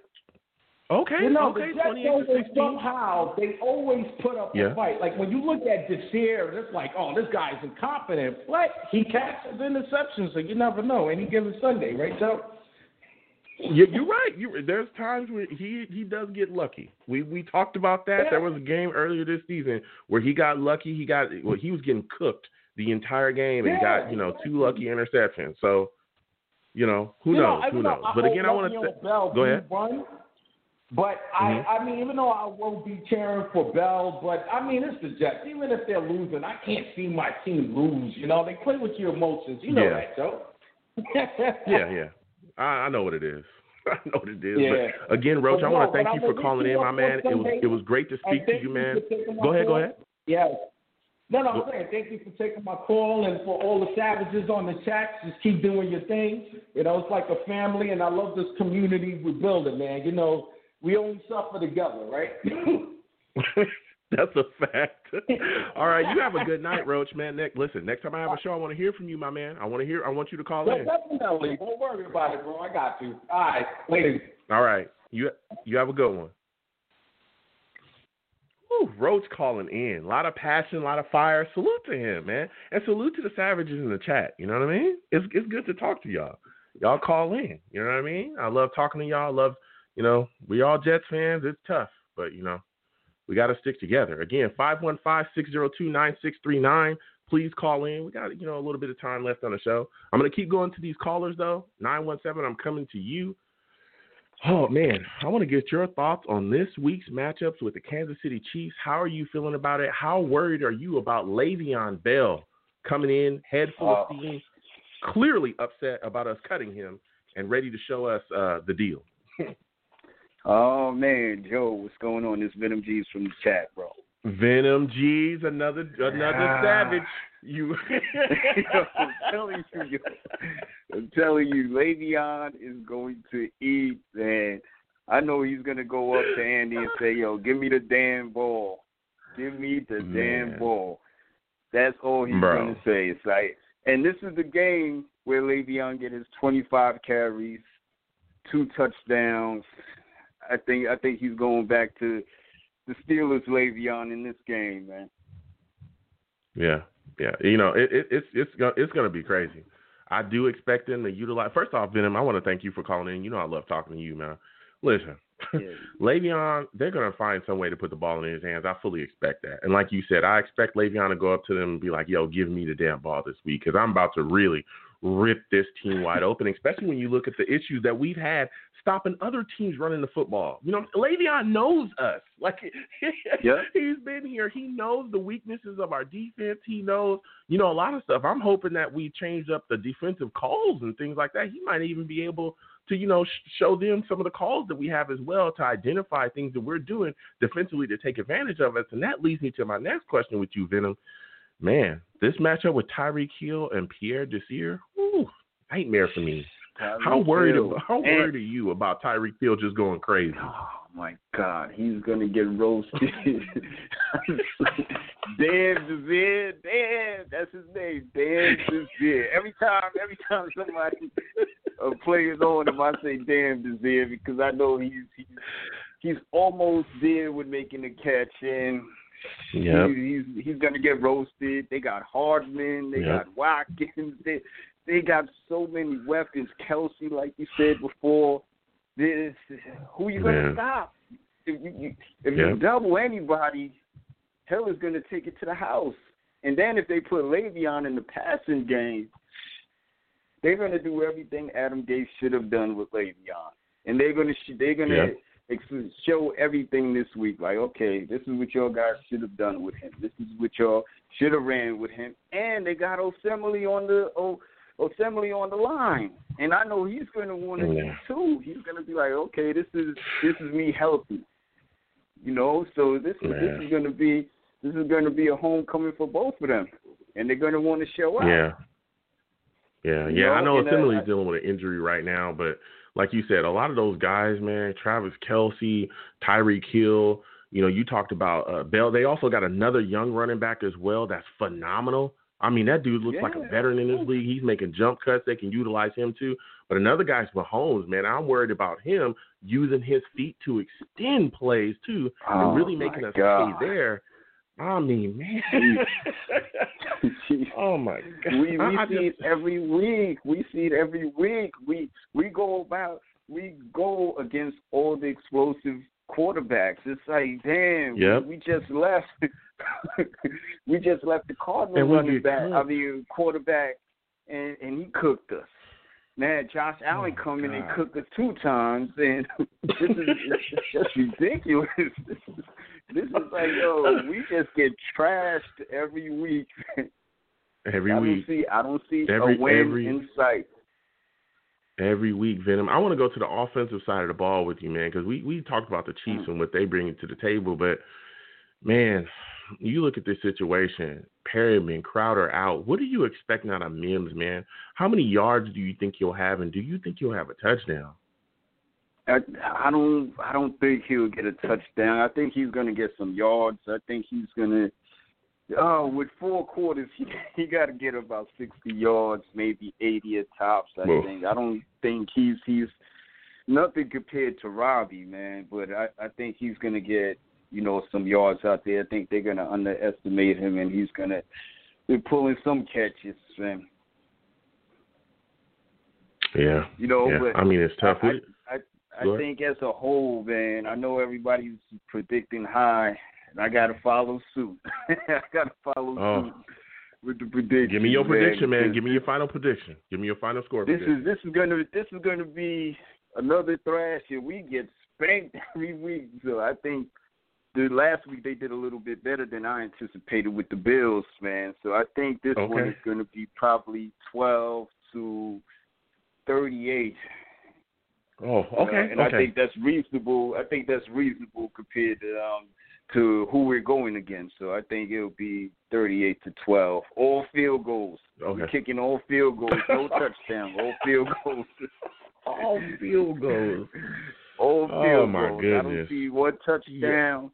Okay. You know, okay. the Jets 28 to always 16. somehow they always put up Yeah. a fight. Like when you look at Desir, it's like, oh, this guy's incompetent. but He catches interceptions, so you never know. Any given Sunday, right, Joe? You, you're right. You, there's times where he he does get lucky. We we talked about that. Yeah. There was a game earlier this season where he got lucky. He got well, he was getting cooked the entire game and Yeah, got you know two lucky interceptions. So, you know who You knows? even Who knows? I But again, I want to Bell go ahead. Run, but Mhm. I, I mean, even though I won't be cheering for Bell, but I mean, it's the Jets. Even if they're losing, I can't see my team lose. You know, they play with your emotions. You know Yeah. that, Joe. Yeah, yeah. I, I know what it is. I know what it is. Yeah. But again, Roach, I want to thank you for calling in, my man. It was it was great to speak to you, man. for taking my Go ahead, go ahead. Yes. No, no, I'm saying thank you for taking my call and for all the savages on the chat. Just keep doing your thing. You know, it's like a family, and I love this community we're building, man. You know, we only suffer together, right? That's a fact. All right, you have a good night, Roach, man. Next, listen, next time I have a show, I want to hear from you, my man. I want to hear. I want you to call in. definitely. Don't worry about it, bro. I got you. All right, later. All right, you you have a good one. Whew, Roach calling in. A lot of passion, a lot of fire. Salute to him, man, and salute to the savages in the chat. You know what I mean? It's it's good to talk to y'all. Y'all call in. You know what I mean? I love talking to y'all. I love, you know, we all Jets fans. It's tough, but you know, we got to stick together. Again, 515-602-9639. Please call in. We got, you know, a little bit of time left on the show. I'm going to keep going to these callers, though. 917, I'm coming to you. Oh, man. I want to get your thoughts on this week's matchups with the Kansas City Chiefs. How are you feeling about it? How worried are you about Le'Veon Bell coming in head full of Oh. steam, clearly upset about us cutting him and ready to show us uh, the deal? Oh man, Joe, what's going on? This Venom G's from the chat, bro. Venom G's another another Ah. savage. You I'm telling you, yo, I'm telling you, Le'Veon is going to eat, man. I know he's gonna go up to Andy and say, "Yo, give me the damn ball, give me the Man. damn ball." That's all he's Bro. gonna say. It's like, and this is the game where Le'Veon get his 25 carries, two touchdowns. I think I think he's going back to the Steelers Le'Veon in this game, man. Yeah, yeah. You know, it, it, it's it's go- it's gonna be crazy. I do expect them to utilize. First off, Venom, I want to thank you for calling in. You know, I love talking to you, man. Listen, Le'Veon, they're gonna find some way to put the ball in his hands. I fully expect that. And like you said, I expect Le'Veon to go up to them and be like, "Yo, give me the damn ball this week," because I'm about to really rip this team wide open. Especially when you look at the issues that we've had stopping other teams running the football. You know, Le'Veon knows us. Like Yeah. he's been here. He knows the weaknesses of our defense. He knows, you know, a lot of stuff. I'm hoping that we change up the defensive calls and things like that. He might even be able to, you know, sh- show them some of the calls that we have as well to identify things that we're doing defensively to take advantage of us. And that leads me to my next question with you, Venom. Man, this matchup with Tyreek Hill and Pierre Desir, ooh, nightmare for me. How worried? Hill. About, how And- worried are you about Tyreek Hill just going crazy? Oh my God, he's gonna get roasted. Dan Devere, Dan, that's his name, Dan Devere. Every time, every time somebody a player's on him, I say Dan Devere because I know he's he's he's almost there with making the catch and. Yep. He, he's he's gonna get roasted. They got Hardman, they Yep. got Watkins, they they got so many weapons. Kelce, like you said before, this who you gonna Man. stop? If you, you if Yep. you double anybody, Hill is gonna take it to the house. And then if they put Le'Veon in the passing game, they're gonna do everything Adam Gase should have done with Le'Veon, and they're gonna sh- they're gonna Yep. Show everything this week. Like, okay, this is what y'all guys should have done with him. This is what y'all should have ran with him. And they got Osemele on the oh assembly on the line, and I know he's going to want to Yeah. too. He's going to be like, okay, this is this is me healthy, you know. So this is this is going to be this is going to be a homecoming for both of them, and they're going to want to show up. Yeah. Yeah, You yeah. I know, know and, uh, Osemele's dealing with an injury right now, but like you said, a lot of those guys, man, Travis Kelce, Tyreek Hill, you know, you talked about uh, Bell. They also got another young running back as well that's phenomenal. I mean, that dude looks like a veteran in this league. He's making jump cuts. They can utilize him too. But another guy's Mahomes, man. I'm worried about him using his feet to extend plays too, Oh, and really making us God. pay there. I mean, man. oh my God. we we I- I see just- it every week. We see it every week. We we go about we go against all the explosive quarterbacks. It's like, damn, Yep. we, we just left. we just left the Cardinals running back. I mean, quarterback, and and he cooked us. Man, Josh oh, Allen Oh, come in and cook us two times, and this is it's just ridiculous. This is, like, yo, we just get trashed every week. every I week. don't see. I don't see Every- a win every- in sight. every week, Venom. I want to go to the offensive side of the ball with you, man, because we we talked about the Chiefs Mm. and what they bring to the table, but man, you look at this situation. Perriman, Crowder out. What are you expecting out of Mims, man? How many yards do you think he'll have, and do you think he'll have a touchdown? I, I don't. I don't think he'll get a touchdown. I think he's going to get some yards. I think he's going to. Oh, with four quarters, he he got to get about sixty yards, maybe eighty at tops. I Whoa. think. I don't think he's he's nothing compared to Robbie, man. But I I think he's going to get you know some yards out there. I think they're going to underestimate him, and he's going to be pulling some catches, man. Yeah, You know, yeah. but I mean, it's tough. I, I, I, Go I ahead. think as a whole, man, I know everybody's predicting high, and I got to follow suit. I got to follow Oh. suit with the prediction. Give me your prediction, man. Give me your final prediction. Give me your final score. This prediction. is this is gonna this is gonna be another thrasher. We get spanked every week, so I think the last week they did a little bit better than I anticipated with the Bills, man. So I think this one is going to be probably twelve to thirty-eight. Oh, Uh, okay, and I think that's reasonable. I think that's reasonable compared to um to who we're going against. So I think it'll be thirty-eight to twelve. All field goals. Okay. We're kicking all field goals. No touchdown. All field goals. all field goals. All Oh, field my goals. I don't see one touchdown.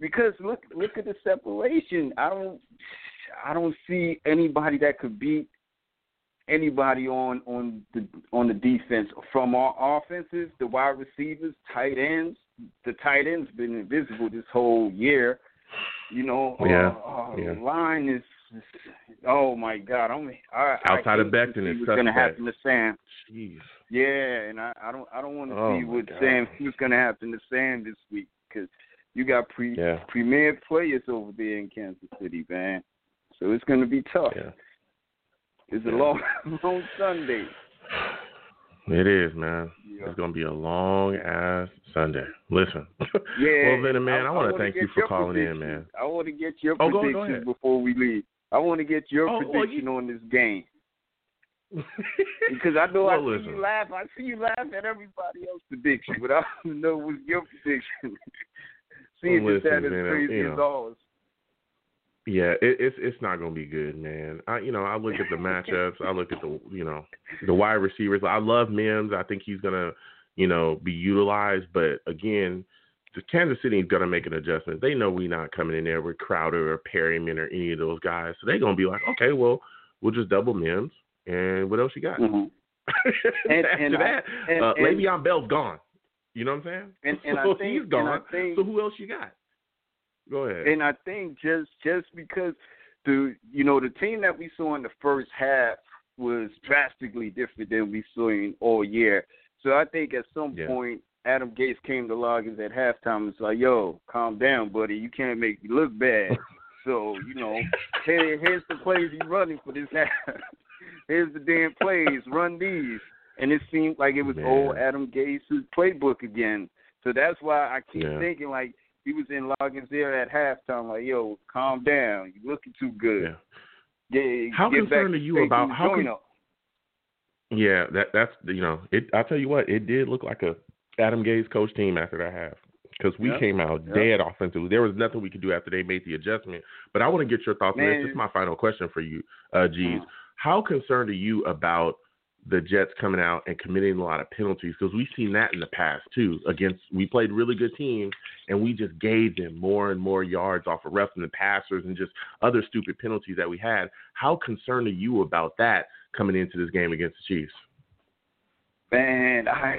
Because look look at the separation. I don't I don't see anybody that could beat anybody on on the on the defense from our offenses, the wide receivers, tight ends. The tight ends been invisible this whole year. You know, Yeah, uh, uh, yeah. the line is, oh my god, I'm I, Outside I of to see it's what's gonna happen to Sam. Jeez. Yeah, and I, I don't I don't want to Oh, see what God. Sam what's gonna happen to Sam this week because you got pre Yeah. premier players over there in Kansas City, man. So it's gonna be tough. Yeah. It's a long long Sunday. It is, man. Yeah. It's gonna be a long ass Sunday. Listen. Yeah. well, Venom, man, I, want to wanna thank you for calling in, man. I want to get your Oh, predictions before we leave. I want to get your Oh, well, prediction on this game because I know Well, I see listen. you laugh. I see you laugh at everybody else's prediction, but I don't know what's your prediction. see if Well, it's that as man, crazy you as know. ours. Yeah, it, it's it's not gonna be good, man. I you know I look at the matchups. I look at the you know the wide receivers. I love Mims. I think he's gonna you know be utilized, but again, the Kansas City is gonna make an adjustment. They know we're not coming in there with Crowder or Perriman or any of those guys, so they're gonna be like, okay, well we'll just double Mims. And what else you got? Mhm. And- After and I- that, and- uh, and- Le'Veon Bell's gone. You know what I'm saying? And and so I think he's gone. I think so who else you got? Go ahead. And I think just just because the you know the team that we saw in the first half was drastically different than we saw in all year. So I think at some Yeah. point Adam Gase came to Loggains at halftime and was like, "Yo, calm down, buddy. You can't make me look bad." so you know, here, here's the plays he's running for this half. here's the damn plays. Run these. And it seemed like it was Man. old Adam Gase' playbook again. So that's why I keep Yeah. thinking like he was in Loggains there at halftime, like, yo, calm down. You're looking too good. Yeah. How concerned are you about- how con- up. Yeah, that that's you know it. I'll tell you what, it did look like a Adam Gase coach team after that half because we Yep, came out yep. dead offensively. There was nothing we could do after they made the adjustment. But I want to get your thoughts on this. This is my final question for you, uh, G's. How concerned are you about the Jets coming out and committing a lot of penalties? Because we've seen that in the past too. Against we played really good teams and we just gave them more and more yards off of roughing the passers and just other stupid penalties that we had. How concerned are you about that coming into this game against the Chiefs? Man, I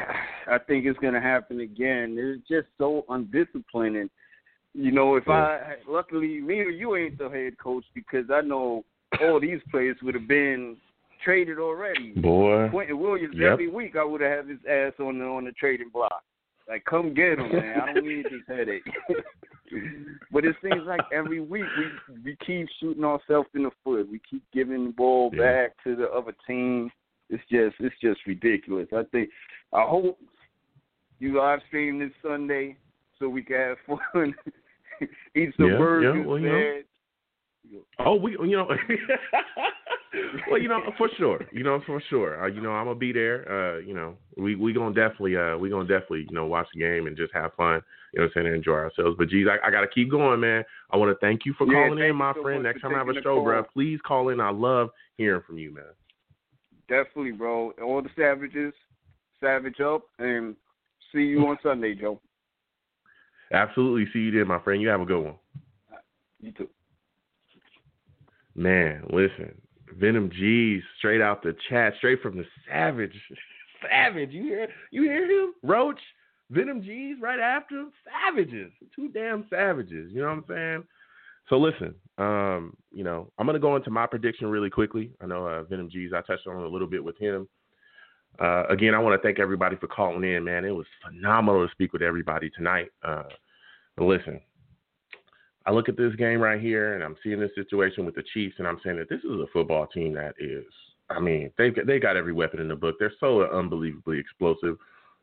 I think it's gonna happen again. It's just so undisciplined, and you know, if I luckily me or you ain't the head coach because I know all these players would have been traded already. Boy. Quinnen Williams Yep. every week I would have had his ass on the on the trading block. Like, come get him, man. I don't need this headache. but it seems like every week we we keep shooting ourselves in the foot. We keep giving the ball Yeah. back to the other team. It's just it's just ridiculous. I think I hope you live stream this Sunday so we can have fun. Eat some Yeah, burgers, yeah, well, you know. Oh, we, you know, well, you know, for sure, you know, for sure, uh, you know, I'm gonna be there. Uh, you know, we we gonna definitely, uh, we gonna definitely, you know, watch the game and just have fun. You know, what I'm saying, and enjoy ourselves. But geez, I, I gotta keep going, man. I want to thank you for Yeah, calling in, my so friend. Next time I have a show, bro, please call in. I love hearing from you, man. Definitely, bro. All the savages, savage up, and see you on Sunday, Joe. Absolutely. See you then, my friend. You have a good one. You too. Man, listen, Venom G's straight out the chat, straight from the Savage. Savage, you hear you hear him? Roach, Venom G's right after him. Savages, two damn savages. You know what I'm saying? So listen, um, you know, I'm gonna go into my prediction really quickly. I know uh, Venom G's. I touched on a little bit with him. Uh, again, I want to thank everybody for calling in, man. It was phenomenal to speak with everybody tonight. Uh, listen, I look at this game right here, and I'm seeing this situation with the Chiefs, and I'm saying that this is a football team that is. I mean, they got they got every weapon in the book. They're so unbelievably explosive.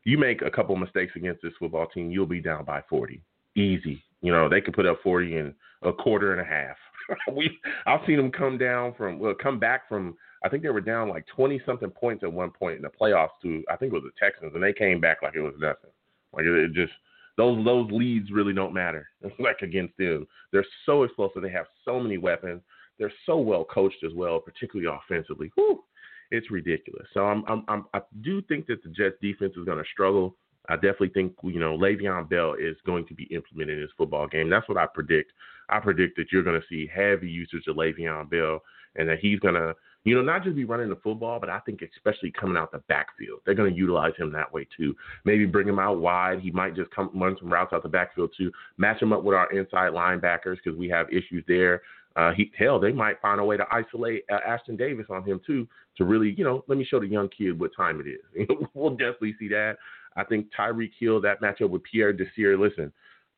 You make a couple mistakes against this football team, you'll be down by 40, easy. You know, they could put up 40 in a quarter and a half. we I've seen them come down from well, come back from. I think they were down like 20 something points at one point in the playoffs to I think it was the Texans, and they came back like it was nothing. Like it, it just those those leads really don't matter. like against them, they're so explosive. They have so many weapons. They're so well coached as well, particularly offensively. Whew, it's ridiculous. So I'm, I'm, I'm I do think that the Jets defense is going to struggle. I definitely think you know Le'Veon Bell is going to be implemented in this football game. That's what I predict. I predict that you're going to see heavy usage of Le'Veon Bell, and that he's going to you know not just be running the football, but I think especially coming out the backfield, they're going to utilize him that way too. Maybe bring him out wide. He might just come run some routes out the backfield too. Match him up with our inside linebackers because we have issues there. Uh, he, hell, they might find a way to isolate uh, Ashtyn Davis on him too to really, you know, let me show the young kid what time it is. we'll definitely see that. I think Tyreek Hill, that matchup with Pierre Desir. Listen,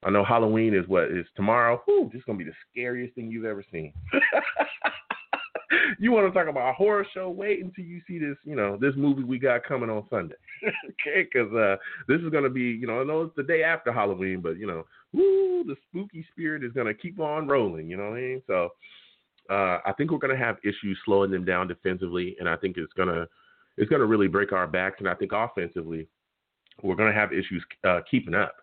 I know Halloween is what is tomorrow. Whew, this is gonna be the scariest thing you've ever seen. you want to talk about a horror show? Wait until you see this, you know, this movie we got coming on Sunday. okay, because uh, this is gonna be, you know, I know it's the day after Halloween, but you know, woo, the spooky spirit is gonna keep on rolling. You know what I mean? So. Uh, I think we're going to have issues slowing them down defensively, and I think it's going to it's going to really break our backs. And I think offensively, we're going to have issues uh, keeping up.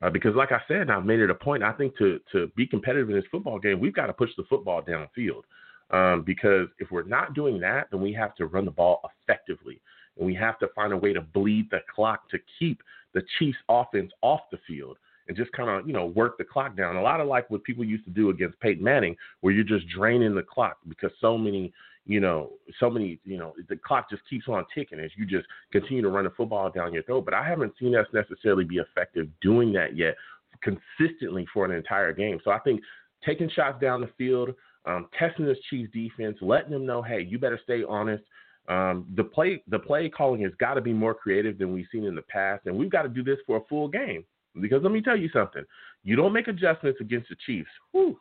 Uh, because, like I said, I've made it a point. I think to to be competitive in this football game, we've got to push the football downfield. Um, because if we're not doing that, then we have to run the ball effectively, and we have to find a way to bleed the clock to keep the Chiefs' offense off the field and just kind of you know work the clock down. A lot of like what people used to do against Peyton Manning, where you're just draining the clock because so many you know so many you know the clock just keeps on ticking as you just continue to run the football down your throat. But I haven't seen us necessarily be effective doing that yet consistently for an entire game. So I think taking shots down the field, um, testing this Chiefs defense, letting them know, hey, you better stay honest. Um, the play the play calling has got to be more creative than we've seen in the past, and we've got to do this for a full game. Because let me tell you something, you don't make adjustments against the Chiefs, whew,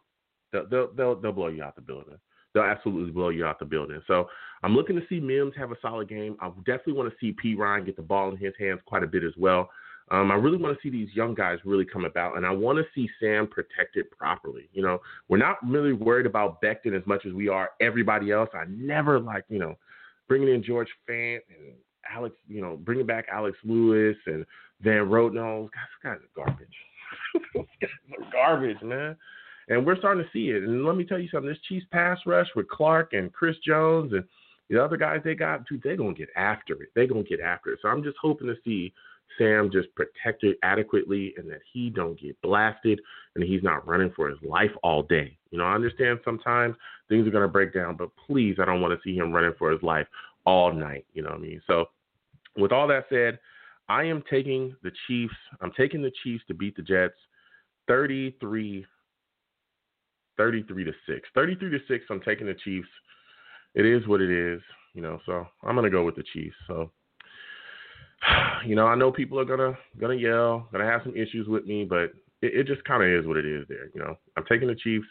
they'll, they'll, they'll, they'll blow you out the building. They'll absolutely blow you out the building. So I'm looking to see Mims have a solid game. I definitely want to see Perine get the ball in his hands quite a bit as well. Um, I really want to see these young guys really come about, and I want to see Sam protected properly. You know, we're not really worried about Becton as much as we are everybody else. I never like, you know, bringing in George Fant and Alex, you know, bringing back Alex Lewis and Van Roten. Those guys, garbage. guys garbage, man. And we're starting to see it. And let me tell you something: this Chiefs pass rush with Clark and Chris Jones and the other guys they got, dude, they're gonna get after it. They're gonna get after it. So I'm just hoping to see Sam just protected adequately and that he don't get blasted and he's not running for his life all day. You know, I understand sometimes things are gonna break down, but please, I don't want to see him running for his life all night. You know what I mean? So with all that said, I am taking the Chiefs. I'm taking the Chiefs to beat the Jets 33 33 to 6. 33 to 6, I'm taking the Chiefs. It is what it is, you know, so I'm going to go with the Chiefs. So you know, I know people are going to yell, to have some issues with me, but it, it just kind of is what it is there, you know. I'm taking the Chiefs.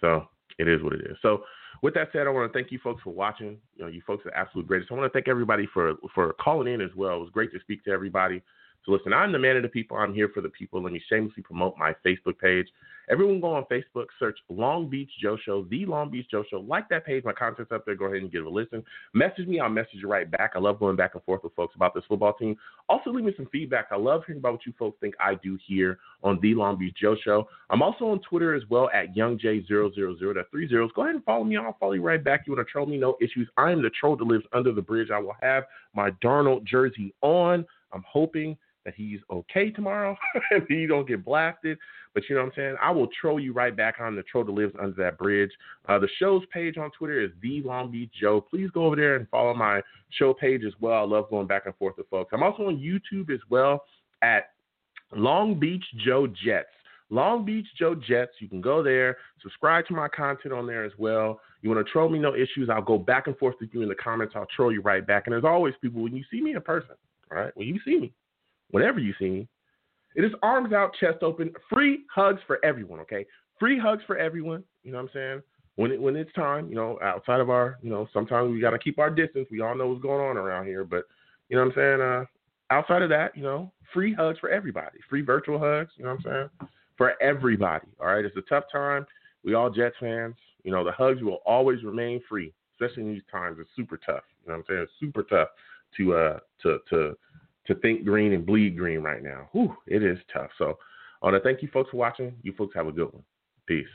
So it is what it is. So with that said, I want to thank you folks for watching. You know, you folks are absolute greatest. I want to thank everybody for for calling in as well. It was great to speak to everybody. So listen, I'm the man of the people. I'm here for the people. Let me shamelessly promote my Facebook page. Everyone go on Facebook, search Long Beach Joe Show, the Long Beach Joe Show. Like that page, my content's up there. Go ahead and give it a listen. Message me, I'll message you right back. I love going back and forth with folks about this football team. Also, leave me some feedback. I love hearing about what you folks think I do here on the Long Beach Joe Show. I'm also on Twitter as well at YoungJ000. That three zeros. Go ahead and follow me. I'll follow you right back. You want to troll me? No issues. I am the troll that lives under the bridge. I will have my Darnold jersey on. I'm hoping that he's okay tomorrow and he don't get blasted. But you know what I'm saying? I will troll you right back on the troll that lives under that bridge. Uh, the show's page on Twitter is the Long Beach Joe. Please go over there and follow my show page as well. I love going back and forth with folks. I'm also on YouTube as well at Long Beach Joe Jets. Long Beach Joe Jets. You can go there, subscribe to my content on there as well. You want to troll me, no issues. I'll go back and forth with you in the comments. I'll troll you right back. And as always, people, when you see me in person, all right, when you see me, whenever you see. It is arms out, chest open, free hugs for everyone, okay? Free hugs for everyone, you know what I'm saying? When it when it's time, you know, outside of our, you know, sometimes we got to keep our distance. We all know what's going on around here, but you know what I'm saying? Uh outside of that, you know, free hugs for everybody. Free virtual hugs, you know what I'm saying? For everybody. All right, it's a tough time. We all Jets fans. You know, the hugs will always remain free, especially in these times. It's super tough. You know what I'm saying? It's super tough to uh to to to think green and bleed green right now. Whew, it is tough. So I want to thank you folks for watching. You folks have a good one. Peace.